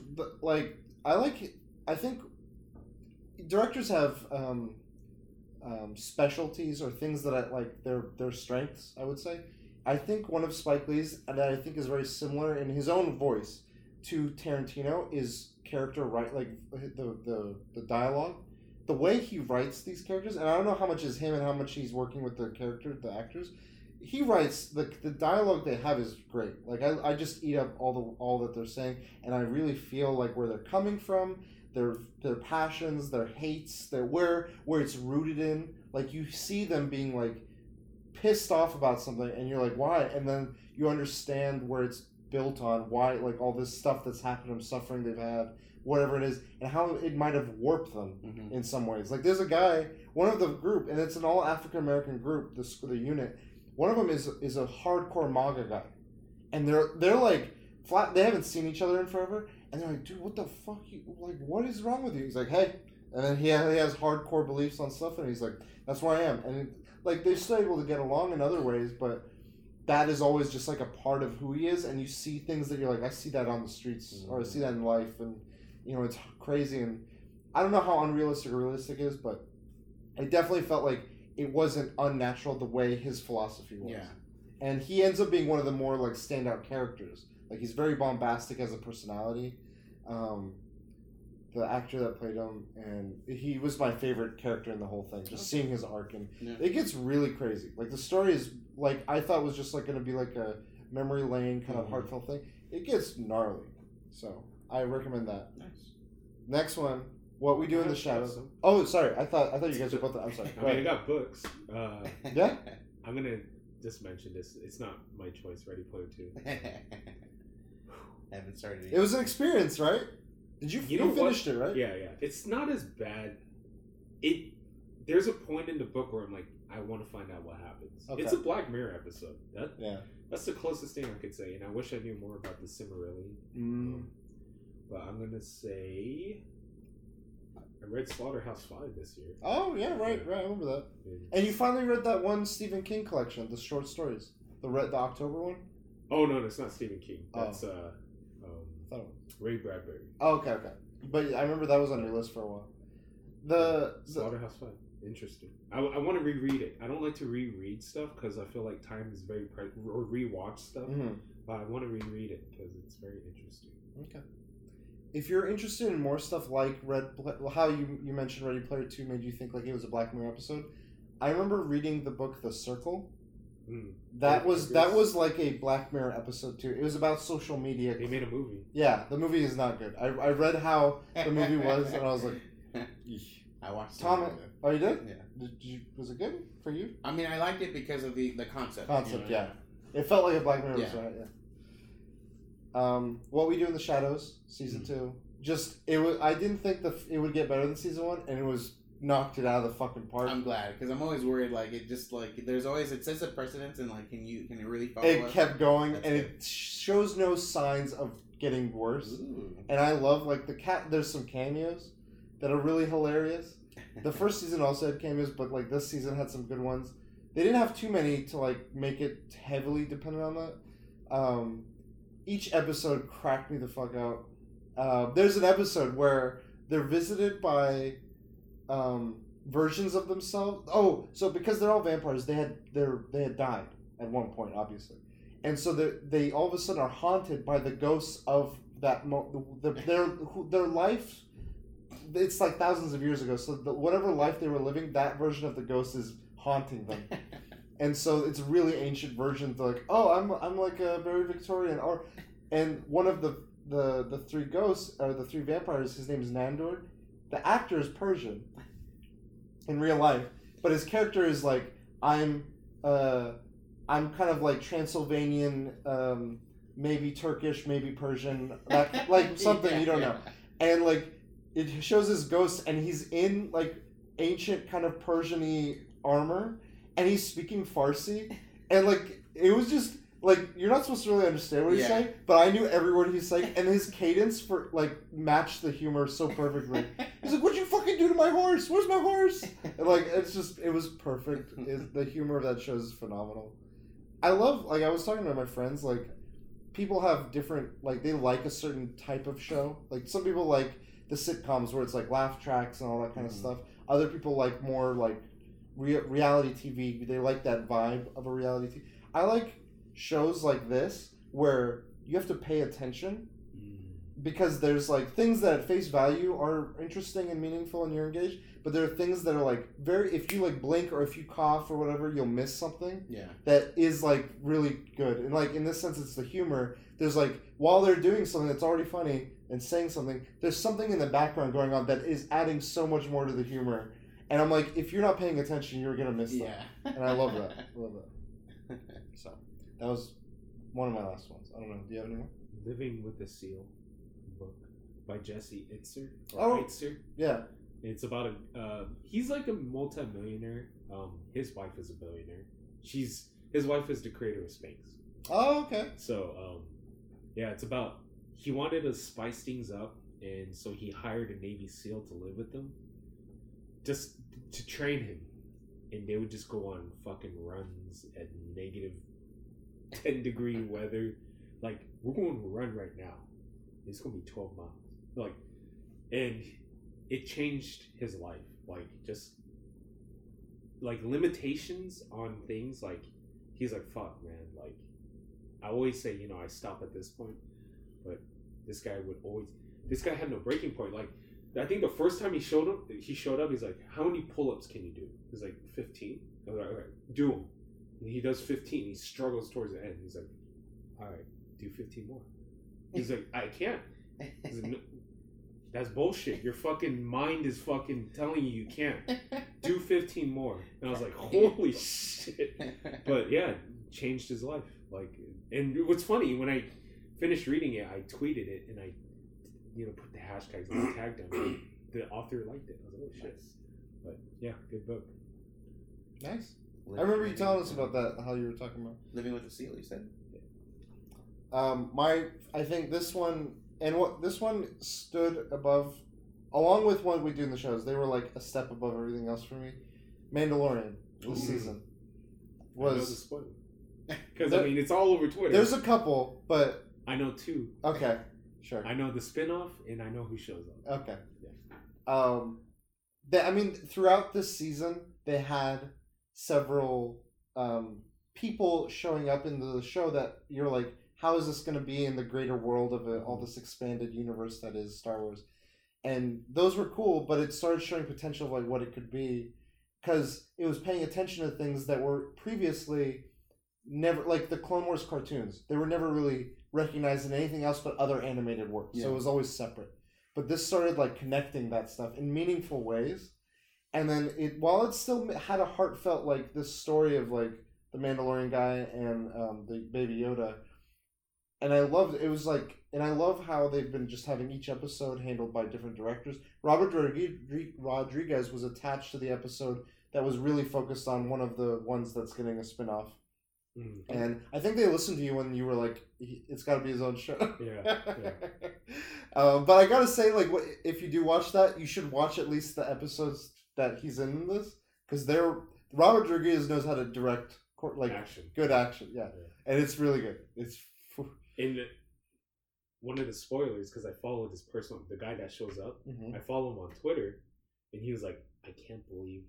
like I like I think directors have um, um, specialties or things that I like their their strengths. I would say. I think one of Spike Lee's that I think is very similar in his own voice to Tarantino is character right like the the the dialogue. The way he writes these characters, and I don't know how much is him and how much he's working with the character, the actors. He writes the the dialogue they have is great. Like I, I just eat up all the all that they're saying, and I really feel like where they're coming from, their their passions, their hates, their where where it's rooted in. Like you see them being like pissed off about something, and you're like, why? And then you understand where it's built on, why like all this stuff that's happened them, suffering they've had, whatever it is, and how it might have warped them Mm-hmm. in some ways. Like there's a guy, one of the group, and it's an all African American group. The the unit, one of them is is a hardcore MAGA guy, and they're they're like flat. They haven't seen each other in forever, and they're like, dude, what the fuck? You like, what is wrong with you? He's like, hey, and then he ha- he has hardcore beliefs on stuff, and he's like, that's where I am, and it, like they're still able to get along in other ways, but. That is always just like a part of who he is, and you see things that you're like, I see that on the streets, or I see that in life, and you know it's crazy. And I don't know how unrealistic or realistic it is, but I definitely felt like it wasn't unnatural the way his philosophy was. Yeah. And he ends up being one of the more like standout characters. Like he's very bombastic as a personality. Um, the actor that played him, and he was my favorite character in the whole thing. Just seeing his arc, and Yeah. it gets really crazy. Like the story is like I thought was just like going to be like a memory lane kind of Mhm. heartfelt thing. It gets gnarly, so I recommend that. Nice. Next one, what we do in the shadows. some. Oh, sorry. I thought I thought you guys were both. I'm sorry. I mean, I got books. Uh, [laughs] Yeah? I'm gonna just mention this. It's not my choice. Ready Player Two. I haven't started It was an experience, right? Did you? You You, what? finished it, right? Yeah, yeah. It's not as bad. It there's a point in the book where I'm like, I want to find out what happens. Okay. It's a Black Mirror episode. That Yeah. that's the closest thing I could say, and I wish I knew more about the Silmarillion. Mm. Um, but I'm gonna say I read Slaughterhouse Five this year. Oh yeah, right, right. I remember that. And you finally read that one Stephen King collection, the short stories, the red, the October one. Oh no, it's not Stephen King. Oh. That's uh, I um, thought it was. Ray Bradbury. Oh, okay, okay. But I remember that was on your list for a while. The, the Slaughterhouse Five. Interesting. I, I want to reread it. I don't like to reread stuff because I feel like time is very pre- or rewatch stuff. mhm. But I want to reread it because it's very interesting. Okay. If you're interested in more stuff like Red, Pla- how you you mentioned Ready Player Two made you think like it was a Black Mirror episode. I remember reading the book The Circle. Mm. That was that was like a Black Mirror episode too. It was about social media. They made a movie. Yeah, the movie is not good. I, I read how the movie was and I was like, [laughs] "Eesh." I I watched. Tom- some of it. Oh, you did? Yeah. Did you? Was it good for you? I mean, I liked it because of the the concept. Concept, you know? yeah. It felt like a Black Mirror, Yeah. right? Yeah. Um, what we do in the shadows, season Mm. two. Just it was. I didn't think the it would get better than season one, and it was knocked it out of the fucking park. I'm glad because I'm always worried. Like it just like there's always it sets a precedence and like can you can it really follow? it up? kept going, That's and good. it shows no signs of getting worse. Ooh. And I love like the cat. There's some cameos that are really hilarious. The first [laughs] season also had cameos, but like this season had some good ones. They didn't have too many to like make it heavily dependent on that. Um, each episode cracked me the fuck out. Uh, there's an episode where they're visited by um, versions of themselves. Oh, so because they're all vampires, they had they're they had died at one point, obviously, and so they they all of a sudden are haunted by the ghosts of that mo- the, the, their their life. It's like thousands of years ago. So the, whatever life they were living, that version of the ghost is haunting them. [laughs] And so it's a really ancient version. They're like, oh, I'm I'm like a very Victorian, or, and one of the the the three ghosts or the three vampires, his name is Nandor. The actor is Persian in real life, but his character is like I'm uh I'm kind of like Transylvanian, um, maybe Turkish, maybe Persian, that [laughs] like something you don't know. And like it shows his ghost and he's in like ancient kind of persian-y armor and he's speaking farsi. And like it was just like you're not supposed to really understand what he's Yeah. saying but i knew every word he's saying and his cadence for like matched the humor so perfectly. He's like what'd you fucking do to my horse? Where's my horse? And, like it's just it was perfect. It, the humor of that show is phenomenal. I love like i was talking to my friends like people have different like they like a certain type of show. Like some people like the sitcoms where it's like laugh tracks and all that kind of Mhm. stuff. Other people like more like rea- reality tv they like that vibe of a reality tv i like shows like this where you have to pay attention mm. because there's like things that at face value are interesting and meaningful and you're engaged but there are things that are like very if you like blink or if you cough or whatever you'll miss something yeah. that is like really good. And like in this sense it's the humor. There's like while they're doing something that's already funny and saying something there's something in the background going on that is adding so much more to the humor. And i'm like if you're not paying attention you're gonna miss that Yeah. and i love that. I love that that was one of my last ones i don't know do you have any more Living with a Seal book by Jesse Itzler. Oh. Itzler. yeah It's about a. Uh, he's like a multimillionaire. Um, his wife is a billionaire. She's his wife is the creator of Spanx. oh okay So, um, yeah, it's about he wanted to spice things up, and so he hired a Navy SEAL to live with them, just to train him, and they would just go on fucking runs at negative ten degree weather. Like we're going to run right now. It's gonna be twelve miles. Like, and it changed his life. Like just like limitations on things. Like he's like, fuck, man. Like I always say, you know, I stop at this point, but this guy would always. This guy had no breaking point. Like I think the first time he showed up, he showed up. He's like, "How many pull-ups can you do?" He's like, 15. I was like, "All right, do them." He does 15. He struggles towards the end. He's like, "All right, do 15 more." He's like, "I can't." He's like, "No, That's bullshit. Your fucking mind is fucking telling you you can't. Do 15 more. And I was like, holy shit. But yeah, changed his life. Like, and what's funny when I finished reading it, I tweeted it and I, you know, put the hashtags and I tagged him. The author liked it. I was like, oh shit. But yeah, good book. nice i remember you telling us about that how you were talking about Living with the seal, you said. Um, my, I think this one and what this one stood above, along with what we do in the shows. They were like a step above everything else for me. Mandalorian this Ooh. season I know the was spoiler. Because [laughs] I mean, it's all over Twitter. there's a couple, but I know two. okay, sure, I know the spin-off and I know who shows up. okay. Um, they, I mean, throughout this season, they had several um people showing up in the show that you're like, how is this going to be in the greater world of it, all this expanded universe that is Star Wars? And those were cool, but it started showing potential of like what it could be, because it was paying attention to things that were previously never like the Clone Wars cartoons. They were never really recognized in anything else but other animated work. So it was always separate. But this started like connecting that stuff in meaningful ways, and then it while it still had a heartfelt like this story of like the Mandalorian guy and um, the Baby Yoda, and I loved it was like and I love how they've been just having each episode handled by different directors. Robert Rodriguez was attached to the episode that was really focused on one of the ones that's getting a spin-off. Mm. And I think they listened to you when you were like, "It's got to be his own show." Yeah, [laughs] um, but I gotta say, like, what if you do watch that, you should watch at least the episodes that he's in this because they're Robert Rodriguez knows how to direct like action. good action, yeah, Yeah. and it's really good. It's [laughs] In the, one of the spoilers, because I follow this person, the guy that shows up, Mhm. I follow him on Twitter, and he was like, "I can't believe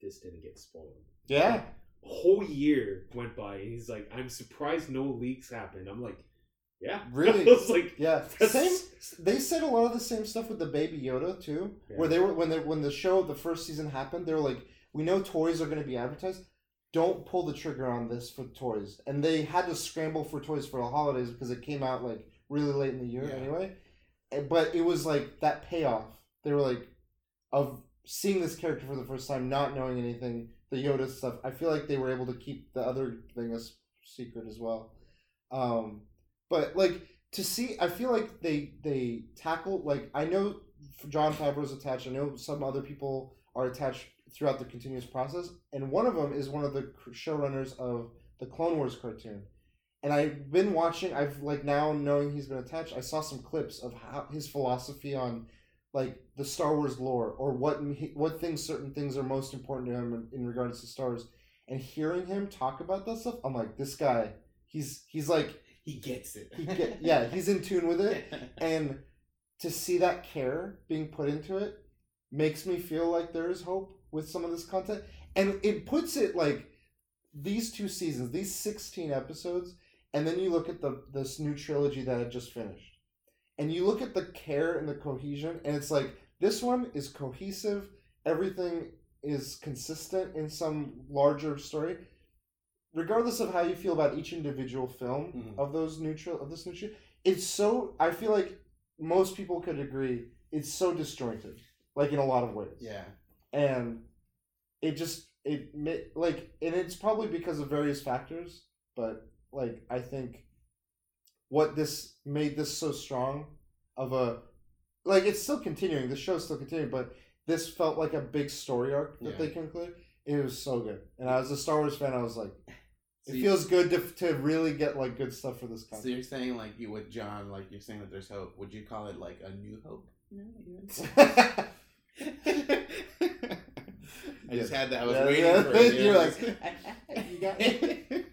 this didn't get spoiled." yeah, A whole year went by, and he's like, "I'm surprised no leaks happened." I'm like, "Yeah, Really? [laughs] Like, yeah. That's- Same. They said a lot of the same stuff with the Baby Yoda too, where they were when they when the show the first season happened. They were like, "We know toys are going to be advertised." Don't pull the trigger on this for toys, and they had to scramble for toys for the holidays because it came out like really late in the year Yeah. anyway. But it was like that payoff. They were like, of seeing this character for the first time, not knowing anything, the Yoda stuff. I feel like they were able to keep the other thing a secret as well. Um, but like to see, I feel like they they tackle like I know Jon Favreau's attached. I know some other people are attached throughout the continuous process, and one of them is one of the showrunners of the Clone Wars cartoon. And I've been watching. I've like now knowing he's been attached. I saw some clips of how his philosophy on like the Star Wars lore or what what things certain things are most important to him in, in regards to Star Wars. And hearing him talk about that stuff, I'm like, this guy, he's he's like he gets it. he get yeah, he's in tune with it. [laughs] And to see that care being put into it makes me feel like there is hope with some of this content. And it puts it like these two seasons these 16 episodes and then you look at the this new trilogy that had just finished. And you look at the care and the cohesion and it's like this one is cohesive. Everything is consistent in some larger story regardless of how you feel about each individual film Mhm. of those neutral of this neutral it's so i feel like most people could agree it's so disjointed like in a lot of ways yeah. and it just it like and it's probably because of various factors but like i think what this made this so strong of a like it's still continuing the show's still continuing but this felt like a big story arc that Yeah. they concluded it was so good and i was a star wars fan i was like So it you- feels good to, to really get like good stuff for this So you're saying like you with John, like you're saying that there's hope. Would you call it like a new hope? No, I [laughs] [laughs] just had that. I was Yeah, waiting yeah. for it. [laughs] You're like, you got it.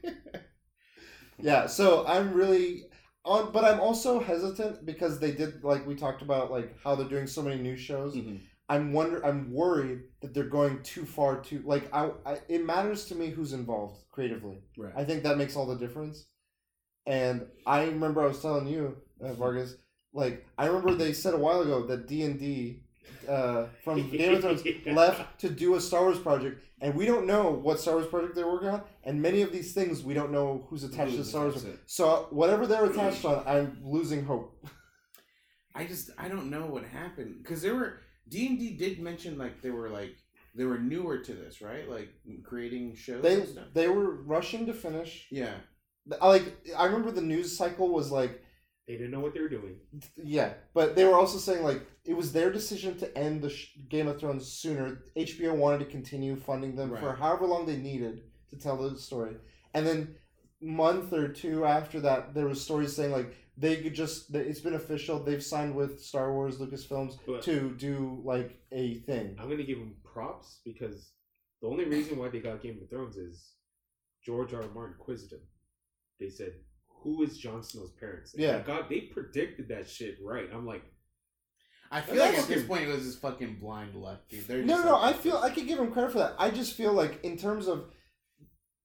yeah so i'm really on but i'm also hesitant because they did like we talked about like how they're doing so many new shows Mhm. I'm wonder i'm worried that they're going too far too like I, I it matters to me who's involved creatively Right. i think that makes all the difference and i remember i was telling you uh, vargas like i remember they said a while ago that d&d uh, from [laughs] game of thrones left to do a Star Wars project, and we don't know what Star Wars project they're working on, and many of these things we don't know who's attached to Star Wars. So whatever they're attached on, I'm losing hope. I just I don't know what happened because there were D and D did mention like they were like they were newer to this right like creating shows. They and stuff. they were rushing to finish. yeah. I like I remember the news cycle was like They didn't know what they were doing. yeah, but they were also saying like it was their decision to end the sh- Game of Thrones sooner. HBO wanted to continue funding them for however long they needed to tell the story, and then month or two after that, there was stories saying like they could just it's been official. They've signed with Star Wars Lucasfilms But- to do like a thing. I'm gonna give them props because the only reason why they got Game of Thrones is George R. R. Martin quizzed him. They said, "Who is Jon Snow's parents?" And Yeah. God, they predicted that shit right. I'm like, I feel like at this point it was just fucking blind luck, dude. They're No, no, like- I feel I could give him credit for that. I just feel like in terms of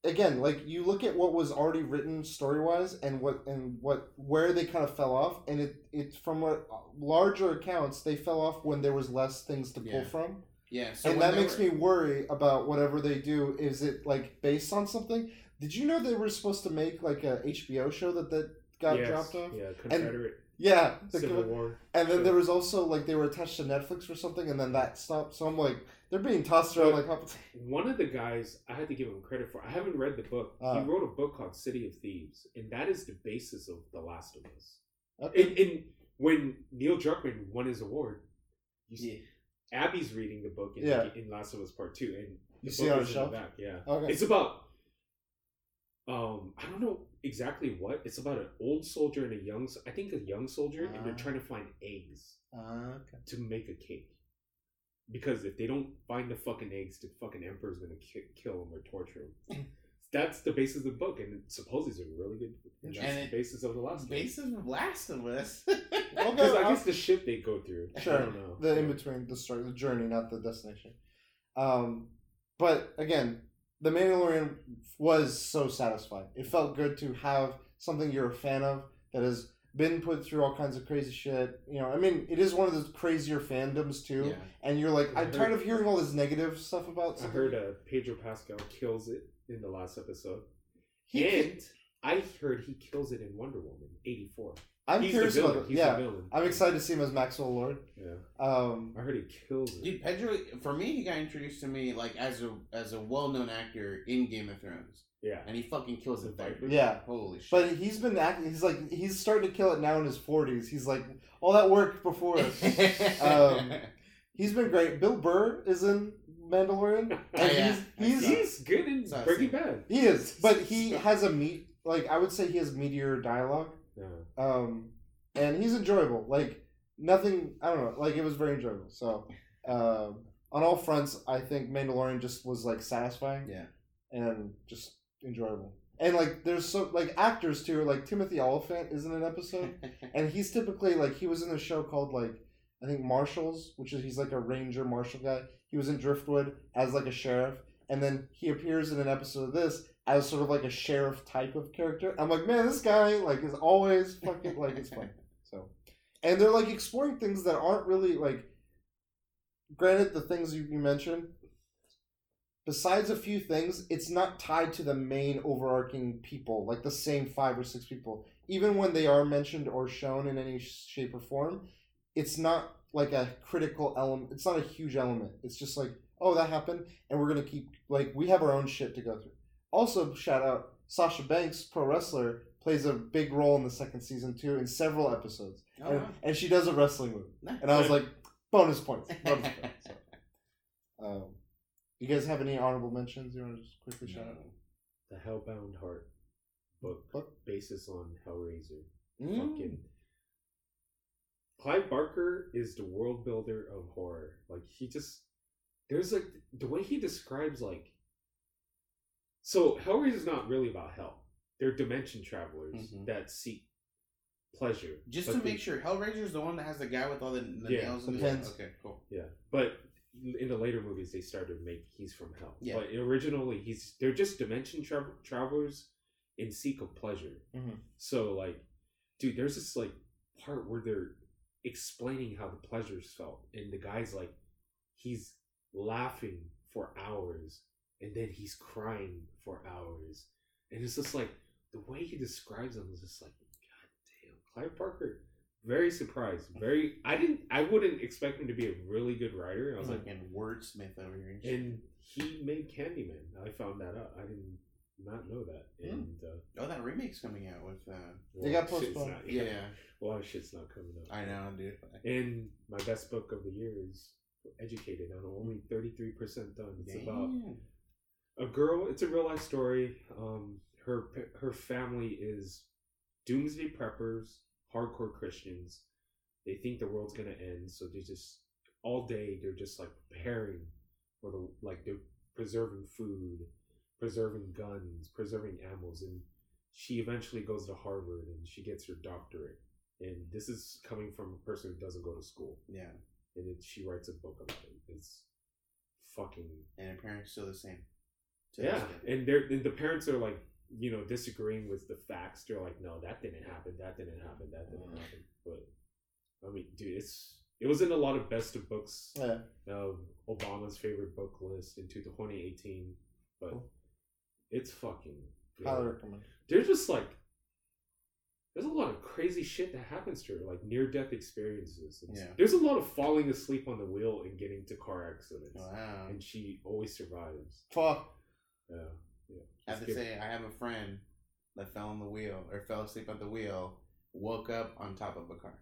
again, like you look at what was already written story wise and what and what where they kind of fell off, and it it's from what larger accounts they fell off when there was less things to pull Yeah. from, yeah. So and that makes were- me worry about whatever they do. Is it like based on something? Did you know they were supposed to make like a HBO show that that got yes, dropped off? Yeah, Confederate. Yeah, the Civil co- War. and then Sure. there was also like they were attached to Netflix or something, and then that stopped. So I'm like, they're being tossed around like. how- One of the guys I had to give him credit for. I haven't read the book. Uh. he wrote a book called City of Thieves, and that is the basis of The Last of Us. Okay. And, and when Neil Druckmann won his award, you see, Yeah. Abby's reading the book in, Yeah. in Last of Us Part Two, and You see on the in the shelf? back. Yeah, Okay. it's about. Um, I don't know exactly what. It's about an old soldier and a young. I think a young soldier, and they're Ah. trying to find eggs Ah, okay. to make a cake. Because if they don't find the fucking eggs, the fucking emperor's gonna ki- kill them or torture them. [clears throat] That's the basis of the book, and supposedly it's a really good. And that's And the it- basis of the last. Basis of Last of Us. [laughs] Because I guess the ship they go through. I Sure. don't know. The in between, the story, the journey, not the destination. Um, but again, the Mandalorian was so satisfying. It felt good to have something you're a fan of that is has been put through all kinds of crazy shit. You know, I mean, it is one of the crazier fandoms too. yeah. And you're like, I I'm heard- tired of hearing all this negative stuff about. I heard uh, Pedro Pascal kills it in the last episode, He and I heard he kills it in Wonder Woman '84. I'm He's curious villain. about it. Yeah. I'm excited to see him as Maxwell Lord. Yeah, Um, I heard he kills it. Dude, Pedro, for me, he got introduced to me like as a as a well known actor in Game of Thrones, yeah, and he fucking kills it there. yeah. Holy shit! But he's been acting. He's like he's starting to kill it now in his 40s. He's like all that work before. [laughs] Um, He's been great. Bill Burr is in Mandalorian, [laughs] and Oh, yeah. he's he's he's good in So I Breaking. Bad. he is, but he has a meat like I would say he has meteor dialogue, Yeah. um, and he's enjoyable. Like nothing, I don't know. Like it was very enjoyable. So um, on all fronts, I think Mandalorian just was like satisfying yeah. and just enjoyable. And like there's so like actors too. Like Timothy Olyphant is in an episode. [laughs] and he's typically like he was in a show called like I think Marshals, which is he's like a ranger marshal guy. He was in Driftwood as like a sheriff, and then he appears in an episode of this as sort of like a sheriff type of character. I'm like, man, this guy like is always fucking like it's fun. [laughs] So, and they're like exploring things that aren't really like. Granted, the things you, you mentioned. Besides a few things, it's not tied to the main overarching people, like the same five or six people even when they are mentioned or shown in any shape or form, it's not like a critical element. It's not a huge element. It's just like, oh, that happened, and we're gonna keep like we have our own shit to go through. Also, shout out Sasha Banks, pro wrestler, plays a big role in the second season too in several episodes, Oh, and, wow. and she does a wrestling move, and I was like, bonus points. Bonus points. So, [laughs] um, you guys have any honorable mentions you want to just quickly shout out? The Hellbound Heart book, Book? basis on Hellraiser. Mm. Fucking Clive Barker is the world builder of horror. Like he just there's like the way he describes like so Hellraiser is not really about hell. They're dimension travelers Mhm. that seek pleasure. Just But to they- make sure, Hellraiser is the one that has the guy with all the, the Yeah, nails in the his pins. Okay, cool. Yeah, but in the later movies, they started to make he's from hell. Yeah. But originally, he's they're just dimension tra- travelers in seek of pleasure. Mhm. So like, dude, there's this like part where they're explaining how the pleasures felt, and the guy's like, he's laughing for hours, and then he's crying for hours, and it's just like the way he describes them is just like, god damn, Clive Barker. Very surprised. Very. I didn't. I wouldn't expect him to be a really good writer. I was like, and wordsmith over here. and he made Candyman. I found that out. I didn't not know that. And uh, oh, that remake's coming out with. Uh, They got postponed. not- yeah, a lot of shit's not coming out. I know, dude. And my best book of the year is Educated. I'm only thirty three percent done. It's about a girl. It's a real life story. Um, her her family is doomsday preppers, hardcore Christians. They think the world's gonna end, so they just all day they're just like preparing for the like they're preserving food, preserving guns, preserving ammos, and she eventually goes to Harvard and she gets her doctorate. And this is coming from a person who doesn't go to school, Yeah, and it, she writes a book about it. It's fucking and her parents still the same. Yeah, and they're and the parents are like, you know, disagreeing with the facts. They're like, no, that didn't happen. That didn't happen. That didn't Mm. happen. But I mean, dude, it's it was in a lot of best of books Yeah. of Obama's favorite book list into 2018. But Cool. it's fucking. good. Highly recommend. They're just like there's a lot of crazy shit that happens to her, like near death experiences. It's- Yeah. There's a lot of falling asleep on the wheel and getting to car accidents, Wow. and she always survives. Fuck. Yeah, yeah. I have to It's good. say, I have a friend that fell on the wheel or fell asleep at the wheel, woke up on top of a car.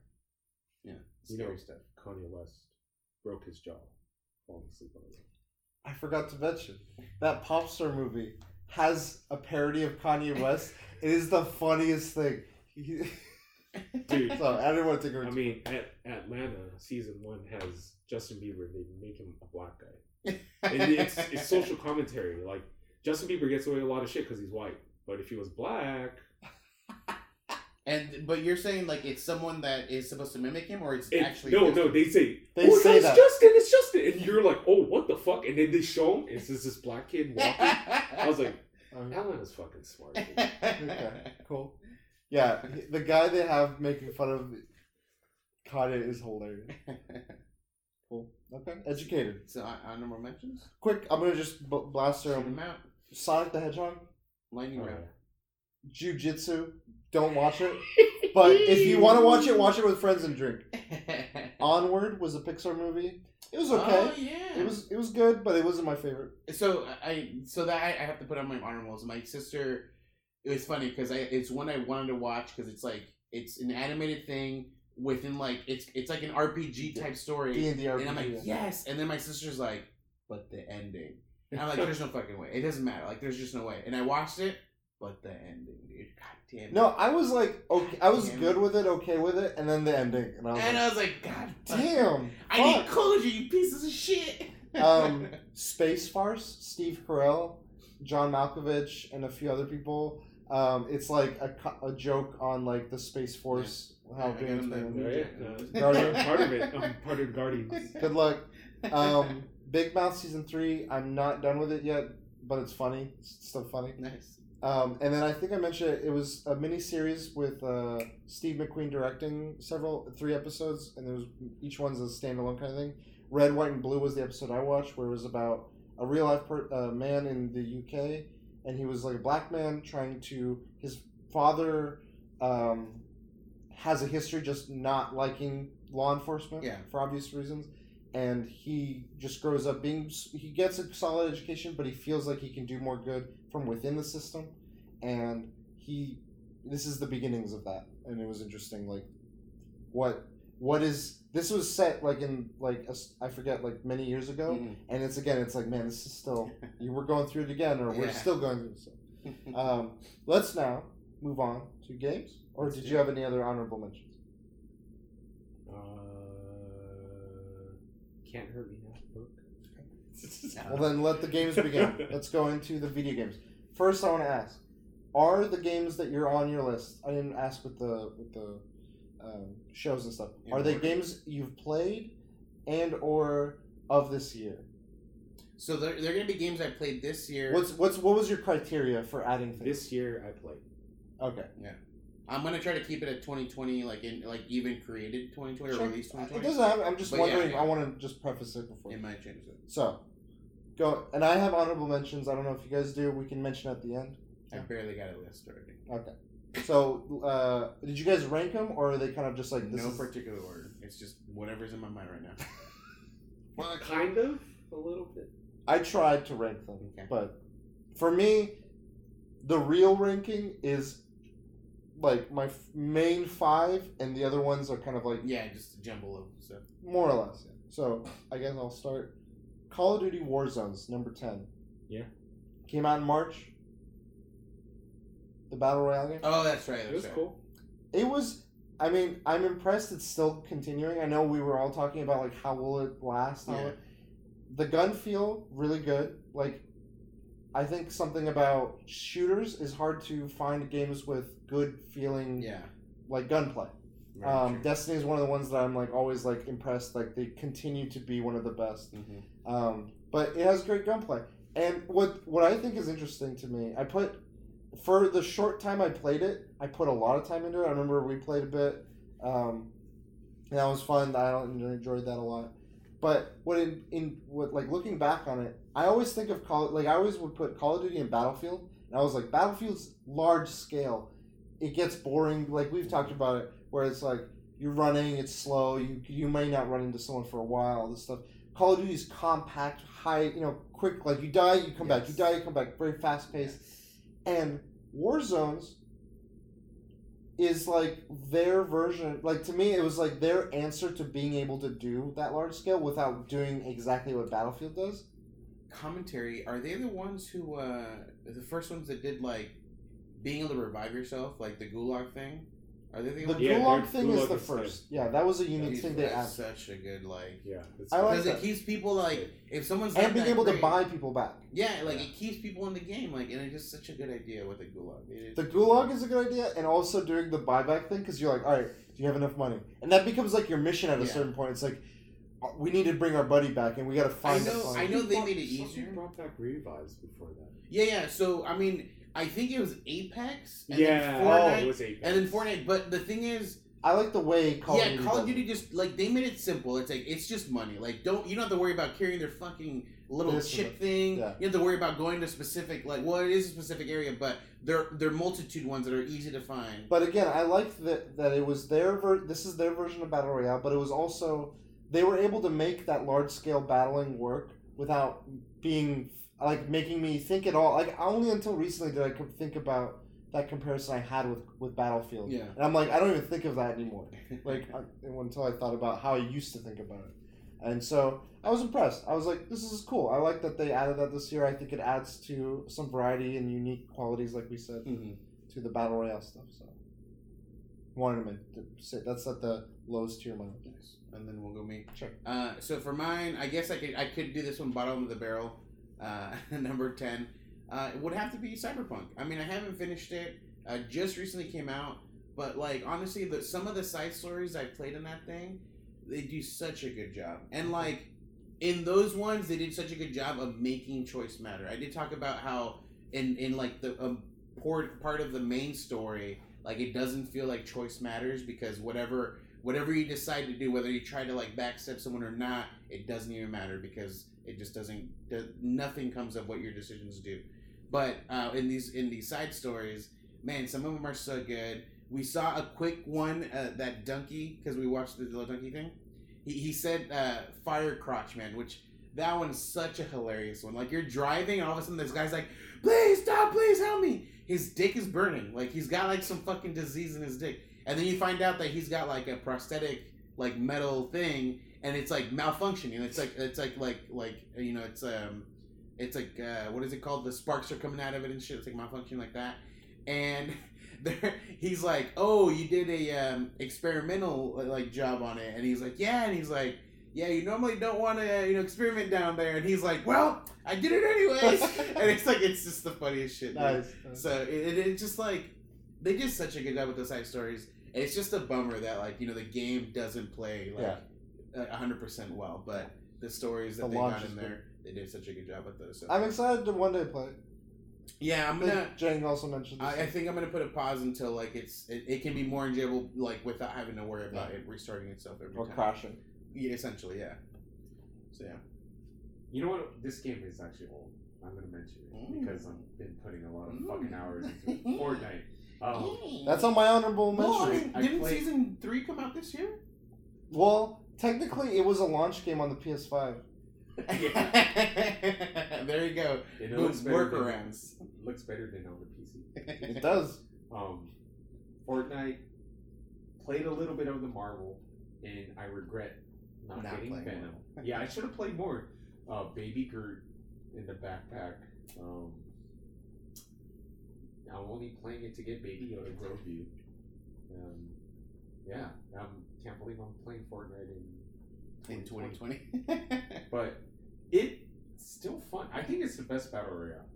Yeah, You scary know, stuff. Kanye West broke his jaw falling asleep on the wheel. I forgot to mention that Popstar movie has a parody of Kanye West. it is the funniest thing. [laughs] Dude, [laughs] so I didn't want to take I mean, at Atlanta season one has Justin Bieber. They make him a black guy. [laughs] And it's, it's social commentary. Like Justin Bieber gets away with a lot of shit because he's white, but if he was black, [laughs] and but you're saying like it's someone that is supposed to mimic him, or it's it, actually no, just- no, they say They oh, say no, it's that. Justin, it's Justin, and you're like, oh, what the fuck? And then they show him, it's just this black kid [laughs] walking. I was like, Um, is fucking smart. dude. okay, cool. Yeah, he- the guy they have making fun of Kanye is hilarious. [laughs] Cool. Okay, educated. so hon- honorable mentions. Quick, I'm gonna just b- blast Shoot her. him out. Sonic the Hedgehog, Lightning Oh, round. Jujitsu. Don't watch it, [laughs] but if you want to watch it, watch it with friends and drink. [laughs] Onward was a Pixar movie. It was okay. Oh yeah. It was it was good, but it wasn't my favorite. So I so that I, I have to put on my honorables. My sister, it was funny because I it's one I wanted to watch because it's like it's an animated thing within like it's it's like an RPG type story, D and D and I'm like yes, and then my sister's like, but the ending, and I'm like, there's no fucking way. It doesn't matter. Like there's just no way. And I watched it, but the ending, dude. God damn. it. No, I was like, okay, I was Damn. good with it, okay with it, and then the ending, and I was And like, I was like, God fuck. damn. I need fuck. closure, you pieces of shit. um, [laughs] Space Farce, Steve Carell, John Malkovich, and a few other people. Um, it's like a, a joke on like the Space Force. How I got things him there. been- Oh, yeah, uh, Guardian. Part of it. I'm part of Guardians. Good luck. Um, [laughs] Big Mouth season three. I'm not done with it yet, but it's funny. It's still funny. nice. Um, and then I think I mentioned it, it was a mini series with uh, Steve McQueen directing several three episodes, and there was each one's a standalone kind of thing. Red, White, and Blue was the episode I watched, where it was about a real life per, uh, man in the UK, and he was like a black man trying to. His father um, has a history just not liking law enforcement Yeah. for obvious reasons, and he just grows up being. He gets a solid education, but he feels like he can do more good from within the system, and he. This is the beginnings of that, and it was interesting. Like, what what is this was set like in like a s I forget like many years ago, Mhm. and it's again it's like man this is still [laughs] you were going through it again or we're still going through this. [laughs] Um, let's now move on to games. Or Let's did you it. have any other honorable mentions? Uh, can't hurt me now. Book. [laughs] Well, then let the games begin. [laughs] Let's go into the video games. First, I want to ask: Are the games that you're on your list? I didn't ask with the with the um, shows and stuff. In Are they order. games you've played and or of this year? So they're, they're going to be games I played this year. What's what's what was your criteria for adding things? This year I played. okay. I'm going to try to keep it at 2020, like in like even created 2020 Sure. or released 2020. It 2020. doesn't have. I'm just But wondering. yeah. I want to just preface it before. It might change it. So, go. And I have honorable mentions. I don't know if you guys do. We can mention at the end. I barely got a list already. Okay. So, uh, did you guys rank them, or are they kind of just like this no is- particular order. It's just whatever's in my mind right now. [laughs] Well, kind of a little bit. I tried to rank them, Okay. but for me, the real ranking is like my f- main five, and the other ones are kind of like Yeah, just a jumble of stuff. more or less. Yeah. So I guess I'll start. Call of Duty Warzones number ten. Yeah. Came out in March. The battle royale game. Oh, that's right. It was right. cool. It was. I mean, I'm impressed. It's still continuing. I know we were all talking about like how will it last. How Yeah. it, the gun feel really good. Like, I think something about shooters is hard to find games with good feeling Yeah. like gunplay. very Um, true. Destiny is one of the ones that I'm like always like impressed. Like they continue to be one of the best. Mhm. Um, but it has great gunplay. And what what I think is interesting to me, I put for the short time I played it, I put a lot of time into it. I remember we played a bit, um, and that was fun. I enjoyed that a lot. But what in, in what like looking back on it, I always think of Call like I always would put Call of Duty and Battlefield, and I was like Battlefield's large scale it gets boring. Like we've talked about it, where it's like you're running, it's slow. You you may not run into someone for a while. This stuff. Call of Duty is compact, high, you know, quick. Like you die, you come back. You die, you come back. Very fast paced. And Warzones is like their version. Like to me, it was like their answer to being able to do that large scale without doing exactly what Battlefield does. Commentary. Are they the ones who uh the first ones that did like being able to revive yourself, like the gulag thing? Are they the The only Yeah, Gulag their thing is the is first. Yeah, that was a unique Dude, thing they that's added. such a good like Yeah, it's I like because it keeps people like if someone's And being that able to buy people back. Yeah, like Yeah. it keeps people in the game, like, and it's just such a good idea with the gulag. It is- The gulag is a good idea, and also doing the buyback thing because you're like, all right, do you have enough money? And that becomes like your mission at a Yeah. certain point. It's like uh, we need to bring our buddy back, and we got to find. know- the. I know they made it Something easier. brought back revives before that. Yeah, yeah. So I mean, I think it was Apex. And yeah, oh, Then Fortnite, it was Apex. and then Fortnite. But the thing is, I like the way Call yeah, of Duty. Call of. Duty just like they made it simple. It's like it's just money. Like don't you don't have to worry about carrying their fucking little This chip thing. yeah. You have to worry about going to specific like well, it is a specific area, but they're they're multitude ones that are easy to find. But again, I like that that it was their ver- this is their version of battle royale, but it was also they were able to make that large scale battling work without being like making me think at all. Like only until recently did I think about that comparison I had with with Battlefield. Yeah. And I'm like, I don't even think of that anymore. [laughs] Like I, until I thought about how I used to think about it, and so I was impressed. I was like, this is cool. I like that they added that this year. I think it adds to some variety and unique qualities, like we said Mhm. to the battle royale stuff. So wanted to say that's at the lowest tier of mine. Yes. And then we'll go me. Sure. Uh, so for mine, I guess I could I could do this one bottom of the barrel, uh, [laughs] number ten. Uh, it would have to be Cyberpunk. I mean, I haven't finished it. Uh, just recently came out, but like honestly, the some of the side stories I played in that thing, they do such a good job. And like in those ones, they did such a good job of making choice matter. I did talk about how in in like the um, part part of the main story, like it doesn't feel like choice matters because whatever whatever you decide to do, whether you try to like backstep someone or not, it doesn't even matter because it just doesn't. Nothing comes of what your decisions do. But uh, in these in these side stories, man, some of them are so good. We saw a quick one uh, that Donkey because we watched the little Donkey thing. He, he said uh, fire crotch man, which that one's such a hilarious one. Like you're driving and all of a sudden this guy's like, please stop, please help me. His dick is burning. Like he's got like some fucking disease in his dick. And then you find out that he's got like a prosthetic like metal thing and it's like malfunctioning. It's like it's like like like you know it's um it's like uh, what is it called? The sparks are coming out of it and shit. It's like malfunctioning like that. And [laughs] there, he's like, "Oh, you did a um, experimental like job on it," and he's like, "Yeah," and he's like, "Yeah, you normally don't want to you know experiment down there," and he's like, "Well, I did it anyways," [laughs] and it's like it's just the funniest shit. Nice. So it, it, it's just like they did such a good job with the side stories. And it's just a bummer that like you know the game doesn't play like a hundred percent well, but the stories that The they got is in good. there, they did such a good job with those. So. I'm excited to one day play. it. yeah, I'm I gonna. think Jane also mentioned this. I, I think I'm gonna put a pause until like it's it, it can be more enjoyable like without having to worry about it restarting itself every or time. crashing. Yeah, essentially, yeah. So yeah. You know what? This game is actually old. I'm gonna mention it Mm. because I've been putting a lot of Mm. fucking hours into. [laughs] Fortnite. Um, That's on my honorable Well, I mention. mean, didn't played- season three come out this year? Well, technically, it was a launch game on the PS5. [laughs] there you go. it looks better than- workarounds. looks better than on the PC. It does. Um, Fortnite played a little bit of the Marvel, and I regret not, Not getting playing Venom. Marvel. yeah, I should have played more. Uh, Baby Gert in the backpack. Um, I'm only playing it to get Baby Yoda Grogu. Um, yeah, I can't believe I'm playing Fortnite in In 2020. [laughs] but it's still fun. I think it's the best battle royale.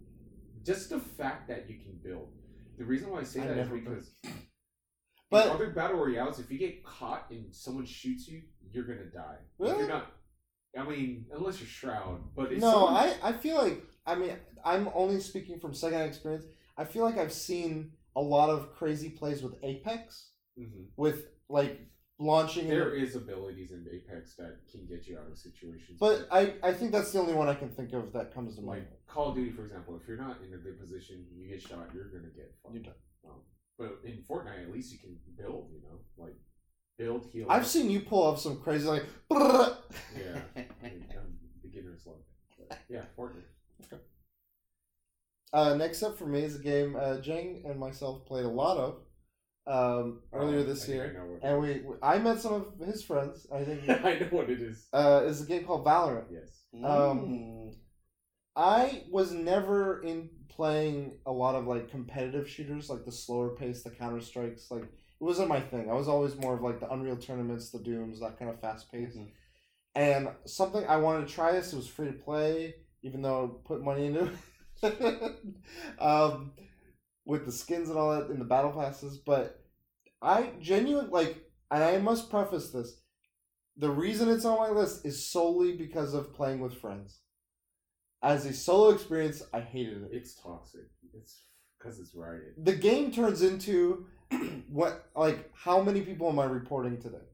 Just the fact that you can build. The reason why I say I that is because But- in other battle royales, if you get caught and someone shoots you, you're gonna die. Really? You're not. I mean, unless you're Shroud, but if No, someone- I, I feel like I mean I'm only speaking from second experience. I feel like I've seen a lot of crazy plays with Apex Mhm. with like launching. there is abilities in Apex that can get you out of situations. but I, I think that's the only one I can think of that comes to mind. like Call of Duty, for example, if you're not in a good position, you get shot, you're gonna get fucked. You're done. Um, But in Fortnite, at least you can build. You know, like build, heal. I've seen you pull off some crazy like. [laughs] Yeah, I mean, um, beginner's luck. Yeah, Fortnite. Uh, next up for me is a game uh, Jang and myself played a lot of um, earlier Oh, this I year, and we, we I met some of his friends. I think [laughs] I know what it is. uh, is a game called Valorant. Yes. Um, I was never in playing a lot of like competitive shooters, like the slower pace, the Counter Strikes. Like it wasn't my thing. I was always more of like the Unreal tournaments, the Dooms, that kind of fast pace. Mhm. And something I wanted to try this. It was free to play, even though I put money into it. [laughs] um, with the skins and all that in the battle passes, but I genuine like, and I must preface this: the reason it's on my list is solely because of playing with friends. As a solo experience, I hated it. It's toxic. It's because it's rated. The game turns into [clears throat] what like how many people am I reporting today,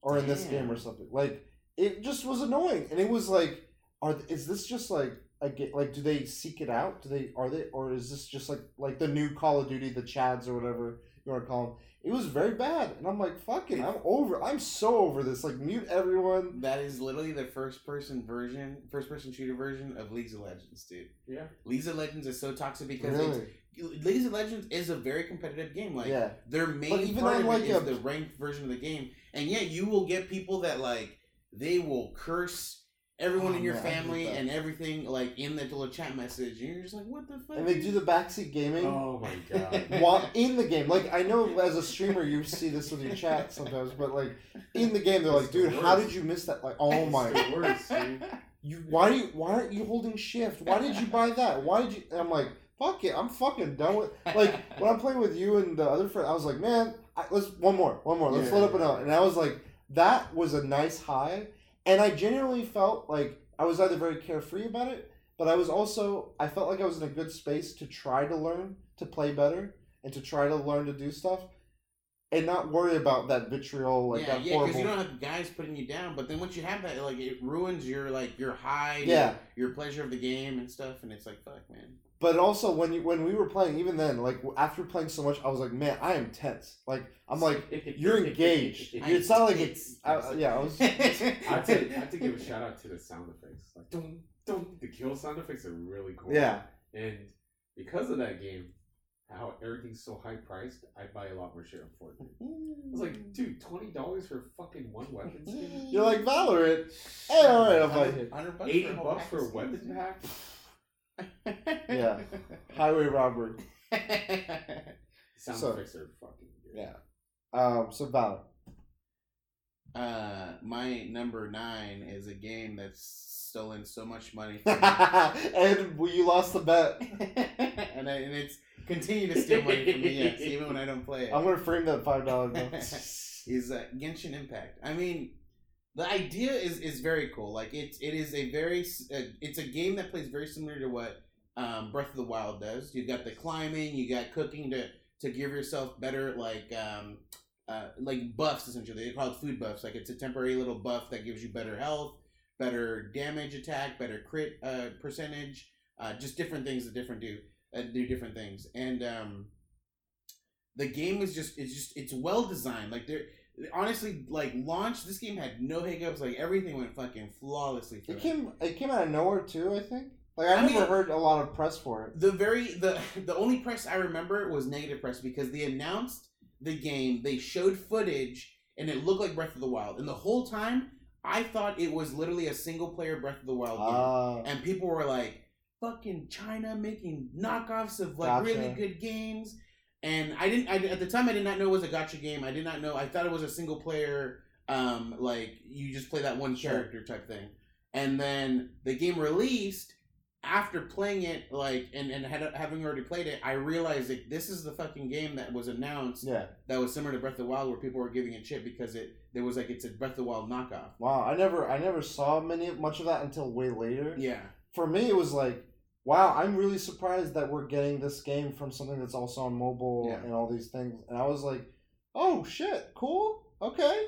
or in this game or something? Like it just was annoying, and it was like, are is this just like a ga- like do they seek it out? Do they are they or is this just like like the new Call of Duty, the Chads or whatever you want to call them? It was very bad, and I'm like, fucking I'm over. I'm so over this. Like mute everyone. That is literally the first person version, first person shooter version of League of Legends, dude. Yeah. League of Legends is so toxic because Really? it's, League of Legends is a very competitive game. Like yeah. their main But even part on, of like, it is a- the ranked version of the game, and yet you will get people that like they will curse everyone Oh, in your man, family and everything like in the little chat message, and you're just like, what the fuck? And they do the backseat gaming. Oh my god. [laughs] while in the game. Like I know as a streamer you see this with your chat sometimes, but like in the game they're like, the dude, how did you miss that? Like, oh my, It's the worst, dude. [laughs] you why do you why aren't you holding shift? Why did you buy that? Why did you? And I'm like, fuck it, I'm fucking done with. Like when I'm playing with you and the other friend, I was like, man, I, let's one more, one more, let's Yeah. load up another. And I was like, that was a nice high, and I genuinely felt like I was either very carefree about it, but I was also I felt like I was in a good space to try to learn to play better and to try to learn to do stuff, and not worry about that vitriol like yeah, that yeah, because you don't have guys putting you down. But then once you have that, like it ruins your like your high, Yeah. your, your pleasure of the game and stuff. And it's like, fuck, man. But also when you when we were playing, even then, like after playing so much, I was like, man, I am tense. Like I'm like, [laughs] you're engaged. It's not like it's- it's I, yeah. I was. [laughs] I have, to, I have to give a [laughs] shout out to the sound effects. Like, dum, dum, the kill sound effects are really cool. Yeah. And because of that game, how everything's so high priced, I buy a lot more shit on Fortnite. I was like, dude, twenty dollars for fucking one weapon skin? You're like Valorant. Hey, all right, I'll buy it. 100 bucks Eighty a bucks for of a weapon skins? pack? Yeah. Highway robbery. [laughs] Sound So- effects are fucking good. Yeah. Um. So Valorant. Uh, my number nine is a game that's stolen so much money [laughs] from me. and you lost the bet. [laughs] and, I, and it's continue to steal money from me, yes, even when I don't play it. I'm gonna frame that five dollar bill. is uh, Genshin Impact. I mean, the idea is is very cool. Like it's it is a very uh, it's a game that plays very similar to what um, Breath of the Wild does. You've got the climbing, you got cooking to to give yourself better like um, uh, like buffs essentially. They call it food buffs. Like it's a temporary little buff that gives you better health, better damage attack, better crit uh, percentage, uh, just different things that different do uh, do different things. And um, the game is just it's just it's well designed. Like there honestly like launch this game had no hiccups. Like everything went fucking flawlessly. through It came. It came out of nowhere too. I think. Like I, I never mean- heard a lot of press for it. the very the [laughs] the only press I remember was negative press because they announced the game, they showed footage, and it looked like Breath of the Wild. And the whole time, I thought it was literally a single player Breath of the Wild game. Ah. And people were like, "Fucking China making knockoffs of like Gotcha. really good games." And I didn't. I, at the time, I did not know it was a gacha game. I did not know. I thought it was a single player, um, like you just play that one character type thing. And then the game released. After playing it, like and and had, having already played it, I realized that this is the fucking game that was announced yeah. that was similar to Breath of the Wild, where people were giving it shit because it there was like it's a Breath of the Wild knockoff. Wow. I never. I never saw many much of that until way later. Yeah, For me, it was like, wow. I'm really surprised that we're getting this game from something that's also on mobile Yeah. and all these things. And I was like, oh shit, cool, okay.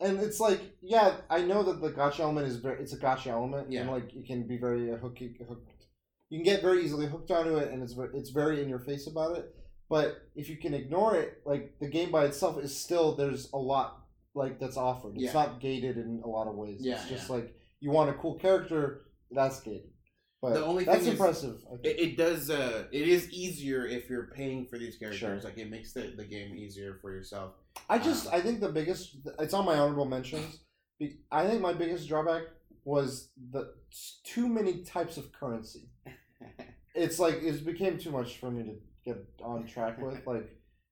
And it's like, yeah, I know that the gacha element is very. It's a gacha element. Yeah. And like, you can be very uh, hooky, hooked. You can get very easily hooked onto it, and it's very, it's very in your face about it. But if you can ignore it, like the game by itself is still there's a lot like that's offered. It's not gated in a lot of ways. Yeah, it's just yeah. like you want a cool character, that's gated. But The only that's impressive. It, it does. Uh, it is easier if you're paying for these characters. Sure. Like it makes the, the game easier for yourself. I just Uh, I think the biggest it's on my honorable mentions. I think my biggest drawback was the too many types of currency. [laughs] It's like it became too much for me to get on track with. [laughs] Like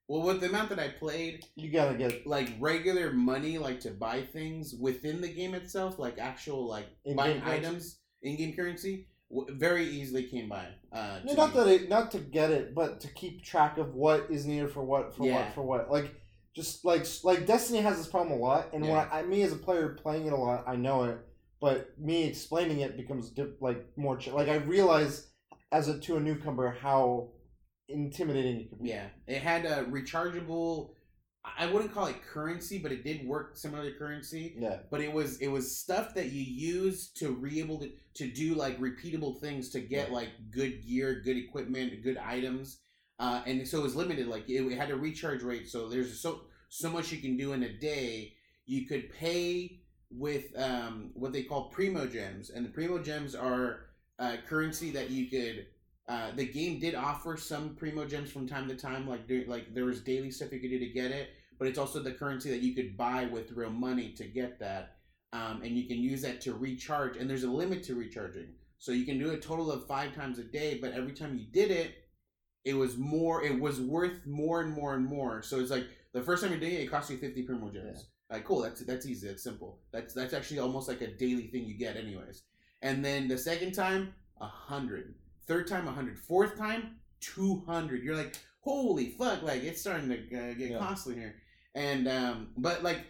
well, with the amount that I played, you gotta get like regular money, like to buy things within the game itself, like actual like In-game buying currency? items, in-game currency, very easily came by. Uh, no, not me. that it, not to get it, but to keep track of what is needed for what for Yeah. what for what. Like just like like Destiny has this problem a lot, and when I, I me as a player playing it a lot, I know it, but me explaining it becomes dip, like more ch- like I realize as a to a newcomer how intimidating it can be. Yeah, it had a rechargeable. I wouldn't call it currency, but it did work similar to currency. Yeah. But it was it was stuff that you use to be able to to do like repeatable things to get Right. like good gear, good equipment, good items, uh, and so it was limited. Like it, it had a recharge rate, so there's so so much you can do in a day. You could pay with um, what they call Primogems, and the Primogems are uh, currency that you could. Uh, the game did offer some Primogems from time to time, like do, like there was daily stuff you could do to get it, but it's also the currency that you could buy with real money to get that, um, and you can use that to recharge. And there's a limit to recharging, so you can do a total of five times a day. But every time you did it, it was more. It was worth more and more and more. So it's like the first time you're doing it, it costs you fifty Primogems. Like cool, that's that's easy, that's simple. That's that's actually almost like a daily thing you get, anyways. And then the second time, a hundred. Third time, a hundred. Fourth time, two hundred. You're like, holy fuck! Like it's starting to uh, get Yeah. costly here. And um, but like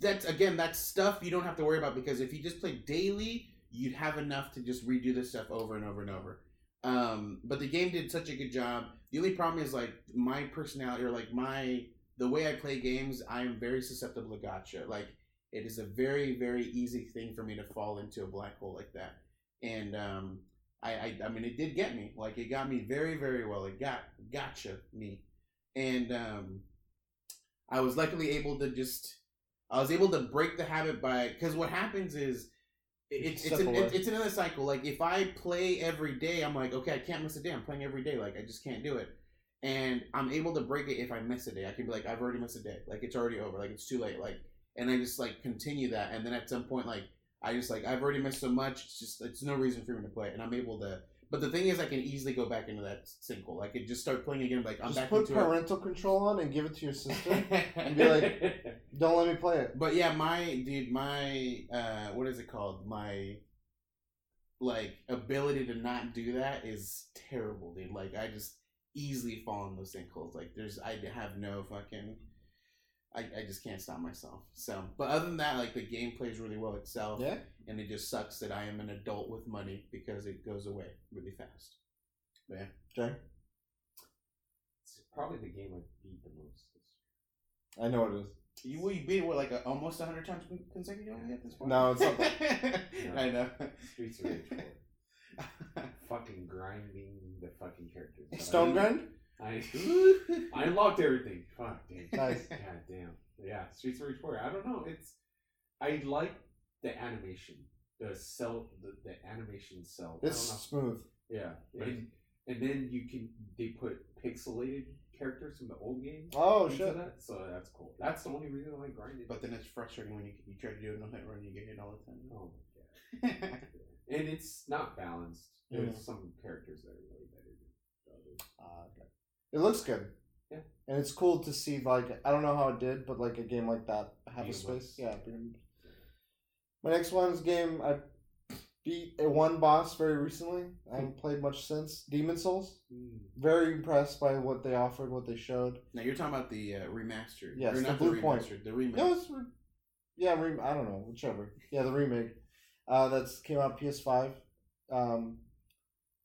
that's again, that's stuff you don't have to worry about because if you just play daily, you'd have enough to just redo this stuff over and over and over. Um, but the game did such a good job. The only problem is like my personality or like my the way I play games, I am very susceptible to gacha. Like it is a very very easy thing for me to fall into a black hole like that. And um, I, I I mean it did get me. Like it got me very very well. It got gotcha me, and um, I was luckily able to just I was able to break the habit by because what happens is. It's it's, an, it's it's another cycle. Like if I play every day, I'm like, okay, I can't miss a day. I'm playing every day. Like I just can't do it and I'm able to break it if I miss a day. I can be like, I've already missed a day, like it's already over, like it's too late, like, and I just like continue that, and then at some point, like I just like I've already missed so much, it's just it's no reason for me to play, and I'm able to. But the thing is, I can easily go back into that sinkhole. I could just start playing again, like I'm Just back put into parental control on and give it to your sister. and be like- [laughs] Don't let me play it. But yeah, my dude, my uh, what is it called? My like ability to not do that is terrible, dude. Like I just easily fall in those sinkholes. Like there's, I have no fucking, I, I just can't stop myself. So, but other than that, like the game plays really well itself, Yeah. and it just sucks that I am an adult with money because it goes away really fast. Yeah. Jay, It's probably the game I beat the most. I know it is. You will you beat it what like a, almost hundred times consecutively at this point? No, it's not [laughs] I know. Streets of Rage 4. fucking grinding the fucking characters. Stone didn't- grind. I [laughs] I unlocked everything. Fuck, dude. Nice. God damn. Yeah, Streets of Rage 4. I don't know. It's I like the animation. The cell the, the animation cell. It's smooth. Yeah. And and then you can they put pixelated characters from the old game Oh shit. that. So that's cool. That's the only reason I grinded. But then it's frustrating when you, you try to do a no hit run, and you get hit all the time. oh my god. [laughs] and it's not balanced. There's Yeah. some characters that are way better than others. Ah, okay. It looks good. Yeah. And it's cool to see like I don't know how it did, but like a game like that have a space. Yeah. beat 'em ups. My next one's game I beat a one boss very recently. I haven't played much since. Demon Souls. Very impressed by what they offered, what they showed. Now you're talking about the uh, remastered. Yes, or the not Bluepoint. remastered, The remake. No, it's re- yeah, re- I don't know, whichever. Yeah, the remake. Uh, that's came out PS5. Um,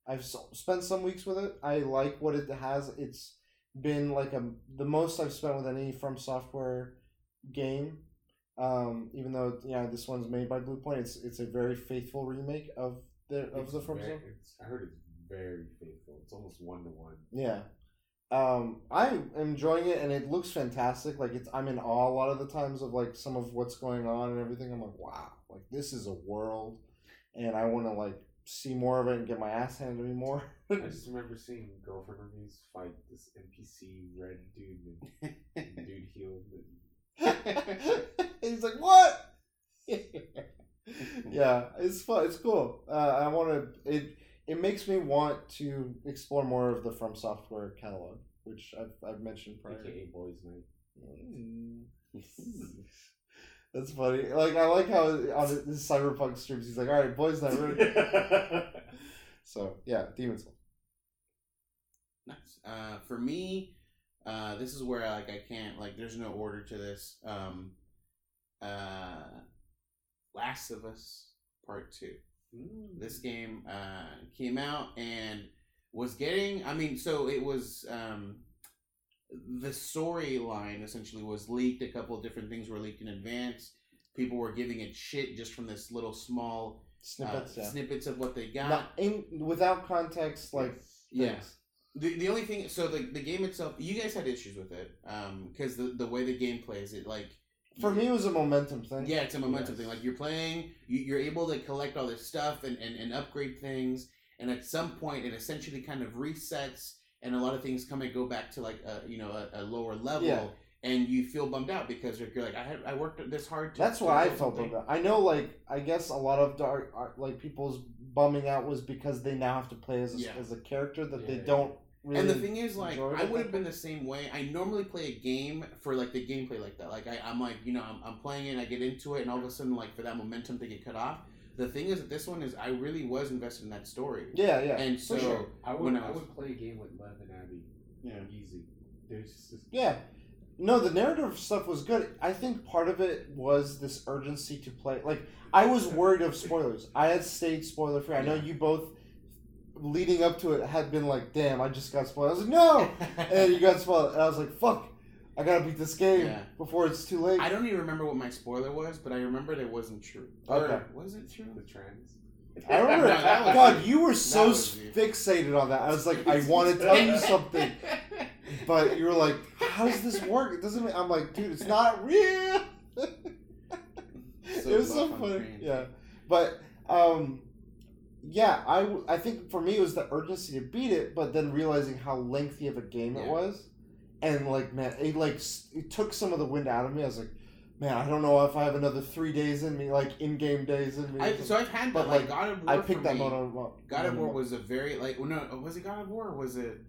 I've spent some weeks with it. I like what it has. It's been like a the most I've spent with any From Software game. Um, even though yeah, this one's made by Bluepoint, it's it's a very faithful remake of the of It's the From Software. I heard it's very faithful. It's almost one to one. Yeah, um, I'm enjoying it, and it looks fantastic. Like it's, I'm in awe a lot of the times of like some of what's going on and everything. I'm like, wow, like this is a world, and I want to like see more of it and get my ass handed to me more. [laughs] I just [laughs] remember seeing girlfriend reviews fight this NPC red dude and [laughs] dude healed. And He's like, what? yeah, it's fun. It's cool. Uh, I want to. It it makes me want to explore more of the From Software catalog, which I've I've mentioned prior. AKA Boys Night. Mm. That's funny. Like I like how on his cyberpunk streams he's like, "All right, boys, night." [laughs] we're-" So yeah, Demon Souls. Nice. Uh, for me, uh, this is where like I can't like. There's no order to this. Um, uh, Last of Us Part Two. Mm. This game uh, came out and was getting. I mean, so it was. Um, the storyline essentially was leaked. A couple of different things were leaked in advance. People were giving it shit just from this little small uh, Snippets, yeah. snippets of what they got. Not in without context, like Yeah. The, the only thing, so the, the game itself, you guys had issues with it, because the, the way the game plays, it like For me, it was a momentum thing. yeah, it's a momentum Yes. thing. Like you're playing, you, you're able to collect all this stuff and, and, and upgrade things, and at some point, it essentially kind of resets, and a lot of things come and go back to like a you know a, a lower level, Yeah. and you feel bummed out because you're, you're like I had I worked this hard. To, That's why I felt something." bummed out. I know, like, I guess a lot of dark, art- like people's bumming out was because they now have to play as a, Yeah. as a character that they Yeah. don't really. and the thing is, like, enjoyed I would have been the same way. I normally play a game for like the gameplay like that. Like, I, I'm like, you know, I'm, I'm playing it, and I get into it, and all of a sudden, like, for that momentum to get cut off. The thing is that this one is I really was invested in that story, yeah, yeah, and so sure. I would when I I, would play a game with Lev and Abby yeah, easy. There's just yeah. No, the narrative stuff was good. I think part of it was this urgency to play. Like, I was worried of spoilers. I had stayed spoiler free. I know you both, leading up to it, had been like, "Damn, I just got spoiled." I was like, "No," [laughs] and you got spoiled, and I was like, "Fuck." I gotta beat this game Yeah. before it's too late. I don't even remember what my spoiler was, but I remember it wasn't true. Or Okay. was it true? the trends. I [laughs] remember. No, that God, you. you were so you. fixated on that. I was like, [laughs] I want to [laughs] tell you something, but you were like, "How does this work?" It doesn't. I'm like, dude, it's not real. So it was so funny. screen. Yeah, but um, yeah, I think for me it was the urgency to beat it, but then realizing how lengthy of a game it was, and like man, it like it took some of the wind out of me. I was like, man, I don't know if I have another three days in me, like in-game days in me. I, so I've had But, that. Like, God of War. I picked that me, mono. God of War was a very like well, no was it God of War or was it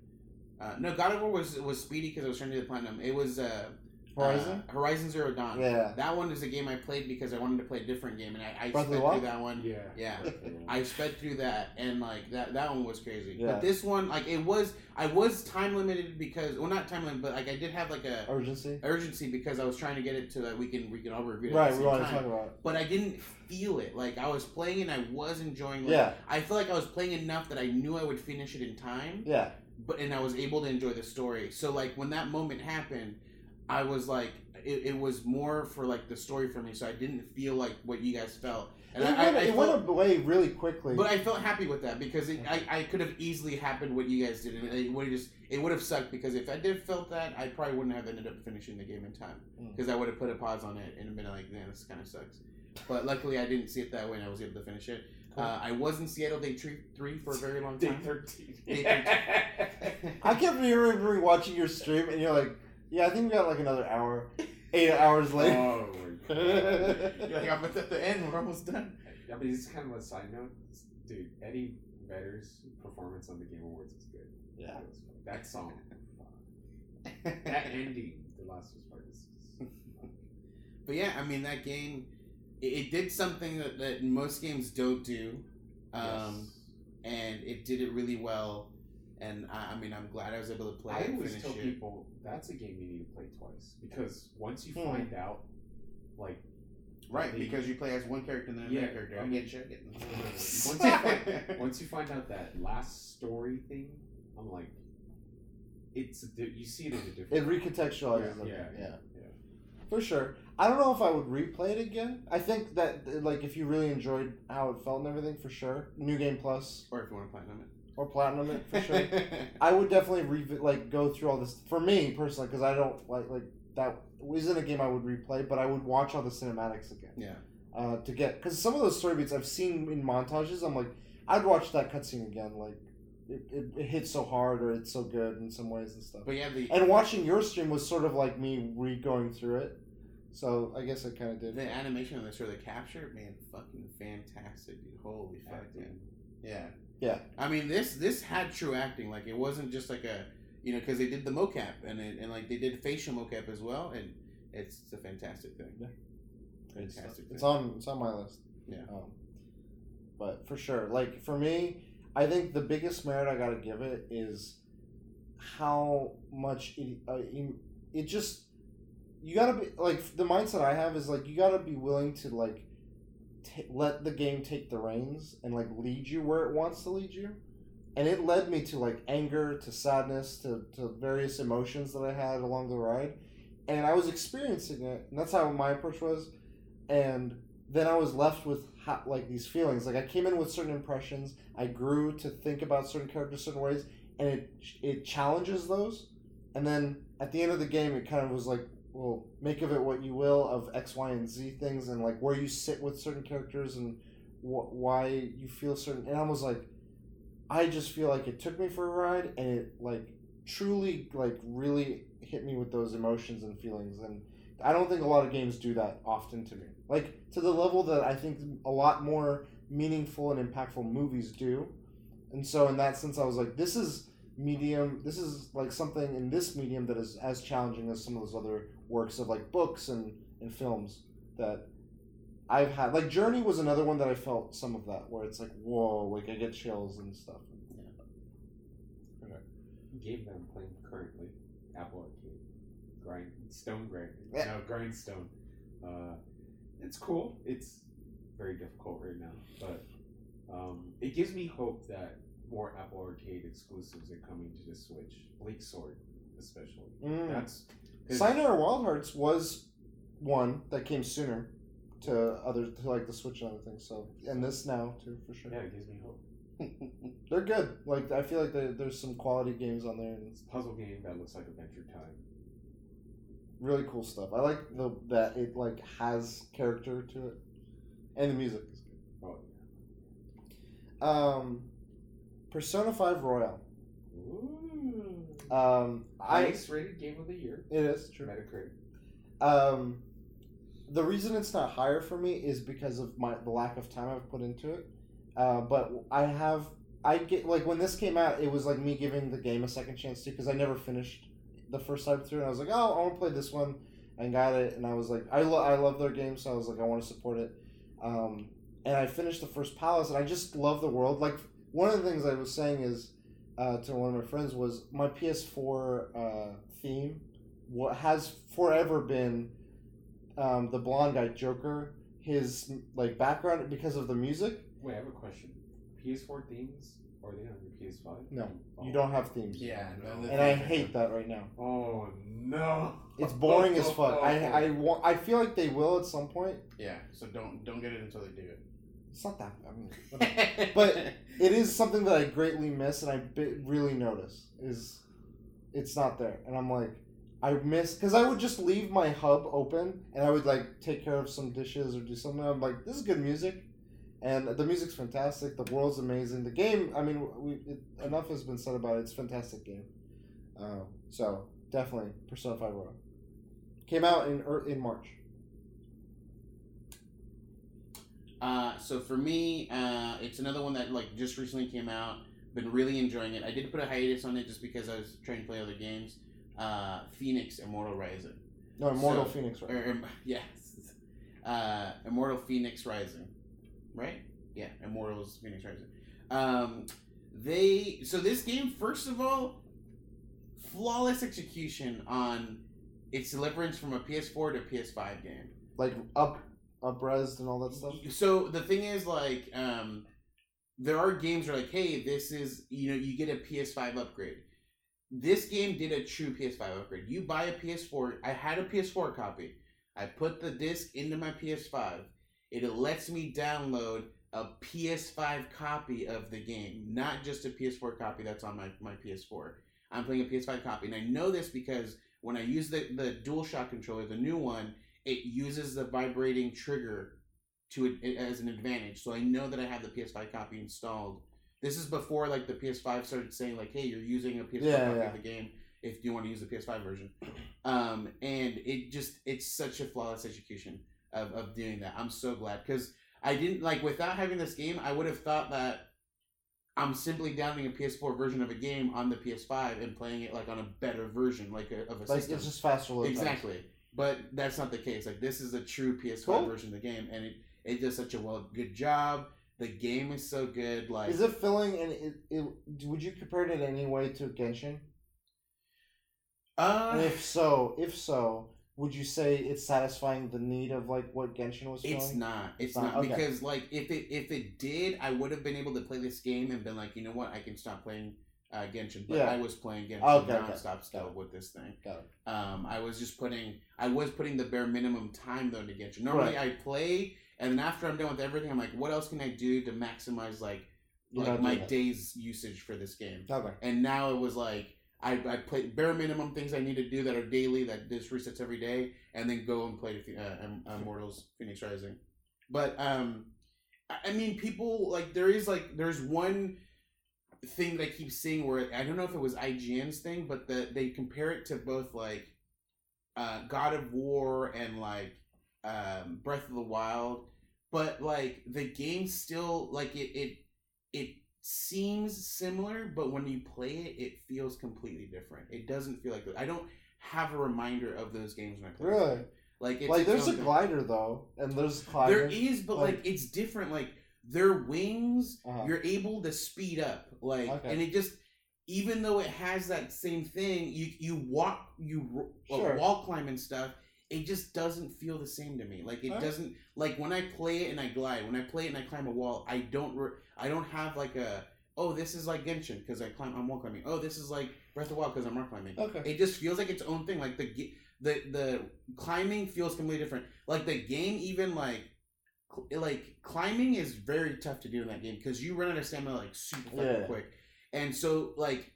uh, no God of War was was speedy because I was trying to do the platinum. It was uh, Horizon. uh, Horizon Zero Dawn. Yeah. that one is a game I played because I wanted to play a different game and I, I Breath of the sped through that one. Yeah. Yeah. [laughs] I sped through that and like that that one was crazy. Yeah. But this one like it was I was time limited because well not time limited but like I did have like a urgency. urgency because I was trying to get it to that we can we can all review it at Right, the we same want to time. talk about. But I didn't feel it. Like I was playing and I was enjoying. Like, Yeah, I feel like I was playing enough that I knew I would finish it in time, yeah, but and I was able to enjoy the story. So like when that moment happened, I was like, it, it was more for like the story for me. So I didn't feel like what you guys felt, and it, I, went, I, I it felt, went away really quickly. but I felt happy with that because it, I, I could have easily happened what you guys did, and it would have just it would have sucked because if I did felt that, I probably wouldn't have ended up finishing the game in time because I would have put a pause on it and been like, man, this kind of sucks. But luckily, I didn't see it that way, and I was able to finish it. Uh, I was in Seattle Day three, three for a very long Day time. thirteen. [laughs] I kept rewatching your stream, and you're like, "Yeah, I think we got like another hour." Eight hours [laughs] later. oh my [laughs] god. You're like, I'm at the end. We're almost done. I mean, it's kind of a side note, dude. Eddie Vedder's performance on the Game Awards is good. Yeah. That was. That song, [laughs] that ending, the last part is. But yeah, I mean that game, it, it did something that, that most games don't do, um, and it did it really well. And I, I mean, I'm glad I was able to play I it and always tell it. people that's a game you need to play twice because once you Hmm. find out, like, Right, the- because you play as one character and then Yeah, another character. I'm getting get shit. [laughs] Once you [laughs] find, once you find out that last story thing, I'm like, it's a you see it as a different. It recontextualizes Yeah, yeah, Yeah, yeah. for sure. I don't know if I would replay it again. I think that like if you really enjoyed how it felt and everything, for sure. New Game Plus Or if you want to platinum it. Or Platinum it for sure. [laughs] I would definitely re- like go through all this for me personally because I don't like like that isn't a game I would replay, but I would watch all the cinematics again yeah. uh, to get because some of those story beats I've seen in montages. I'm like, I'd watch that cutscene again. Like, it, it, it hits so hard or it's so good in some ways and stuff. But yeah, the And watching your stream was sort of like me re going through it. So I guess I kind of did. the animation on this or the capture, man, fucking fantastic, dude. Holy fuck, man. Yeah. Yeah. I mean, this this had true acting. Like it wasn't just like a, you know, because they did the mocap and it, and like they did facial mocap as well, and it's, it's a fantastic thing. Yeah. Fantastic. It's thing. on it's on my list. Yeah. Um, but for sure, like for me, I think the biggest merit I gotta give it is how much it uh, it- it just you gotta be like the mindset I have is like you gotta be willing to like t- let the game take the reins and like lead you where it wants to lead you. And it led me to like anger, to sadness, to, to various emotions that I had along the ride. And I was experiencing it, and that's how my approach was. And then I was left with like these feelings. Like I came in with certain impressions. I grew to think about certain characters certain ways, and it it challenges those. And then at the end of the game, it kind of was like, well, make of it what you will of X, Y, and Z things, and like where you sit with certain characters and wh- why you feel certain. And I was like, I just feel like it took me for a ride, and it like truly like really hit me with those emotions and feelings and I don't think a lot of games do that often to me. Like to the level that I think a lot more meaningful and impactful movies do. And so in that sense I was like this is medium this is like something in this medium that is as challenging as some of those other works of like books and, and films that I've had like Journey was another one that I felt some of that where it's like whoa like I get chills and stuff. Yeah. Game that I'm playing currently, Apple Arcade, Grind Stone Grind, Yeah. no Grindstone. Uh, it's cool. It's very difficult right now, but um, it gives me hope that more Apple Arcade exclusives are coming to the Switch. Bleak Sword, especially. Mm. That's Sayonara Wild Hearts was one that came sooner to other to like the Switch and other things. So and this now too for sure. Yeah, it gives me hope. [laughs] They're good. Like I feel like they, there's some quality games on there and it's It's a puzzle game that looks like Adventure Time. really cool stuff. I like the that it like has character to it, and the music is good. Oh, good. Um, Persona Five Royal. Ooh. Um, I Highest rated game of the year. it is true. Metacritic. Um, the reason it's not higher for me is because of my the lack of time I've put into it. Uh, but I have I get like when this came out, it was like me giving the game a second chance too because I never finished the first time through, and I was like, oh, I want to play this one, and got it, and I was like, I lo- I love their game, so I was like, I want to support it. Um, and I finished the first palace, and I just love the world. Like one of the things I was saying is uh, to one of my friends was my PS4 uh, theme. What has forever been um, the blonde guy Joker. His like background because of the music. Wait, I have a question. PS4 themes or are they on your PS5? No, Oh. You don't have themes. Yeah, no, And I hate that right now. Oh no! It's boring as fuck. I I [laughs] want. I feel like they will at some point. Yeah, so don't don't get it until they do it. It's not that. I mean, [laughs] But- it is something that I greatly miss, and I really notice is it's not there, and I'm like, I miss because I would just leave my hub open, and I would like take care of some dishes or do something. I'm like, this is good music, and the music's fantastic. The world's amazing. The game, I mean, we it, enough has been said about it. It's a fantastic game. Uh, so definitely Persona Five Royal came out in er, in March. Uh, so for me, uh, it's another one that like just recently came out. Been really enjoying it. I did put a hiatus on it just because I was trying to play other games. Uh, Fenyx Immortal Rising. No, Immortal So- Fenyx? Or, um, [laughs] yes. Uh, Immortal Fenyx Rising. Right? Yeah, Immortals Fenyx Rising. Um, they so this game, first of all, flawless execution on its deliverance from a PS4 to PS5 game. like up upresed and all that stuff. So the thing is, like, um, there are games where like, hey, this is you know you get a PS5 upgrade. This game did a true PS5 upgrade. You buy a PS4. I had a PS4 copy. I put the disc into my PS5. It lets me download a PS5 copy of the game, not just a PS4 copy that's on my, my PS4. I'm playing a PS5 copy, and I know this because when I use the, the DualShock controller, the new one, it uses the vibrating trigger to it as an advantage. So I know that I have the PS5 copy installed. This is before like the PS5 started saying like, "Hey, you're using a PS5 Yeah, copy yeah. of the game if you want to use the PS5 version." Um, and it just it's such a flawless execution of, of doing that. I'm so glad because I didn't like without having this game, I would have thought that I'm simply downloading a PS4 version of a game on the PS5 and playing it like on a better version, like a, of a Like system. it's just faster times. But that's not the case. Like this is a true PS5 Cool. version of the game, and it it does such a well good job. The game is so good. Like Is it filling and it, it, would you compare it in any way to Genshin? Uh, And if so, if so, would you say it's satisfying the need of like what Genshin was it's not. It's, It's not, not, okay. because like if it if it did, I would have been able to play this game and been like, you know what, I can stop playing uh, Genshin. But Yeah. I was playing Genshin Okay, okay. nonstop still with this thing. Got it. Um, I was just putting, I was putting the bare minimum time though to Genshin. Normally I play, and then after I'm done with everything, I'm like, what else can I do to maximize like You're like my day's usage for this game? Okay. And now it was like I, I play bare minimum things I need to do that are daily that just resets every day, and then go and play uh, Immortals Fenyx Rising. But um, I mean, people like there is like there's one thing that I keep seeing where I don't know if it was IGN's thing, but the they compare it to both like uh, God of War and like um, Breath of the Wild, but like the game still like it it it seems similar, but when you play it, it feels completely different. It doesn't feel like I don't have a reminder of those games when I play. Really? them. Like it's like there's a thing. glider though, and there's There is, but like- like, it's different. Like their wings, Uh-huh. you're able to speed up. Like, Okay. and it just, even though it has that same thing, you you walk, you uh, Sure. wall climb and stuff. It just doesn't feel the same to me. Like it doesn't. Like when I play it and I glide, when I play it and I climb a wall, I don't. Re- I don't have like a. Oh, this is like Genshin because I climb. I'm wall climbing. Oh, this is like Breath of the Wild because I'm rock climbing. Okay. It just feels like its own thing. Like the the the climbing feels completely different. Like the game, even like like climbing is very tough to do in that game because you run out of stamina like super Yeah. quick, and so like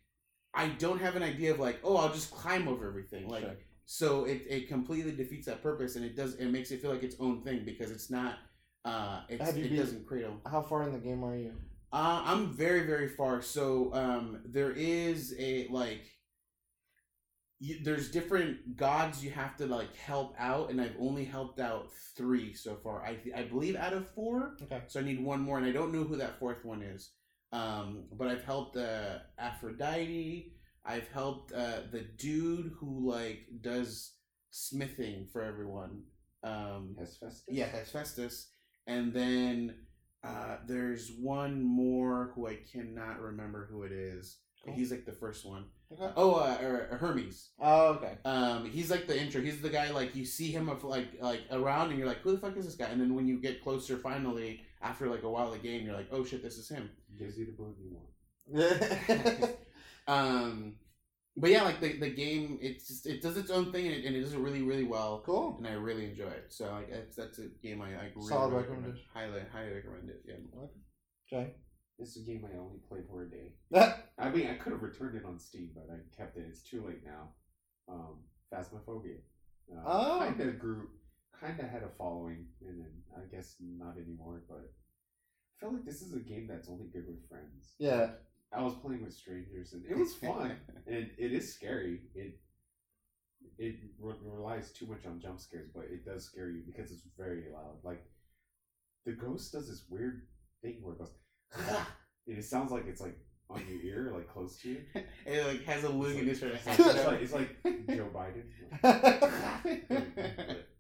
I don't have an idea of like oh I'll just climb over everything like Sure. so it, it completely defeats that purpose and it does it makes it feel like its own thing because it's not uh it's, Have you it been- doesn't cradle How far in the game are you? uh, I'm very very far. So um, there is a like, you, there's different gods you have to like help out, and I've only helped out three so far. I I believe out of four. Okay. So I need one more, and I don't know who that fourth one is. Um, but I've helped uh, Aphrodite. I've helped uh, the dude who like does smithing for everyone. Um, Hephaestus? yeah, Hephaestus. And then uh, there's one more who I cannot remember who it is. Cool. He's like the first one. Okay. Oh, uh, or, or Hermes. Oh, okay. Um, he's like the intro. He's the guy like you see him of like like around, and you're like, who the fuck is this guy? And then when you get closer, finally after like a while of the game, you're like, oh shit, this is him. Gives you the boon you want. Um, but yeah, like the, the game, it's just, it does its own thing, and it, and it does it really really well. cool. and I really enjoy it. So like that's, that's a game I like really, Solid really recommend. Highly highly recommend it. Yeah. Okay. This is a game I only played for a day. [laughs] I mean, I could have returned it on Steam, but I kept it. It's too late now. Um, Phasmophobia. Uh, Oh. Kind of grew, kind of had a following, and then I guess not anymore. But I feel like this is a game that's only good with friends. Yeah. I was playing with strangers, and it was fun. [laughs] and it is scary. It it re- relies too much on jump scares, but it does scare you because it's very loud. Like the ghost does this weird thing where it goes, [laughs] it sounds like it's like on your ear, like close to you. [laughs] it like has a willingness in It's like, it's like, it's like [laughs] Joe Biden.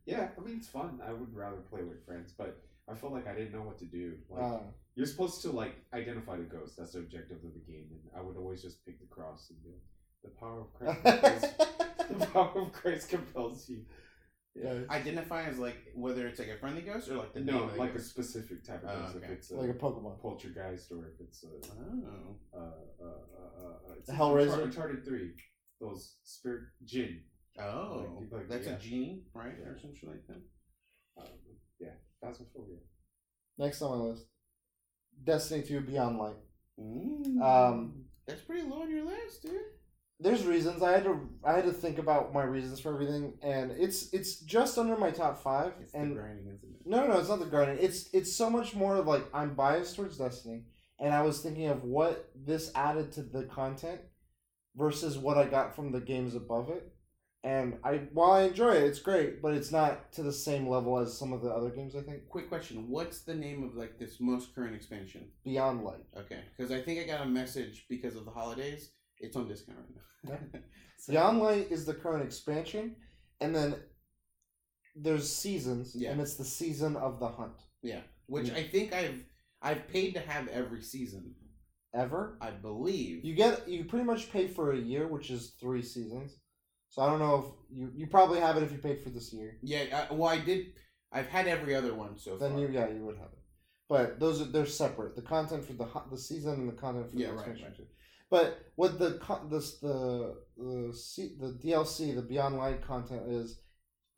Yeah, I mean it's fun. I would rather play with friends, but I felt like I didn't know what to do. Like Uh, you're supposed to like identify the ghost. That's the objective of the game, and I would always just pick the cross and go, the power of Christ. compels- the power of Christ compels you. Yeah. Identify as like whether it's like a friendly ghost or like the No, of the like a specific type of Oh, ghost. okay. If it's a, Like a Pokemon. poltergeist or if it's a, Oh. uh, uh, uh, uh, uh, it's Hellraiser? Unchar- Uncharted Three, those spirit jinn. Oh, Like- like, that's yeah. a genie, right, Yeah. or something like that. Um, yeah, Phasmophobia. Next on my list, Destiny Two Beyond Light. Mm. Um, that's pretty low on your list, dude. There's reasons I had to I had to think about my reasons for everything, and it's it's just under my top five. It's and the grinding, isn't it? no, no, no, it's not the grinding. It's it's so much more of like I'm biased towards Destiny, and I was thinking of what this added to the content versus what I got from the games above it. And I while I enjoy it, it's great, but it's not to the same level as some of the other games. I think Quick question: What's the name of like this most current expansion? Beyond Light. Okay, because I think I got a message because of the holidays. It's on discount right now. [laughs] So- Beyond Light is the current expansion, and then there's seasons, Yeah. and it's the season of the hunt. Yeah, which Yeah. I think I've I've paid to have every season. Ever I believe. you get you pretty much pay for a year, which is three seasons. So I don't know if you you probably have it if you paid for this year. yeah, I, well, I did. I've had every other one so Then far. you yeah you would have it, but those are they're separate. The content for the the season and the content for Yeah, the right, expansion. right. But what the this the the C, the DLC the Beyond Light content is,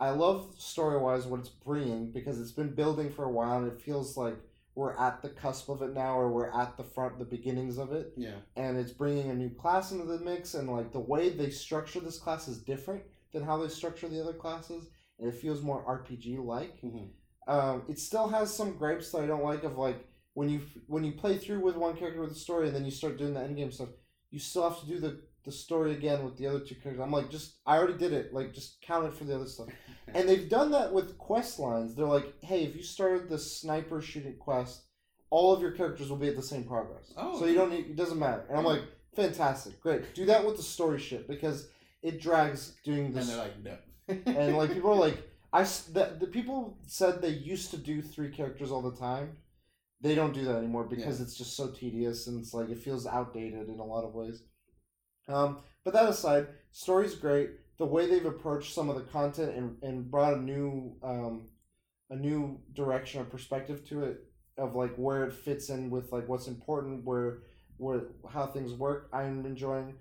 I love story wise what it's bringing because it's been building for a while and it feels like we're at the cusp of it now or we're at the front the beginnings of it. Yeah, and it's bringing a new class into the mix and like the way they structure this class is different than how they structure the other classes and it feels more rpg like Mhm. um, it still has some gripes that i don't like of like when you when you play through with one character with a story and then you start doing the end game stuff you still have to do the the story again with the other two characters i'm like just i already did it like just count it for the other stuff [laughs] and they've done that with quest lines. They're like, hey, if you started the sniper shooting quest, all of your characters will be at the same progress. Oh, so you don't need. It doesn't matter. And I'm like, fantastic, great. Do that with the story shit because it drags doing and this. they're like, no. [laughs] and like people are like, [laughs] I the, the people said they used to do three characters all the time. They don't do that anymore because it's just so tedious and it's like it feels outdated in a lot of ways. Um, but that aside, story's great. The way they've approached some of the content and, and brought a new um, a new direction or perspective to it of like where it fits in with like what's important, where where how things work. I'm enjoying,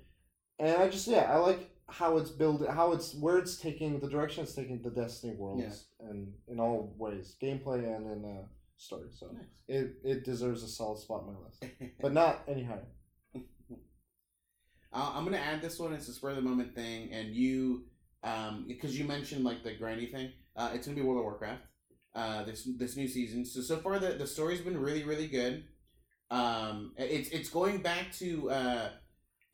and I just yeah I like how it's built, how it's where it's taking the direction it's taking the Destiny worlds, and in all ways, gameplay and in uh, story. So Nice. it it deserves a solid spot on my list, [laughs] but not any higher. [laughs] Uh, I'm gonna add this one. It's a spur of the moment thing, and you, um, because you mentioned like the grindy thing. Uh, it's gonna be World of Warcraft. Uh, this this new season. So so far the the story's been really really good. Um, it's it's going back to uh,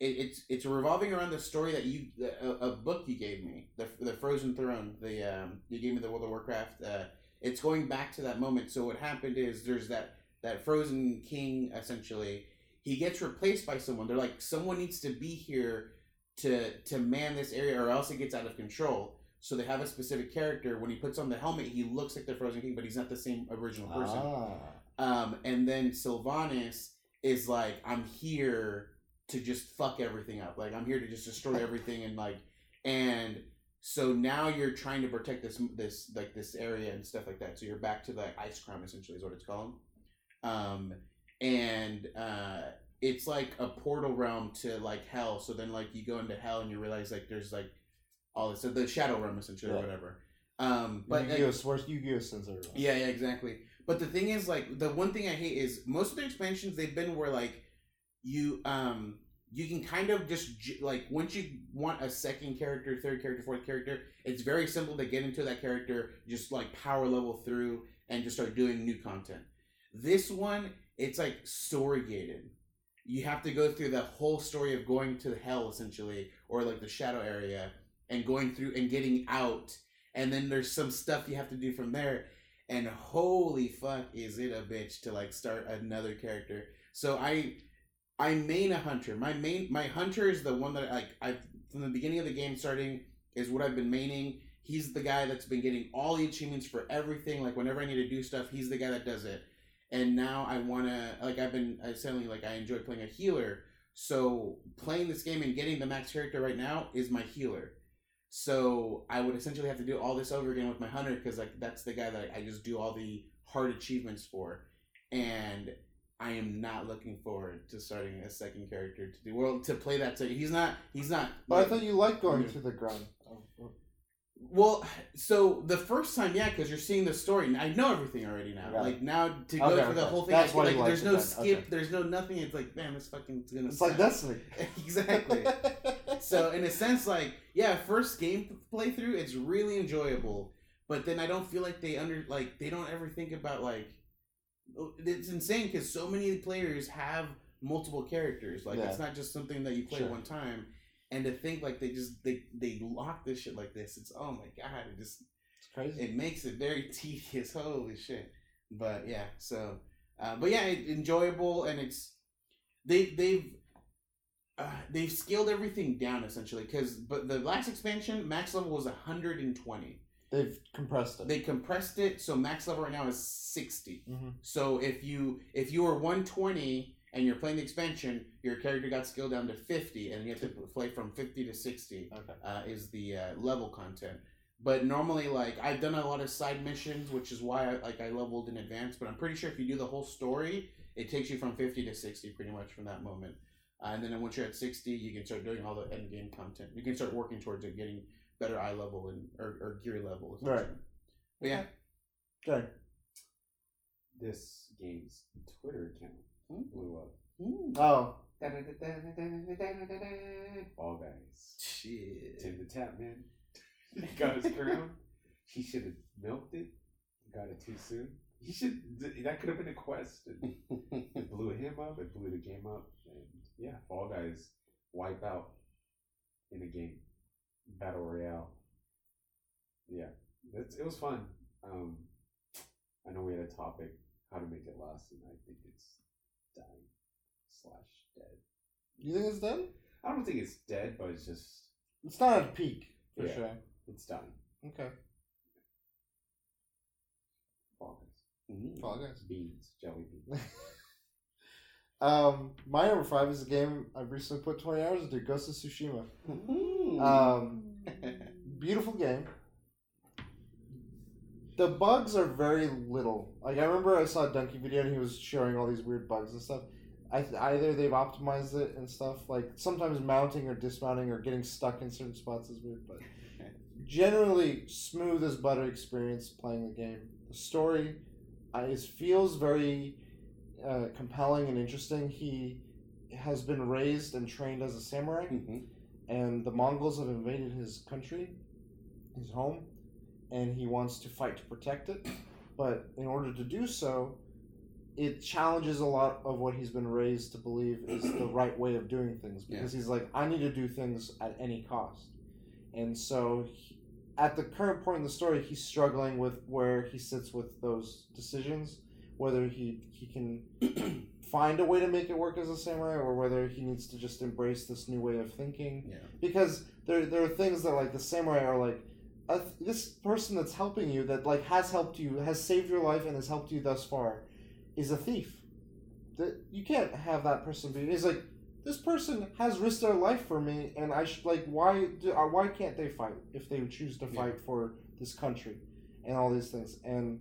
it, it's it's revolving around the story that you a, a book you gave me the the Frozen Throne. The um, you gave me the World of Warcraft. Uh, it's going back to that moment. So what happened is there's that that Frozen King essentially he gets replaced by someone. They're like, someone needs to be here to to man this area, or else it gets out of control. So they have a specific character. When he puts on the helmet, he looks like the Frozen King, but he's not the same original person. Ah. Um, and then Sylvanas is like, I'm here to just fuck everything up. Like I'm here to just destroy everything and like, and so now you're trying to protect this this like this area and stuff like that. So you're back to the Icecrown essentially is what it's called. Um, and uh, it's like a portal realm to like hell. So then like you go into hell and you realize like there's like all this so the shadow realm essentially or whatever. Um, but Yu-Gi-Oh! Where's Yu-Gi-Oh! sends everyone. yeah, yeah, exactly. But the thing is, like, the one thing I hate is most of the expansions they've been where like you um you can kind of just like once you want a second character, third character, fourth character, it's very simple to get into that character, just like power level through and just start doing new content. This one, it's like story gated. You have to go through the whole story of going to hell essentially, or like the shadow area, and going through and getting out, and then there's some stuff you have to do from there and holy fuck is it a bitch to like start another character so i i main a hunter. My main my hunter is the one that like i from the beginning of the game starting is what i've been maining. He's the guy that's been getting all the achievements for everything. Like whenever i need to do stuff he's the guy that does it. And now i want to like i've been i suddenly like i enjoy playing a healer. So playing this game and getting the max character right now is my healer. So I would essentially have to do all this over again with my hunter because like that's the guy that I just do all the hard achievements for, and I am not looking forward to starting a second character to do well to play that. To he's not. He's not. But I thought you liked going mm. Yeah. through the ground. Oh, oh. Well, so the first time, yeah, because you're seeing the story. I know everything already now. Right. Like now to go Okay, through the okay. whole thing, That's like, like, there's no skip, Okay. there's no nothing. It's like, man, this fucking it's gonna. It's like suck. Destiny. [laughs] exactly. so in a sense, like yeah, first game playthrough, it's really enjoyable. But then I don't feel like they under like they don't ever think about like it's insane because so many players have multiple characters. Like Yeah. it's not just something that you play Sure. one time. And to think like they just they they lock this shit like this, it's oh my god, it just It's crazy. it makes it very [laughs] tedious. Holy shit! But yeah, so uh, but yeah, it, enjoyable and it's they they've uh, they've scaled everything down essentially because but the last expansion max level was 120. They've compressed it. They compressed it so max level right now is 60. Mhm. So if you if you were 120 and you're playing the expansion, your character got scaled down to 50, and you have to play from 50 to 60 Okay. uh, is the uh, level content. But normally, like I've done a lot of side missions, which is why I, like I leveled in advance. But I'm pretty sure if you do the whole story, it takes you from 50 to 60 pretty much from that moment. Uh, and then once you're at 60, you can start doing all the end game content. You can start working towards it, getting better eye level and or, or gear level. Right. essentially. But yeah, Okay. This game's Twitter account hmm? blew up. Hmm. Oh, [laughs] All guys. shit. TimTheTatman [laughs] got his crown. He should have milked it. Got it too soon. He should. That could have been a quest. And [laughs] it blew him up. It blew the game up. And yeah, Fall Guys wipe out in a game, battle royale. Yeah, it's, it was fun. Um, I know we had a topic how to make it last, and I think it's dying slash dead. you think it's done? I don't think it's dead, but it's just It's not at peak for Yeah. sure. it's done. Okay. Fall Guys, Mm. Fall Guys. beans, jelly beans. [laughs] Um, my number five is a game I've recently put twenty hours into. Ghost of Tsushima. Um, [laughs] beautiful game. The bugs are very little. Like I remember I saw a Dunkey video and he was showing all these weird bugs and stuff. I either they've optimized it and stuff. Like sometimes mounting or dismounting or getting stuck in certain spots is weird, but [laughs] generally smooth as butter experience playing the game. The story, uh, feels very uh, compelling and interesting. He has been raised and trained as a samurai Mhm. and the Mongols have invaded his country, his home, and he wants to fight to protect it. But in order to do so, it challenges a lot of what he's been raised to believe is the [coughs] right way of doing things because he's like, I need to do things at any cost. And so, he, at the current point in the story, he's struggling with where he sits with those decisions, whether he, he can [clears throat] find a way to make it work as a samurai or whether he needs to just embrace this new way of thinking Yeah. because there there are things that like the samurai are like uh, this person that's helping you that like has helped you has saved your life and has helped you thus far is a thief that you can't have that person be it's like this person has risked their life for me and i should like why do, uh, why can't they fight if they choose to Yeah. fight for this country and all these things and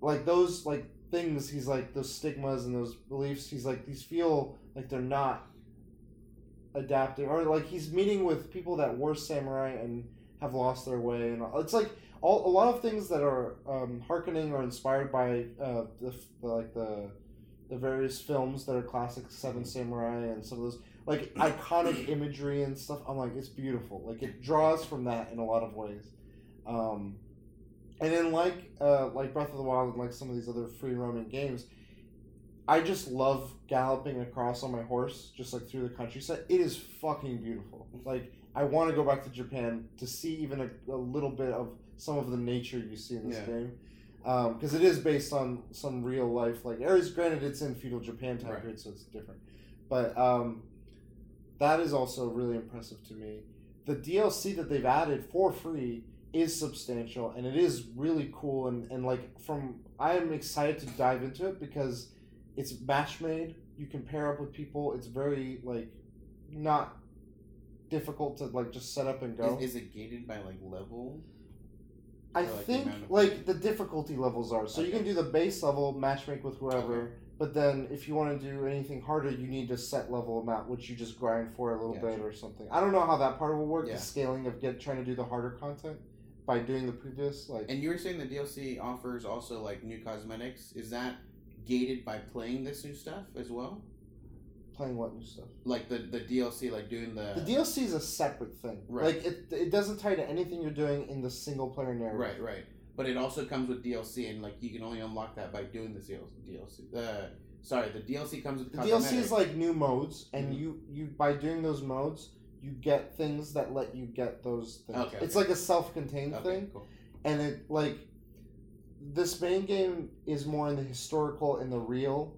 like those like things he's like those stigmas and those beliefs he's like these feel like they're not adapting or like he's meeting with people that were samurai and have lost their way and it's like all a lot of things that are um, harkening or inspired by uh, the, the like the the various films that are classic Seven Samurai and some of those like [coughs] iconic imagery and stuff. I'm like it's beautiful. Like it draws from that in a lot of ways. Um, and then like uh, like Breath of the Wild and like some of these other free roaming games, I just love galloping across on my horse, just like through the countryside. It is fucking beautiful. Like I want to go back to Japan to see even a, a little bit of some of the nature you see in this Yeah. game, because it is based on some real life like areas. Granted, it's in feudal Japan time Right. period, so it's different. But um, that is also really impressive to me. The DLC that they've added for free is substantial and it is really cool and, and like from I am excited to dive into it because it's match made. You can pair up with people. It's very like not difficult to like just set up and go. Is, is it gated by like level? I or, like, think of- like the difficulty levels are. So you can do the base level, matchmake with whoever, But then, if you want to do anything harder, you need to set level amount, which you just grind for a little bit or something. I don't know how that part will work. Yeah. The scaling of get trying to do the harder content by doing the previous like. And you were saying the DLC offers also like new cosmetics. Is that gated by playing this new stuff as well? playing what new stuff. Like the the DLC, like doing the, The DLC is a separate thing. Right. Like it, it doesn't tie to anything you're doing in the single player narrative. Right, right. But it also comes with DLC, and like you can only unlock that by doing the DLC. Uh, sorry, the DLC comes with The DLC is like new modes, and Mhm. you you by doing those modes, you get things that let you get those things. Okay, It's okay. like a self-contained okay, thing, cool. and it like this main game is more in the historical and the real.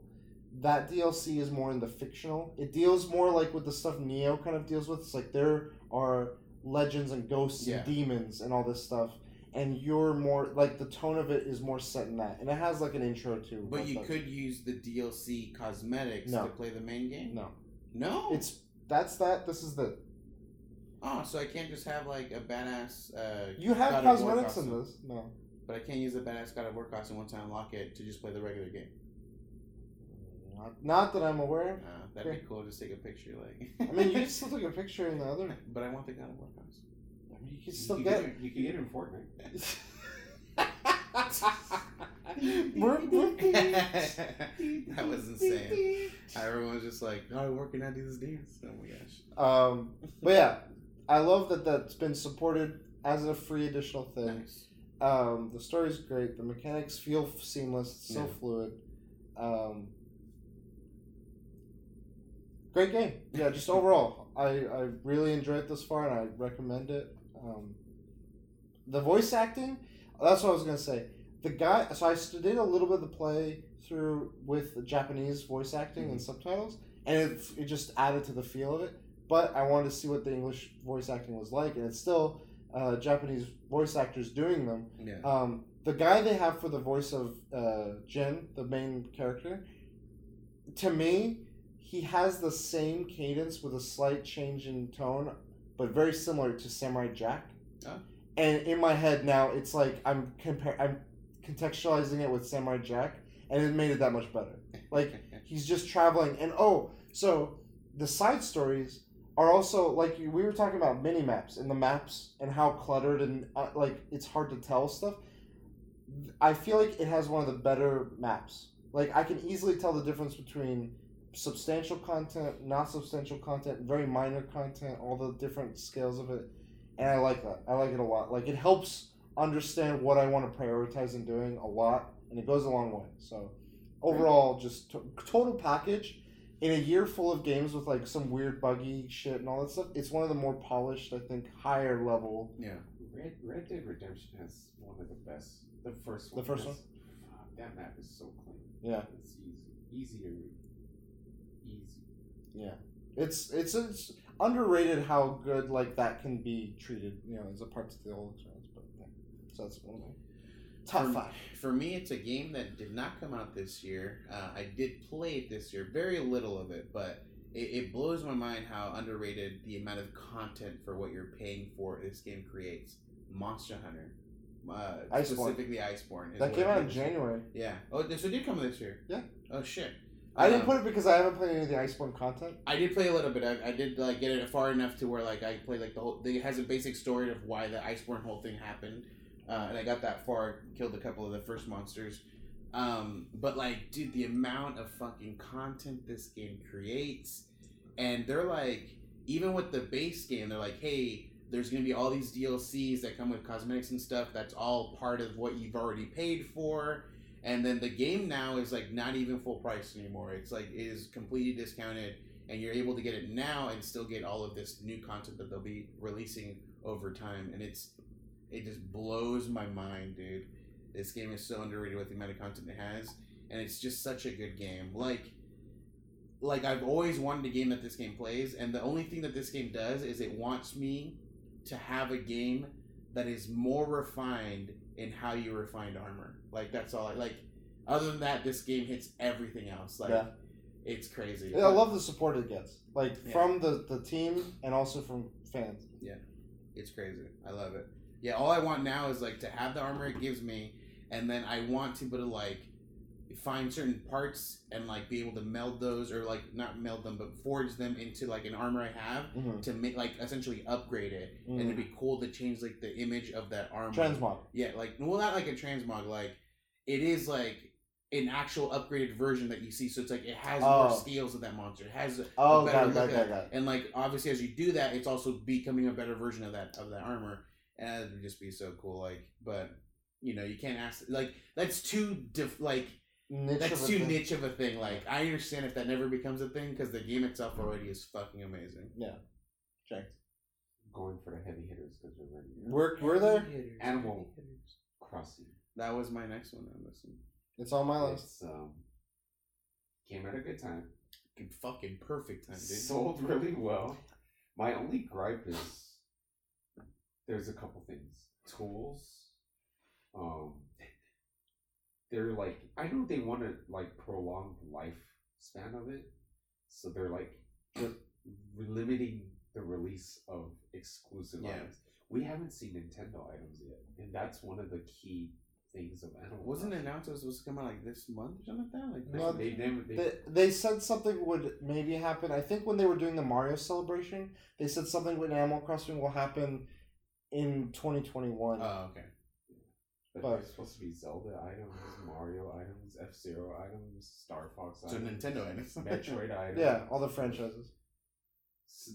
That DLC is more in the fictional. It deals more like with the stuff Nioh kind of deals with. It's like there are legends and ghosts Yeah. and demons and all this stuff. And you're more like the tone of it is more set in that, and it has like an intro too. But you could use the DLC cosmetics No. to play the main game. no, No. it's that's that. This is the oh, so I can't just have like a badass. Uh, You have God of War cosmetics in this. No. But I can't use the badass God of War costume once I unlock it to just play the regular game. Not, not that I'm aware of. Uh, that'd be cool. Just take a picture, like. I mean, you can [laughs] still take a picture in the other. [laughs] But I want the God of War costume. I mean, you can still you get. Can get, you can get it in Fortnite. [laughs] that was insane. Everyone was just like, "God of War can I do this dance?" Oh my gosh. um, but yeah, I love that that's been supported as a free additional thing. Nice. Um, the story's great. The mechanics feel f- seamless. It's so Yeah. fluid. Um, great game. Yeah, just [laughs] overall, I, I really enjoyed it this far, and I recommend it. Um, the voice acting, that's what I was gonna say. The guy, so I did a little bit of the play through with the Japanese voice acting and subtitles, and it, it just added to the feel of it. But I wanted to see what the English voice acting was like, and it's still uh, Japanese voice actors doing them. Yeah. Um, the guy they have for the voice of uh, Jin, the main character, to me, he has the same cadence with a slight change in tone, but very similar to Samurai Jack. Oh. And in my head now, it's like I'm compare I'm contextualizing it with Samurai Jack, and it made it that much better. Like [laughs] he's just traveling, and oh, so the side stories are also like we were talking about mini maps and the maps and how cluttered and uh, like it's hard to tell stuff. I feel like it has one of the better maps. Like I can easily tell the difference between substantial content, not substantial content, very minor content, all the different scales of it, and I like that. I like it a lot. Like it helps understand what I want to prioritize in doing a lot, and it goes a long way. So overall, just to- total package. In a year full of games with like some weird buggy shit and all that stuff, it's one of the more polished, I think, higher level. yeah. Red, Red Dead Redemption has one of the best. The first one. The first has- one? Fuck, that map is so clean. Yeah. It's easy. Easy to read. Easy. Yeah. It's it's it's underrated how good like that can be treated, you know, as a part of the whole experience. But yeah. so that's one of my top For- five. For me, it's a game that did not come out this year. Uh, I did play it this year, very little of it, but it, it blows my mind how underrated the amount of content for what you're paying for this game creates. Monster Hunter, uh, Iceborne. specifically Iceborne. That came out in. January. Yeah. Oh, this it did come this year. Yeah. Oh shit. I didn't Um, put it because I haven't played any of the Iceborne content. I did play a little bit. I, I did like get it far enough to where like I played like the whole. It has a basic story of why the Iceborne whole thing happened, uh, and I got that far. Killed a couple of the first monsters, um, but like, dude, the amount of fucking content this game creates, and they're like, even with the base game, they're like, hey. There's gonna be all these DLCs that come with cosmetics and stuff. That's all part of what you've already paid for. And then the game now is like not even full price anymore. It's like it is completely discounted, and you're able to get it now and still get all of this new content that they'll be releasing over time. And it's it just blows my mind, dude. This game is so underrated with the amount of content it has, and it's just such a good game. Like like I've always wanted a game that this game plays, and the only thing that this game does is it wants me to have a game that is more refined in how you refine armor. Like that's all I like. Other than that, this game hits everything else. Like Yeah. it's crazy. Yeah, I love the support it gets, like Yeah. from the the team and also from fans. Yeah, it's crazy. I love it. Yeah, all I want now is like to have the armor it gives me, and then I want to, but like find certain parts and like be able to meld those or like not meld them but forge them into like an armor I have Mhm. to make like essentially upgrade it and it'd be cool to change like the image of that armor. Transmog. Yeah, like well, not like a transmog. Like it is like an actual upgraded version that you see. So it's like it has Oh. more scales of that monster. It has a Oh, better got it, got look it, at- got and like obviously as you do that, it's also becoming a better version of that of that armor, and it would just be so cool. Like, but you know, you can't ask like that's too diff like Niche that's too thing. niche of a thing. Like I understand if that never becomes a thing because the game itself already is fucking amazing. Yeah, checked. Going for the heavy hitters because we're ready. We're, we're there. Animal Crossing. That was my next one. I'm listening. It's on my list. It's, um, came at a good time. Fucking- Fucking perfect time, dude. Sold really well. My only gripe is there's a couple things. Tools. Um they're like I know they want to like prolong the lifespan of it. So they're like limiting the release of exclusive Yeah. items. We haven't seen Nintendo items yet. And that's one of the key things of Animal Wasn't it Crossing. announced it was supposed to come out like this month or something like that? Like No, They never they, They, they said something would maybe happen. I think when they were doing the Mario celebration, they said something with Animal Crossing will happen in 2021. Oh, okay. But But- there's supposed to be Zelda items, Mario items, F Zero items, Star Fox So items, Nintendo items. [laughs] Metroid items. yeah, all the franchises.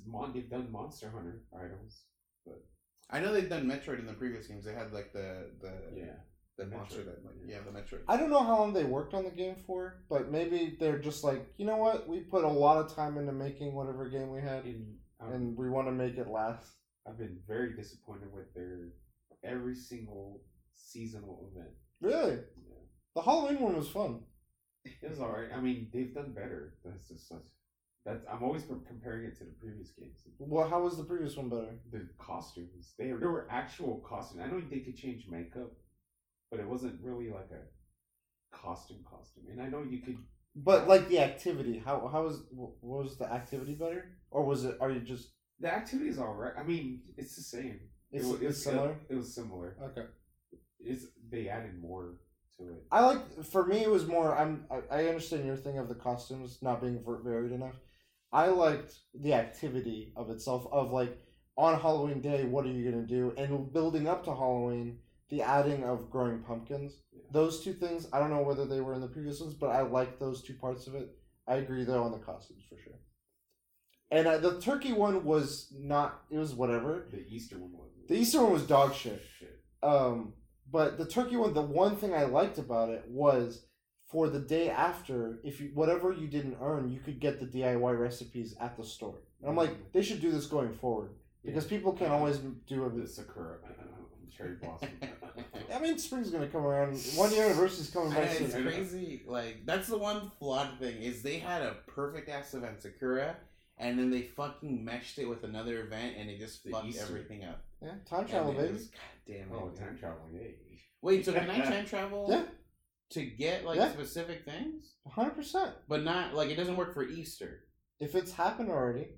Mon- they've done Monster Hunter items. But I know they've done Metroid in the previous games. They had like the the Yeah. the monster Metroid, that like yeah. yeah the Metroid. I don't know how long they worked on the game for, but maybe they're just like, you know what? We put a lot of time into making whatever game we had, In, um, and we want to make it last. I've been very disappointed with their every single seasonal event. Really, Yeah. the Halloween one was fun. It was alright. I mean, they've done better. That's just such. That's I'm always comparing it to the previous games. Well, how was the previous one better? the costumes. They there were actual costumes. I know they could change makeup, but it wasn't really like a costume costume. And I know you could. But like the activity, how how was what was the activity better, or was it? Are you just The activity is alright. I mean, it's the same. it's, it, it's similar? It, was similar. Okay. It's they added more to it. I like for me it was more I'm I, I understand your thing of the costumes not being varied enough. I liked the activity of itself of like on Halloween day what are you gonna do and building up to Halloween the adding of growing pumpkins. Yeah. Those two things I don't know whether they were in the previous ones but I like those two parts of it. I agree though on the costumes for sure. And uh, the turkey one was not it was whatever. The Easter one was. The Easter one was dog shit. Shit. Um, but the turkey one, the one thing I liked about it was for the day after, if you whatever you didn't earn, you could get the DIY recipes at the store. And I'm like, they should do this going forward because people can always do The it. Sakura, [laughs] cherry blossom. [laughs] I mean, spring's gonna come around. One year anniversary's coming back it's soon. crazy. Like that's the one flawed thing is they had a perfect ass event Sakura, and then they fucking meshed it with another event, and it just The fucked Easter. everything up. Yeah, time travel, it baby. God damn it. oh, dude. time travel! Yay! Wait, so can I [laughs] time travel? Yeah. To get like Yeah. specific things, Hundred percent. but not like it doesn't work for Easter. If it's happened already,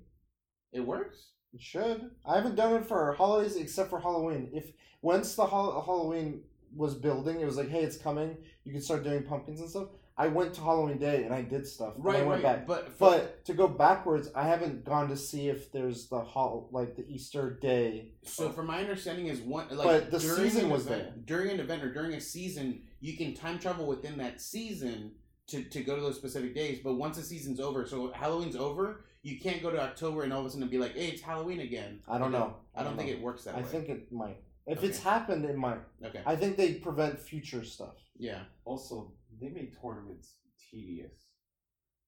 It works. it should. I haven't done it for holidays except for Halloween. If once the hol- Halloween was building, it was like, hey, it's coming. You can start doing pumpkins and stuff. I went to Halloween Day and I did stuff. and I Right, went right. back. But for, But to go backwards, I haven't gone to see if there's the hol- like the Easter day. So, from my understanding, is one like But the season was event, during an event or during a season, you can time travel within that season to, to go to those specific days. But once the season's over, so Halloween's over, you can't go to October and all of a sudden be like, "Hey, it's Halloween again." I don't Like, know. I don't think know. it works that I way. I think it might. If Okay. it's happened, it might. okay, I think they prevent future stuff. yeah. Also, they made tournaments tedious.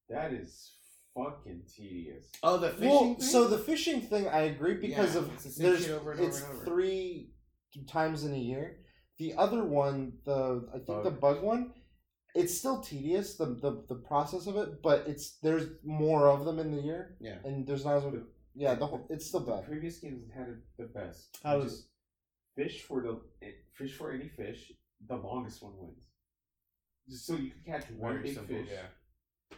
That is fucking tedious. Oh, the fishing. Well, thing? so the fishing thing, I agree because Yeah, of it's the there's over and over it's and over. three times in a year. The other one, the I think the Bug. bug one, it's still tedious the, the the process of it, but it's there's more of them in the year, yeah. and there's not as many. Yeah, the whole, it's still The bad. previous games had it the best. How You does- fish for the fish for any fish? The longest one wins. Just so you can catch one Very big simple. fish, Yeah.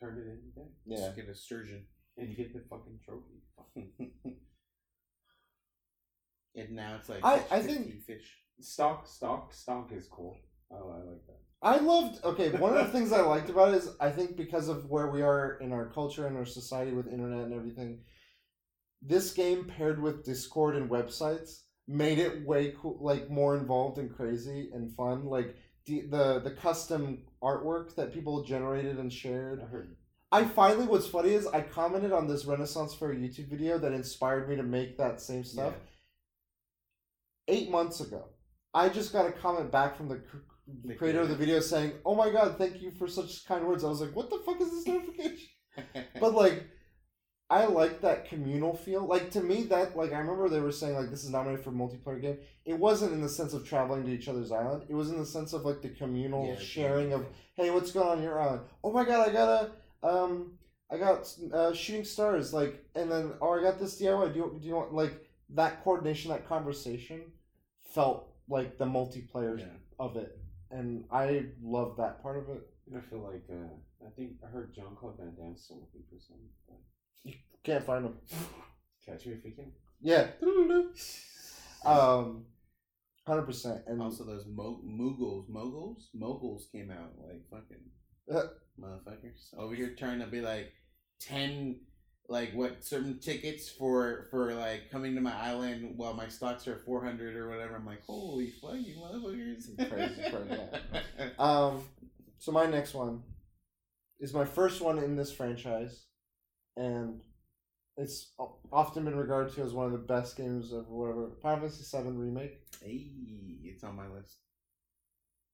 turn it in, okay, Yeah, Just get a sturgeon. and get the fucking trophy. [laughs] and now it's like I- catch I 50 think- fish. Stock, stock, stock is cool. Oh, I like that. I loved. Okay, one of the things I liked about it is I think because of where we are in our culture and our society with internet and everything, this game paired with Discord and websites made it way cool, like more involved and crazy and fun. Like the the, the custom artwork that people generated and shared. I heard. I finally, what's funny is I commented on this Renaissance Fair YouTube video that inspired me to make that same stuff eight months ago. I just got a comment back from the The creator of the video saying, "Oh my god, thank you for such kind words." I was like, "What the fuck is this [laughs] notification?" But like, I like that communal feel. Like to me, that like I remember they were saying like this is nominated for multiplayer game. It wasn't in the sense of traveling to each other's island. It was in the sense of like the communal Yeah, sharing of, yeah. "Hey, what's going on in your island?" "Oh my god, I got a um." I got uh, shooting stars, like, and then oh, I got this DIY. Do you, do you want like that coordination, that conversation, felt like the multiplayer Yeah. of it, and I love that part of it. I feel like uh, I think I heard John Claude Van Damme's still looking for some. But You can't find them. catch me if you can. Yeah. [laughs] um, hundred percent. And Also, those mo- moguls, moguls, moguls came out like fucking Uh. motherfuckers over here trying to be like ten, like what certain tickets for for like coming to my island while my stocks are four hundred or whatever. I'm like, holy fuck, you motherfuckers! Crazy, crazy, [laughs] um, so my next one is my first one in this franchise, and it's often been regarded to as one of the best games of whatever. Final Fantasy VII remake. hey, it's on my list.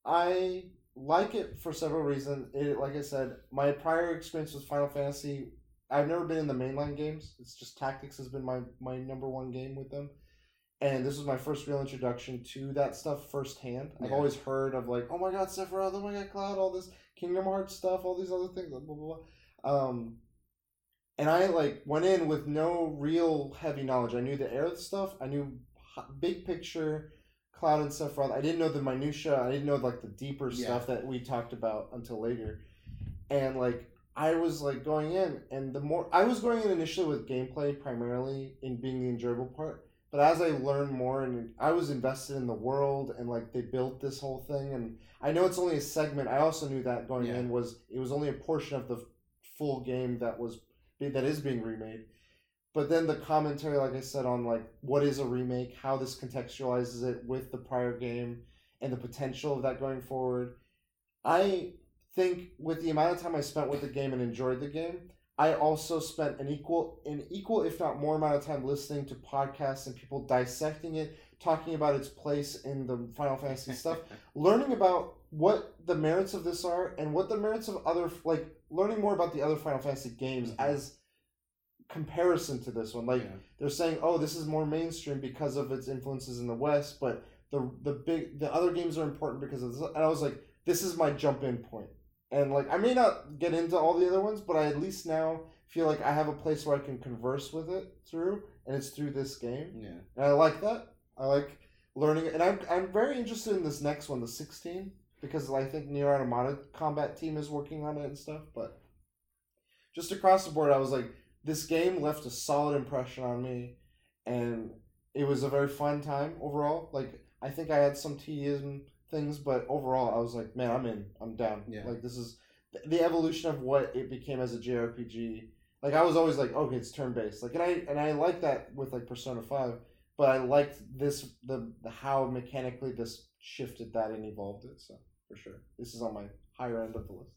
I like it for several reasons. It, like I said, my prior experience with Final Fantasy, I've never been in the mainline games. It's just Tactics has been my my number one game with them, and this was my first real introduction to that stuff firsthand. I've always heard of like, oh my god, Sephiroth, oh my god, Cloud, all this Kingdom Hearts stuff, all these other things, blah blah blah. Um, and I like went in with no real heavy knowledge. I knew the Aerith stuff. I knew big picture. Cloud and Sephiroth. I didn't know the minutia. I didn't know like the deeper Yeah. stuff that we talked about until later. And like I was like going in, and the more I was going in initially with gameplay primarily in being the enjoyable part. But as I learned more, and I was invested in the world, and like they built this whole thing, and I know it's only a segment. I also knew that going Yeah. in was it was only a portion of the full game that was that is being remade. But then the commentary, like I said, on like what is a remake, how this contextualizes it with the prior game, and the potential of that going forward. I think with the amount of time I spent with the game and enjoyed the game, I also spent an equal an equal, if not more amount of time listening to podcasts and people dissecting it, talking about its place in the Final Fantasy stuff, [laughs] learning about what the merits of this are and what the merits of other like learning more about the other Final Fantasy games Mhm. as comparison to this one. Like Yeah. they're saying, oh, this is more mainstream because of its influences in the West, but the the big the other games are important because of this. And I was like, this is my jump in point. And like I may not get into all the other ones, but I at least now feel like I have a place where I can converse with it through, and it's through this game. Yeah. And I like that. I like learning, and I'm I'm very interested in this next one, the 16, because I think Nier Automata combat team is working on it and stuff. But just across the board, I was like, this game left a solid impression on me, and it was a very fun time overall. Like I think I had some tedious things, but overall, I was like, man, I'm in, I'm down. Yeah. Like this is the evolution of what it became as a JRPG. Like I was always like, okay, it's turn based. Like and I and I like that with like Persona Five, but I liked this the, the how mechanically this shifted that and evolved it. So for sure, this is on my higher end of the list.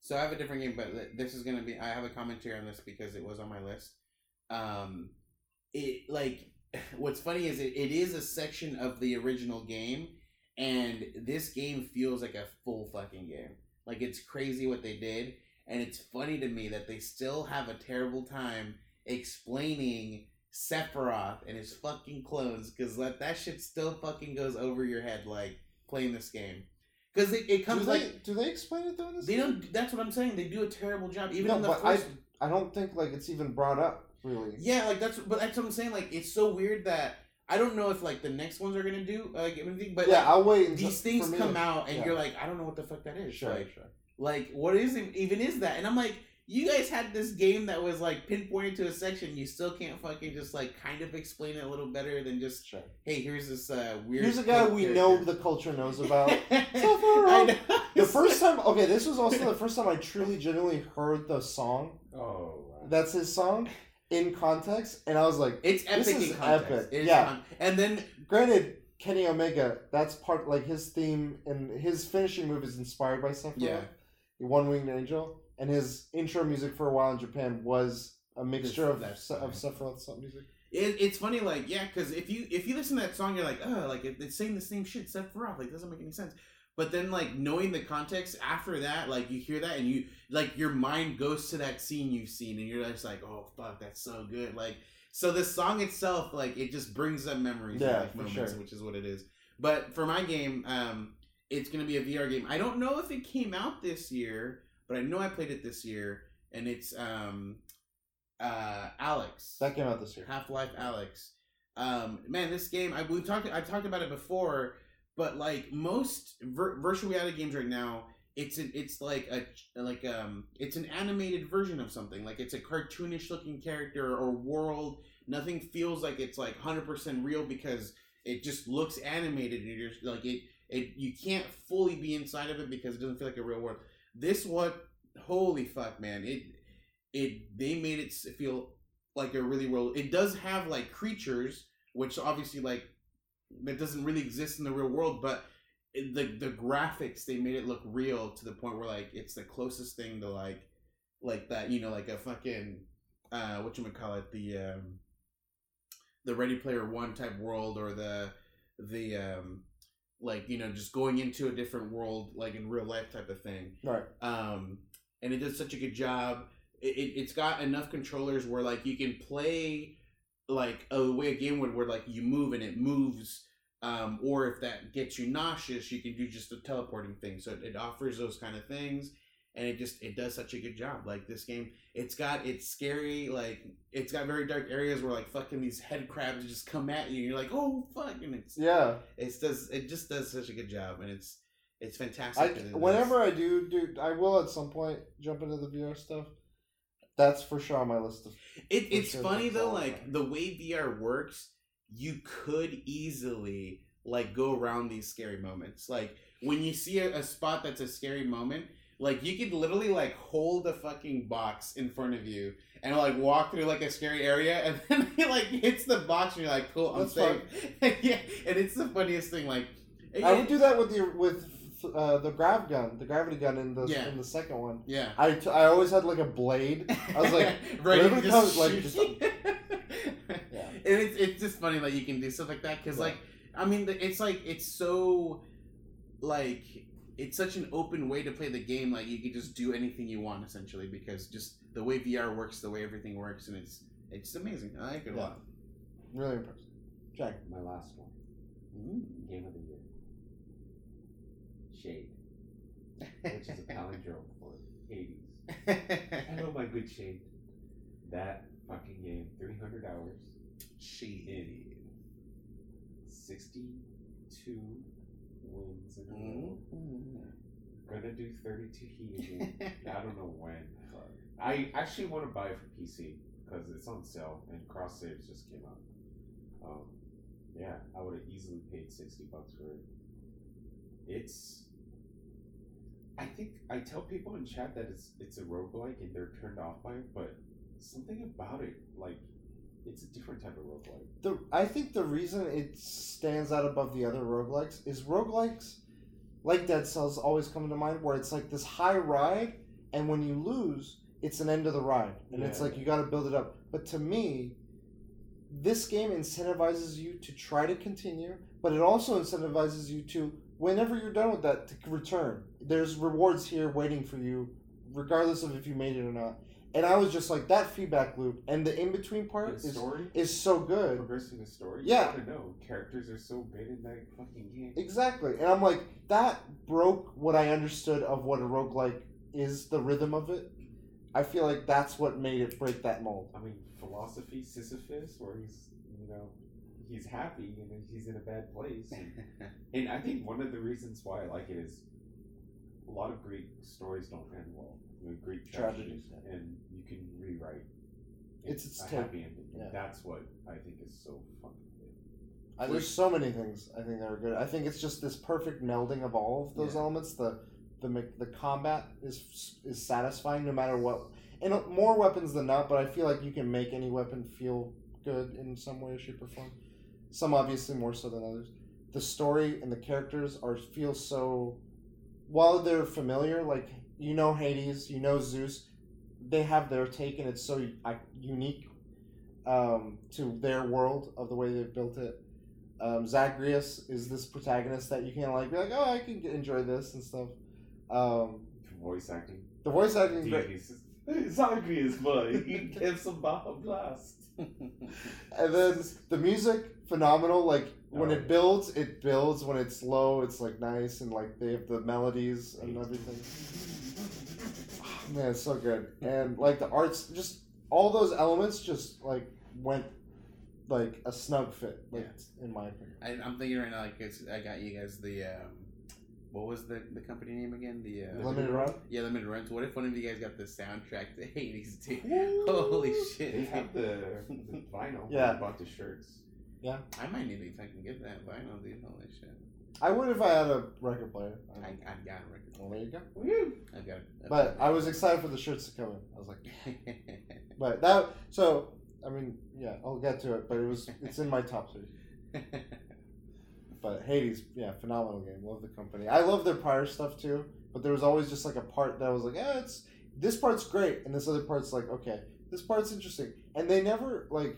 So I have a different game, but this is gonna be. I have a commentary on this because it was on my list. Um, it like [laughs] what's funny is it, it is a section of the original game, and this game feels like a full fucking game. Like it's crazy what they did, and it's funny to me that they still have a terrible time explaining Sephiroth and his fucking clones because that that shit still fucking goes over your head like playing this game. Because it, it comes do like they do they explain it though in this? they game? don't. That's what I'm saying. They do a terrible job. Even No, in the but first. I don't think like it's even brought up really. Yeah, like that's. But that's what I'm saying. Like it's so weird that I don't know if like the next ones are gonna do like anything. But yeah, like, I'll wait. Until, these things come out and yeah. you're like, I don't know what the fuck that is. Sure, Like, sure. like what is even is that? And I'm like, you guys had this game that was like pinpointed to a section. You still can't fucking just like kind of explain it a little better than just Sure. hey, here's this uh, weird. Here's a guy we character." know the culture knows about. [laughs] I know. The first time, okay, this was also the first time I truly, genuinely heard the song. Oh, wow. That's his song in context, and I was like, It's epic This is in context. epic. It's Yeah. con- and then granted, Kenny Omega, that's part like his theme and his finishing move is inspired by Sephiroth. Yeah. One Winged Angel, and his intro music for a while in Japan was a mixture of of fine. Sephiroth's music. It, it's funny, like yeah, because if you if you listen to that song, you're like, oh, like it's saying the same shit, Sephiroth, like doesn't make any sense. But then, like knowing the context after that, like you hear that and you like your mind goes to that scene you've seen, and you're just like, oh fuck, that's so good. Like so, the song itself, like it just brings up memories, Yeah, like for moments, sure. which is what it is. But for my game, um, it's gonna be a VR game. I don't know if it came out this year, but I know I played it this year, and it's um, uh, Alex. That came out this year. Half Life Alex. Um, man, this game I we talked I talked about it before, but like most vir- virtual reality games right now, it's an, it's like a like um it's an animated version of something. Like it's a cartoonish looking character or world. Nothing feels like it's like hundred percent real because it just looks animated and you're just, like it it you can't fully be inside of it because it doesn't feel like a real world. This what holy fuck man it it they made it feel like a really real. It does have like creatures, which obviously like that doesn't really exist in the real world, but the the graphics they made it look real to the point where like it's the closest thing to like like that you know like a fucking uh what you call it the um the Ready Player One type world or the the um like you know just going into a different world like in real life type of thing Right. um, and it does such a good job. It, it, it's got enough controllers where like you can play like a way a game would where like you move and it moves. Um, or if that gets you nauseous, you can do just the teleporting thing. So it, it offers those kind of things, and it just it does such a good job. Like this game, it's got it's scary. Like it's got very dark areas where like fucking these head crabs just come at you. and You're like, oh fuck, and it's Yeah. it's does it just does such a good job, and it's it's fantastic. I it does. whenever I do do I will at some point jump into the VR stuff. That's for sure on my list of It, it's sure funny though, like the way VR works, you could easily like go around these scary moments. Like when you see a, a spot that's a scary moment, like you could literally like hold a fucking box in front of you and like walk through like a scary area, and [laughs] then it like hits the box, and you're like, cool, I'm That's safe. [laughs] yeah, and it's the funniest thing. Like I would do that with the with uh, the grav gun, the gravity gun in the Yeah. in the second one. Yeah. I, t- I always had like a blade. [laughs] I was like, right, just comes, like, just- and it's it's just funny that you can do stuff like that because Yeah. like I mean it's like it's so like it's such an open way to play the game like you can just do anything you want essentially because just the way VR works the way everything works and it's it's amazing I like it a lot. really impressed. Jack. My last one. Mm-hmm. Game of the year. Shade. Which is a palindrome for Hades. know [laughs] my good Shade. That fucking game, 300 hours Shit. in 62 wins in a row. Gonna do 32 heat again. [laughs] I don't know when. I actually want to buy it for PC because it's on sale and cross saves just came out. Um, yeah, I would have easily paid 60 bucks for it. It's. I think I tell people in chat that it's it's a roguelike and they're turned off by it, but something about it, like, it's a different type of roguelike. The I think the reason it stands out above the other roguelikes is roguelikes, like Dead Cells, always come to mind where it's like this high ride, and when you lose, it's an end of the ride, and it's like you got to build it up. But to me, this game incentivizes you to try to continue, but it also incentivizes you to, whenever you're done with that, to return. There's rewards here waiting for you, regardless of if you made it or not. And I was just like that feedback loop, and the in between part The is story, is so good. progressing the story. Yeah. you know characters are so big in that fucking game. Exactly. And I'm like, that broke what I understood of what a roguelike is, the rhythm of it. I feel like that's what made it break that mold. I mean, philosophy Sisyphus, where he's you know he's happy and then he's in a bad place, and, [laughs] and I think one of the reasons why I like it is a lot of Greek stories don't end well. A great Tragedies, yeah. and you can rewrite. It's- it's a happy ending. yeah. That's what I think is so fucking good. I, there's so many things I think that are good. I think it's just this perfect melding of all of those Yeah. elements. The the the combat is is satisfying no matter what. And uh, more weapons than not, but I feel like you can make any weapon feel good in some way, shape, or form. Some obviously more so than others. The story and the characters are feel so. While they're familiar, like you know Hades, you know Zeus, they have their take and it's so unique um, to their world of the way they've built it. Um, Zagreus is this protagonist that you can like be like, oh, I can get, enjoy this and stuff. Um, Voice acting. the voice acting is great, Deities. [laughs] Zagreus, boy, he gives a Baja blast. [laughs] and then the music phenomenal. Like when it builds, it builds. When it's low, it's like nice and like they have the melodies and everything. Oh, Man, it's so good. And like the arts, just all those elements, just like went like a snug fit. Like in my opinion. I, I'm thinking right now, like it's, I got you guys the um, what was the the company name again? The uh, Limited run. yeah, Limited Runs. What if one of you guys got the soundtrack to [laughs] Hades? Dude? Holy shit! They have the, the vinyl. Yeah. I bought the shirts. I might need to fucking get that vinyl, dude. Holy shit! I would if I had a record player. I, I got a record. Player. Well, there you go. I've got it. But I was excited for the shirts to come in. I was like, [laughs] but that. So I mean, yeah, I'll get to it. But it was it's in my top three. [laughs] But Hades, yeah, phenomenal game. Love the company. I love their prior stuff too. But there was always just like a part that was like, yeah, it's this part's great, and this other part's like, okay, this part's interesting. And they never like.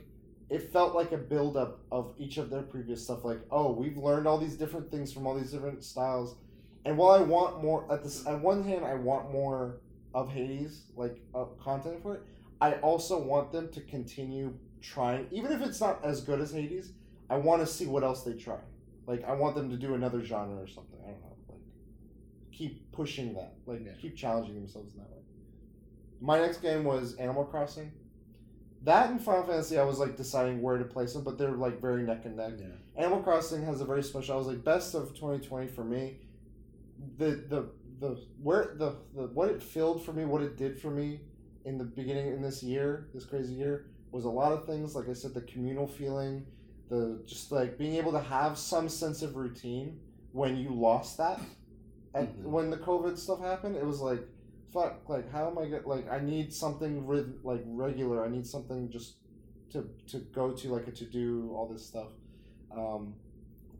It felt like a build up of each of their previous stuff. Like, oh, we've learned all these different things from all these different styles. And while I want more, at this, at one hand, I want more of Hades, like uh, content for it. I also want them to continue trying, even if it's not as good as Hades. I want to see what else they try. Like, I want them to do another genre or something. I don't know. Like, keep pushing that. Like, Yeah. keep challenging themselves in that way. My next game was Animal Crossing. That and Final Fantasy, I was like deciding where to place them, but they're like very neck and neck. yeah. Animal Crossing has a very special. I was like best of 2020 for me. The the the where the, the what it filled for me, what it did for me in the beginning in this year, this crazy year, was a lot of things. Like I said, the communal feeling, the just like being able to have some sense of routine when you lost that. And Mhm. when the COVID stuff happened, it was like, fuck, like how am I get like I need something re- like regular. I need something just to to go to like a to do all this stuff. Um,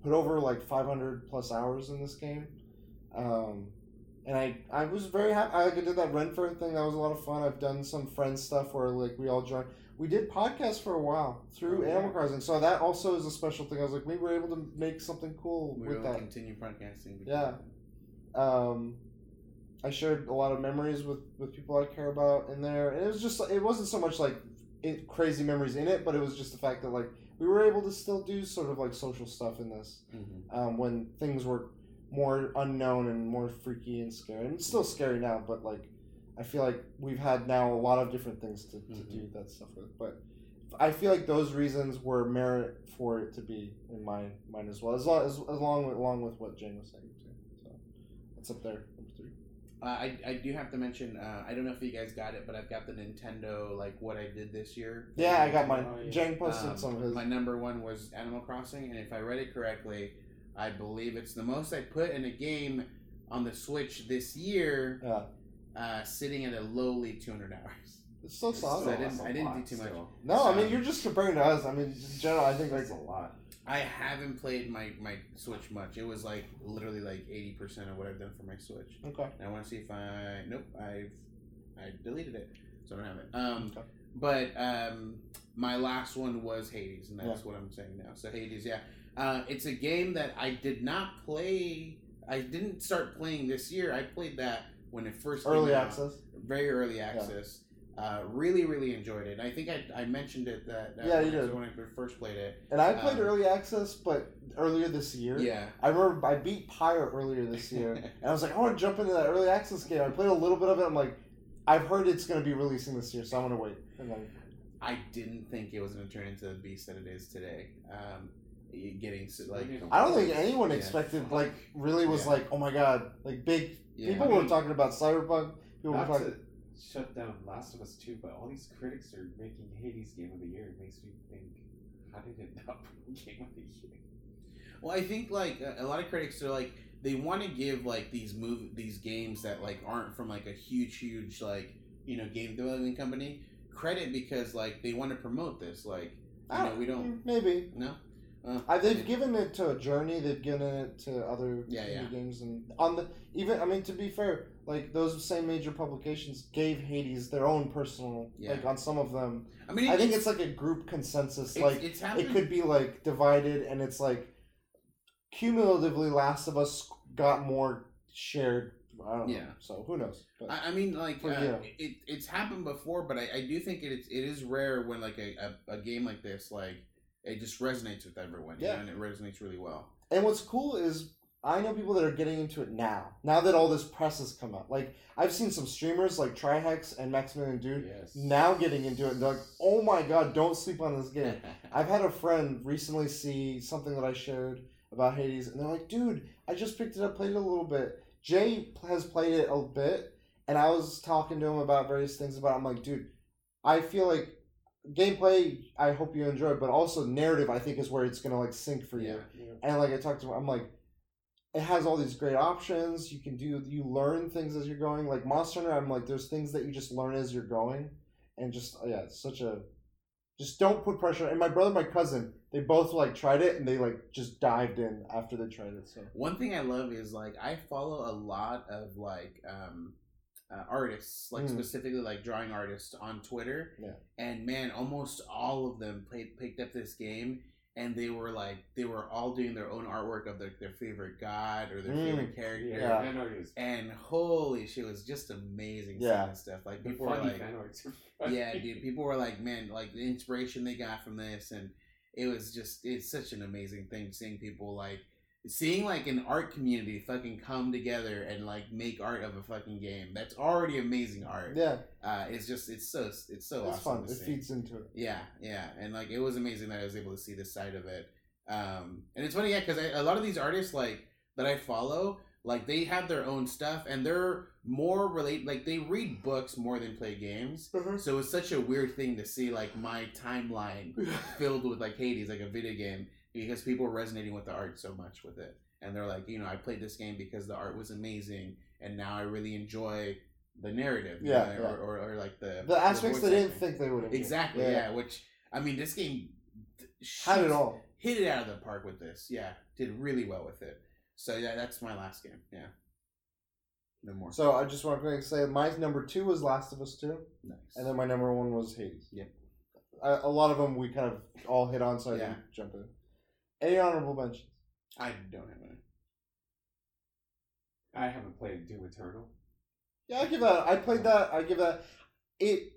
put over like 500 plus hours in this game. Um, and I, I was very happy. I like I did that Renford thing. That was a lot of fun. I've done some friend stuff where like we all joined. We did podcasts for a while through Oh, yeah. Animal Crossing, so that also is a special thing. I was like, we were able to make something cool We with that. continue podcasting. Yeah. Um, I shared a lot of memories with, with people I care about in there, and it was just it wasn't so much like it, crazy memories in it, but it was just the fact that like we were able to still do sort of like social stuff in this Mhm. um, when things were more unknown and more freaky and scary. And it's still scary now, but like I feel like we've had now a lot of different things to, to Mhm. do that stuff with. But I feel like those reasons were merit for it to be in my mind as well, as long as, as long with, along with what Jane was saying too. So that's up there. Uh, I, I do have to mention. Uh, I don't know if you guys got it, but I've got the Nintendo like what I did this year. Yeah, I got mine. Yeah. Jane posted Um, some of his. My number one was Animal Crossing, and if I read it correctly, I believe it's the most I put in a game on the Switch this year, Yeah, uh, sitting at a lowly 200 hours. it's so It's solid. So I didn't- that's a I didn't lot do too much. still. No, I mean you're just comparing to us. I mean, in general, I think like That's a lot. I haven't played my, my Switch much. It was like literally like 80% of what I've done for my Switch. okay. And I want to see if I. Nope, I've I deleted it, so I don't have it. Um, Okay. but um, my last one was Hades, and that's what I'm saying now. So Hades, yeah, uh, it's a game that I did not play. I didn't start playing this year. I played that when it first Early came out. access. very early access. Uh, really, really enjoyed it. I think I, I mentioned it that, that Yeah, when you I- did. when I first played it. And I played Um, early access, but earlier this year. Yeah, I remember I beat Pyre earlier this year, [laughs] and I was like, I want to jump into that early access game. I played a little bit of it. I'm like, I've heard it's going to be releasing this year, so I'm going to wait. And then, I didn't think it was going to turn into the beast that it is today. Um, getting like I don't think anyone Yeah. expected, like, really was Yeah. like, oh my god, like big. yeah. people I were talking about Cyberpunk. People were Not talking. Shut down Last of Us 2, but all these critics are making Hades Game of the Year. It makes me think, how did it [laughs] not win Game of the Year? Well, I think like a, lot of critics are like they want to give like these move these games that like aren't from like a huge huge like you know game development company credit because like they want to promote this like you ah, know we don't maybe. no uh, Uh, they've given it to a journey. They've given it to other Yeah, yeah. games, and on the even. I mean, to be fair, like those same major publications gave Hades their own personal. Yeah. Like on some of them, I mean I think it's like a group consensus. it's, like it's it could be like divided, and it's like cumulatively, Last of Us got more shared. I don't know. Yeah. So who knows? But I, I mean, like For uh, you. it, it's happened before, but I, I do think it is, it is rare when like a, a, a game like this like it just resonates with everyone. you Yeah. know, and it resonates really well. And what's cool is I know people that are getting into it now. Now that all this press has come out, like I've seen some streamers like Trihex and Maximilian Dood Yes. now getting into it. And they're like, "Oh my god, don't sleep on this game." [laughs] I've had a friend recently see something that I shared about Hades, and they're like, "Dude, I just picked it up, played it a little bit." Jay has played it a bit, and I was talking to him about various things about. It. I'm like, "Dude, I feel like gameplay. I hope you enjoy, but also narrative. I think is where it's gonna like sink for you." yeah. And like I talked to I'm like, it has all these great options. You can do, you learn things as you're going. Like Monster Hunter, I'm like, there's things that you just learn as you're going, and just yeah, it's such a, just don't put pressure. And my brother, and my cousin, they both like tried it and they like just dived in after they tried it. So One thing I love is like I follow a lot of like um, uh, artists, like Mm. specifically like drawing artists on Twitter. Yeah. And man, almost all of them played picked up this game, and they were like they were all doing their own artwork of their, their favorite god or their Mm. favorite character. Yeah, Yeah. fan And holy shit, it was just amazing Yeah. seeing this stuff. Like people were like, fan arts are [laughs] funny. yeah, dude. People were like, man, like the inspiration they got from this, and it was just, it's such an amazing thing seeing people like, seeing like an art community fucking come together and like make art of a fucking game. That's already amazing art. yeah, Uh, it's just, it's so, it's so awesome. it's awesome fun. It see. feeds into it. Yeah, yeah, and like it was amazing that I was able to see this side of it. Um, and it's funny, yeah, because a lot of these artists like that I follow, like they have their own stuff, and they're more relate. Like they read books more than play games. So it's such a weird thing to see like my timeline [laughs] filled with like Hades, like a video game, because people are resonating with the art so much with it, and they're like, you know, I played this game because the art was amazing, and now I really enjoy the narrative, you Yeah, know, yeah. Or, or, or like the The aspects voice they didn't think they would. Exactly. Yeah. Which I mean, this game Had it all. Hit it out of the park with this. Yeah, did really well with it. So yeah, that's my last game. Yeah. No more. So I just want to say my number two was Last of Us Two. nice. And then my number one was Hades. Yep. A, a lot of them we kind of all hit on, so I Yeah. didn't jump in. Any honorable mentions? I don't have any. I haven't played Doom Eternal. Yeah, I give that. I played that. I give that. It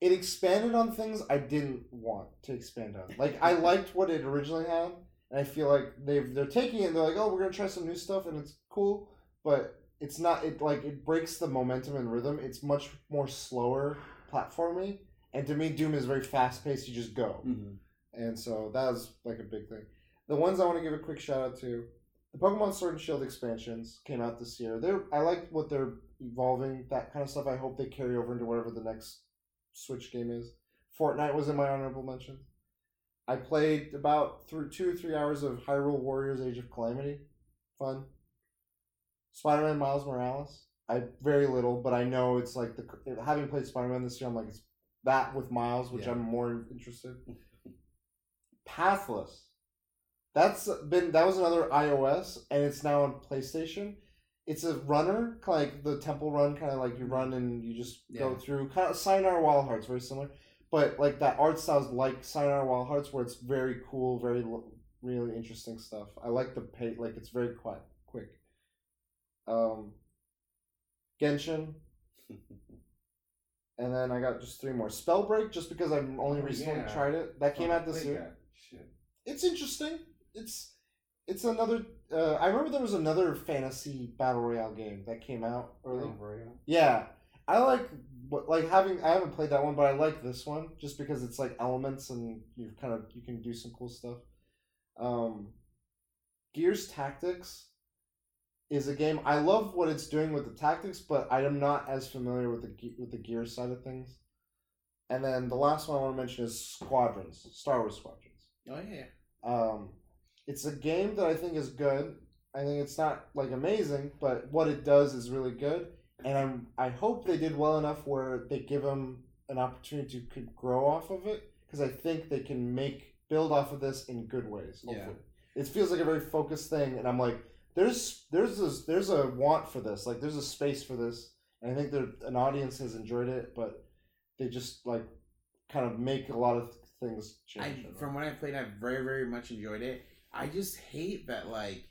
it expanded on things I didn't want to expand on. Like I [laughs] liked what it originally had, and I feel like they've they're taking it. and They're like, oh, we're gonna try some new stuff, and it's cool, but it's not. It like it breaks the momentum and rhythm. It's much more slower platforming, and to me, Doom is very fast paced. You just go. Mm-hmm. And so that was like a big thing. The ones I want to give a quick shout out to, the Pokemon Sword and Shield expansions came out this year. They're I like what they're evolving, that kind of stuff. I hope they carry over into whatever the next Switch game is. Fortnite was in my honorable mention. I played about through two or three hours of Hyrule Warriors Age of Calamity. Fun. Spider Man Miles Morales. I very little, but I know it's like the having played Spider Man this year, I'm like it's that with Miles, which Yeah. I'm more interested. Pathless. That's been that was another iOS, and it's now on PlayStation. It's a runner, kinda like the temple run, kind of like you run and you just go through. Kind of Sayonara Wild Hearts, very similar, but like that art style is like Sayonara Wild Hearts, where it's very cool, very really interesting stuff. I like the pay, like it's very quiet, quick. Um, Genshin, [laughs] and then I got just three more. Spellbreak, just because I've only Oh, recently yeah. tried it. That came Oh, out this year that. It's interesting. It's it's another. Uh, I remember there was another fantasy battle royale game that came out early. Oh, Royale. Yeah, I like like having. I haven't played that one, but I like this one just because it's like elements and you kind of you can do some cool stuff. Um, Gears Tactics is a game I love what it's doing with the tactics, but I am not as familiar with the with the gear side of things. And then the last one I want to mention is Squadrons, Star Wars Squadrons. Oh yeah. Um, it's a game that I think is good. I think it's not like amazing, but what it does is really good. And I'm I hope they did well enough where they give them an opportunity to could grow off of it because I think they can make build off of this in good ways. Yeah. It feels like a very focused thing, and I'm like, there's there's this, there's a want for this, like there's a space for this, and I think that an audience has enjoyed it, but they just like kind of make a lot of things change. I, from what I've played, I very very much enjoyed it. I just hate that like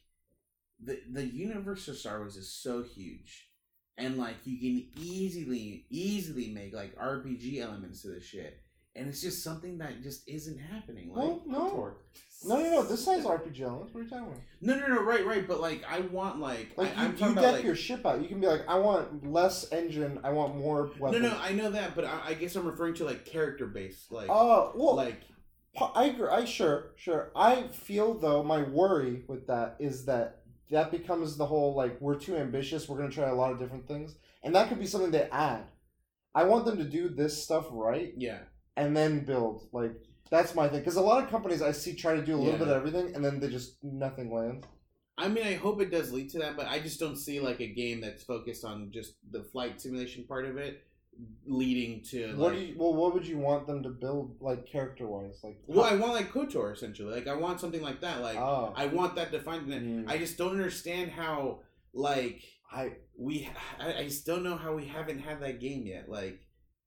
the the universe of Star Wars is so huge, and like you can easily easily make like RPG elements to this shit, and it's just something that just isn't happening. Like no, no, no, no, [laughs] no. This has RPG elements. What are you talking about? no no no right right, but like I want like, Like I, you, I'm you talking deck about like your ship out. You can be like, I want less engine. I want more weapons. no no. I know that, but I, I guess I'm referring to like character based like Oh well, like I agree. I sure, sure. I feel though my worry with that is that that becomes the whole like we're too ambitious. We're gonna try a lot of different things, and that could be something they add. I want them to do this stuff right yeah and then build. Like that's my thing. Because a lot of companies I see try to do a little Yeah. bit of everything, and then they just nothing lands. I mean, I hope it does lead to that, but I just don't see like a game that's focused on just the flight simulation part of it, leading to What like. do you? Well, what would you want them to build like character wise? Like well, I want like Kotor essentially. Like, I want something like that. Like, oh, I want that defined. Mm. I just don't understand how like I we. I, I just don't know how we haven't had that game yet. Like,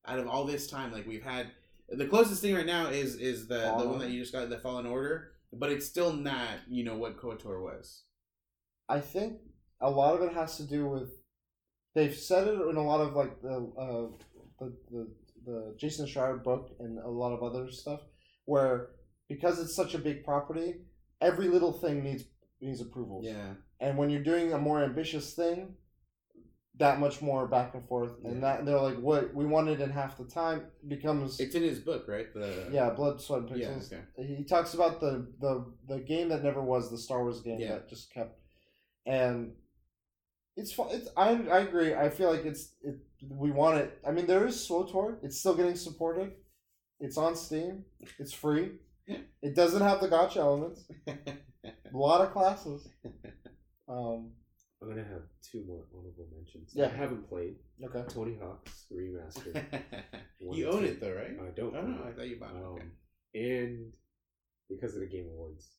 out of all this time, like we've had the closest thing right now is is the the one that you just got, the Fallen Order, but it's still not you know what Kotor was. I think a lot of it has to do with they've said it in a lot of like the uh, the, the the Jason Schreier book and a lot of other stuff where because it's such a big property, every little thing needs needs approvals. Yeah. And when you're doing a more ambitious thing, that much more back and forth, yeah. and Yeah. that they're like, what we wanted in half the time becomes It's in his book, right? The yeah, blood, sweat, and Yeah, pixels. okay. He talks about the, the the game that never was the Star Wars game Yeah. that just kept, and it's fun. It's I I agree. I feel like it's it. We want it. I mean, there is SWTOR. It's still getting supported. It's on Steam. It's free. It doesn't have the gacha elements. A lot of classes. Um. I'm gonna have two more honorable mentions. Yeah. I haven't played Okay. Tony Hawk's remastered. [laughs] You own two. it though, right? I don't. Oh own no, I thought you bought it. Um, Okay. and because of the Game Awards,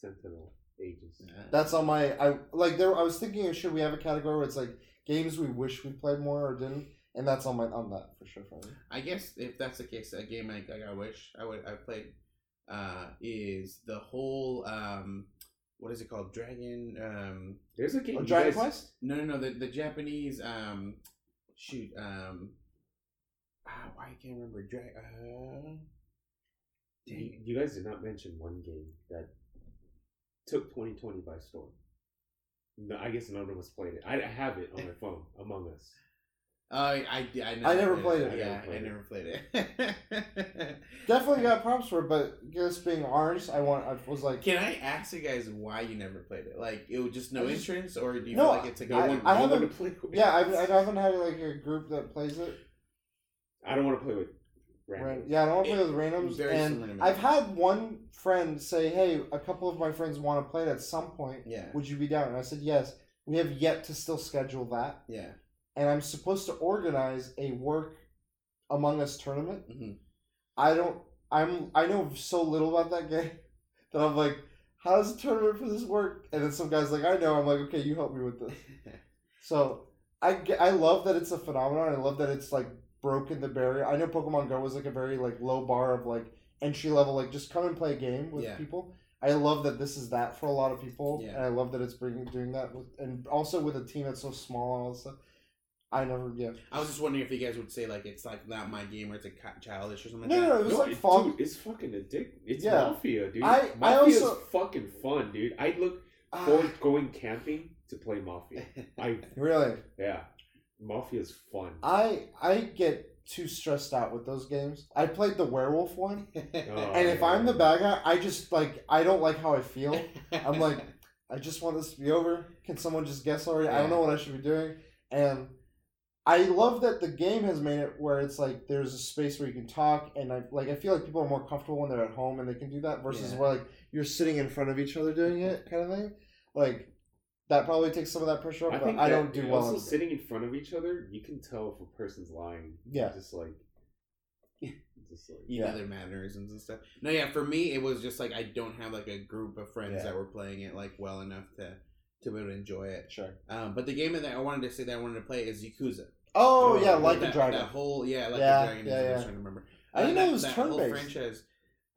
Sentinel Ages. Yeah. That's on my. I like there. I was thinking, should we have a category where it's like games we wish we played more or didn't, and that's on my on that for sure for me. I guess if that's the case, a game I, like I wish I would I played uh, is the whole um, what is it called? Dragon um, There's a game. Oh, Dragon guys- Quest. no no no the, the Japanese um, shoot um, ah, why I can't remember drag uh, You, you guys did not mention one game that took 2020 by storm. No, I guess none of us played it. I I have it on my [laughs] phone, Among Us. Oh, I, I, I, I never played it. Yeah, I I never never played it. [laughs] Definitely got props for it, but just being ours, I want. I was like, Can I ask you guys why you never played it? Like, it was just no I just- entrance, or do you No, feel like it's a good I- one? I don't haven't- want to play with. yeah, I, I [laughs] haven't had like a group that plays it. I don't want to play with Ran- random. yeah, I don't want to play with randoms. Very And me. I've had one friend say, "Hey, a couple of my friends want to play it at some point. Yeah, Would you be down?" And I said, "Yes." We have yet to still schedule that, yeah. and I'm supposed to organize a work Among Us tournament. Mhm. I don't. I'm. I know so little about that game [laughs] that I'm like, how does a tournament for this work? And then some guy's like, I know. I'm like, okay, you help me with this. [laughs] So I, I love that it's a phenomenon. I love that it's like broken the barrier. I know Pokemon Go was like a very like low bar of like entry level, like just come and play a game with Yeah. people. I love that this is that for a lot of people, Yeah. and I love that it's bringing doing that with, and also with a team that's so small and all that stuff. I never, yeah, I was just wondering if you guys would say like it's like not my game or it's a ca- childish or something. No, like no, that. it was No, like it- fun. Dude, it's fucking addictive. It's Yeah. Mafia, dude. I- I Mafia's also- fucking fun, dude. I look Ah, forward to going camping to play Mafia. [laughs] I really. yeah, Mafia's fun. I I get too stressed out with those games. I played the werewolf one, Oh, [laughs] and if I'm the bad guy, I just like I don't like how I feel. I'm [laughs] like, I just want this to be over. Can someone just guess already? I don't know what I should be doing. And I love that the game has made it where it's like there's a space where you can talk, and I like I feel like people are more comfortable when they're at home and they can do that versus Yeah. where like you're sitting in front of each other doing it, kind of thing. Like that probably takes some of that pressure off. I but I don't do well. Also, in- sitting in front of each other, you can tell if a person's lying. Yeah. Just like. [laughs] Just like. you Yeah. know their mannerisms and stuff. No, yeah, for me it was just like I don't have like a group of friends Yeah. that were playing it like well enough to to be able to enjoy it. Sure. Um, but the game that I wanted to say that I wanted to play is Yakuza. Oh, Oh, yeah, like that, a dragon. That whole yeah, like Yeah, a dragon. yeah, is what I yeah. was trying to remember. I didn't know that, it was turn-based. franchise.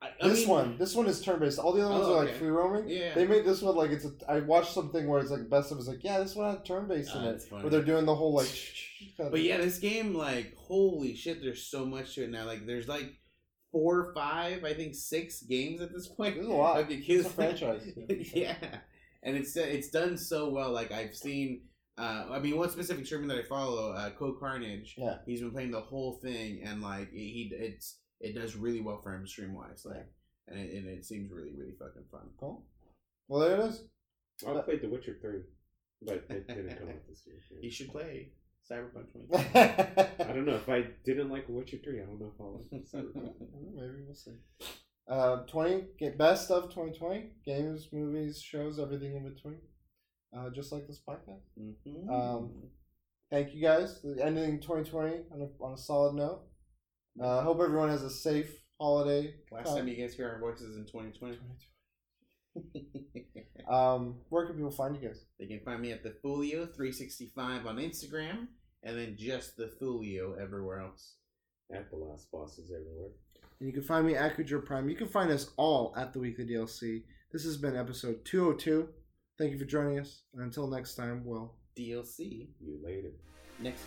I, I this mean, one, this one is turn based. All the other ones Oh, are like okay. free roaming. Yeah. They made this one like it's. A, I watched something where it's like best of. It's like yeah, this one had turn based in Ah, it, funny. where they're doing the whole like. kind of- But yeah, this game, like, holy shit, there's so much to it now. Like, there's like four, five, I think six games at this point. There's a lot. of Yakuza. It's a [laughs] franchise. yeah, and it's it's done so well. Like I've seen. Uh, I mean, one specific streamer that I follow, uh, CohhCarnage. Yeah. he's been playing the whole thing, and like he, it's it does really well for him stream wise. Like, and it, and it seems really really fucking fun. Cool. Well, there it is. I played The Witcher 3, but it didn't come out [laughs] this year. You should play Cyberpunk 20. [laughs] I don't know. If I didn't like Witcher 3, I don't know if I'll like [laughs] Cyberpunk. Maybe we'll see. Uh, twenty get best of twenty twenty games, movies, shows, everything in between. Uh, just like this podcast. Mhm. Um, Thank you guys. Ending twenty twenty on a on a solid note. Uh, hope everyone has a safe holiday. Last time you guys hear our voices in 2020. [laughs] Um, where can people find you guys? They can find me at the Fulio365 on Instagram, and then just the Fulio everywhere else. At the last bosses everywhere. And you can find me at Kujar Prime. You can find us all at the Weekly DLC. This has been episode 202. Thank you for joining us. And until next time, well, DLC You later. next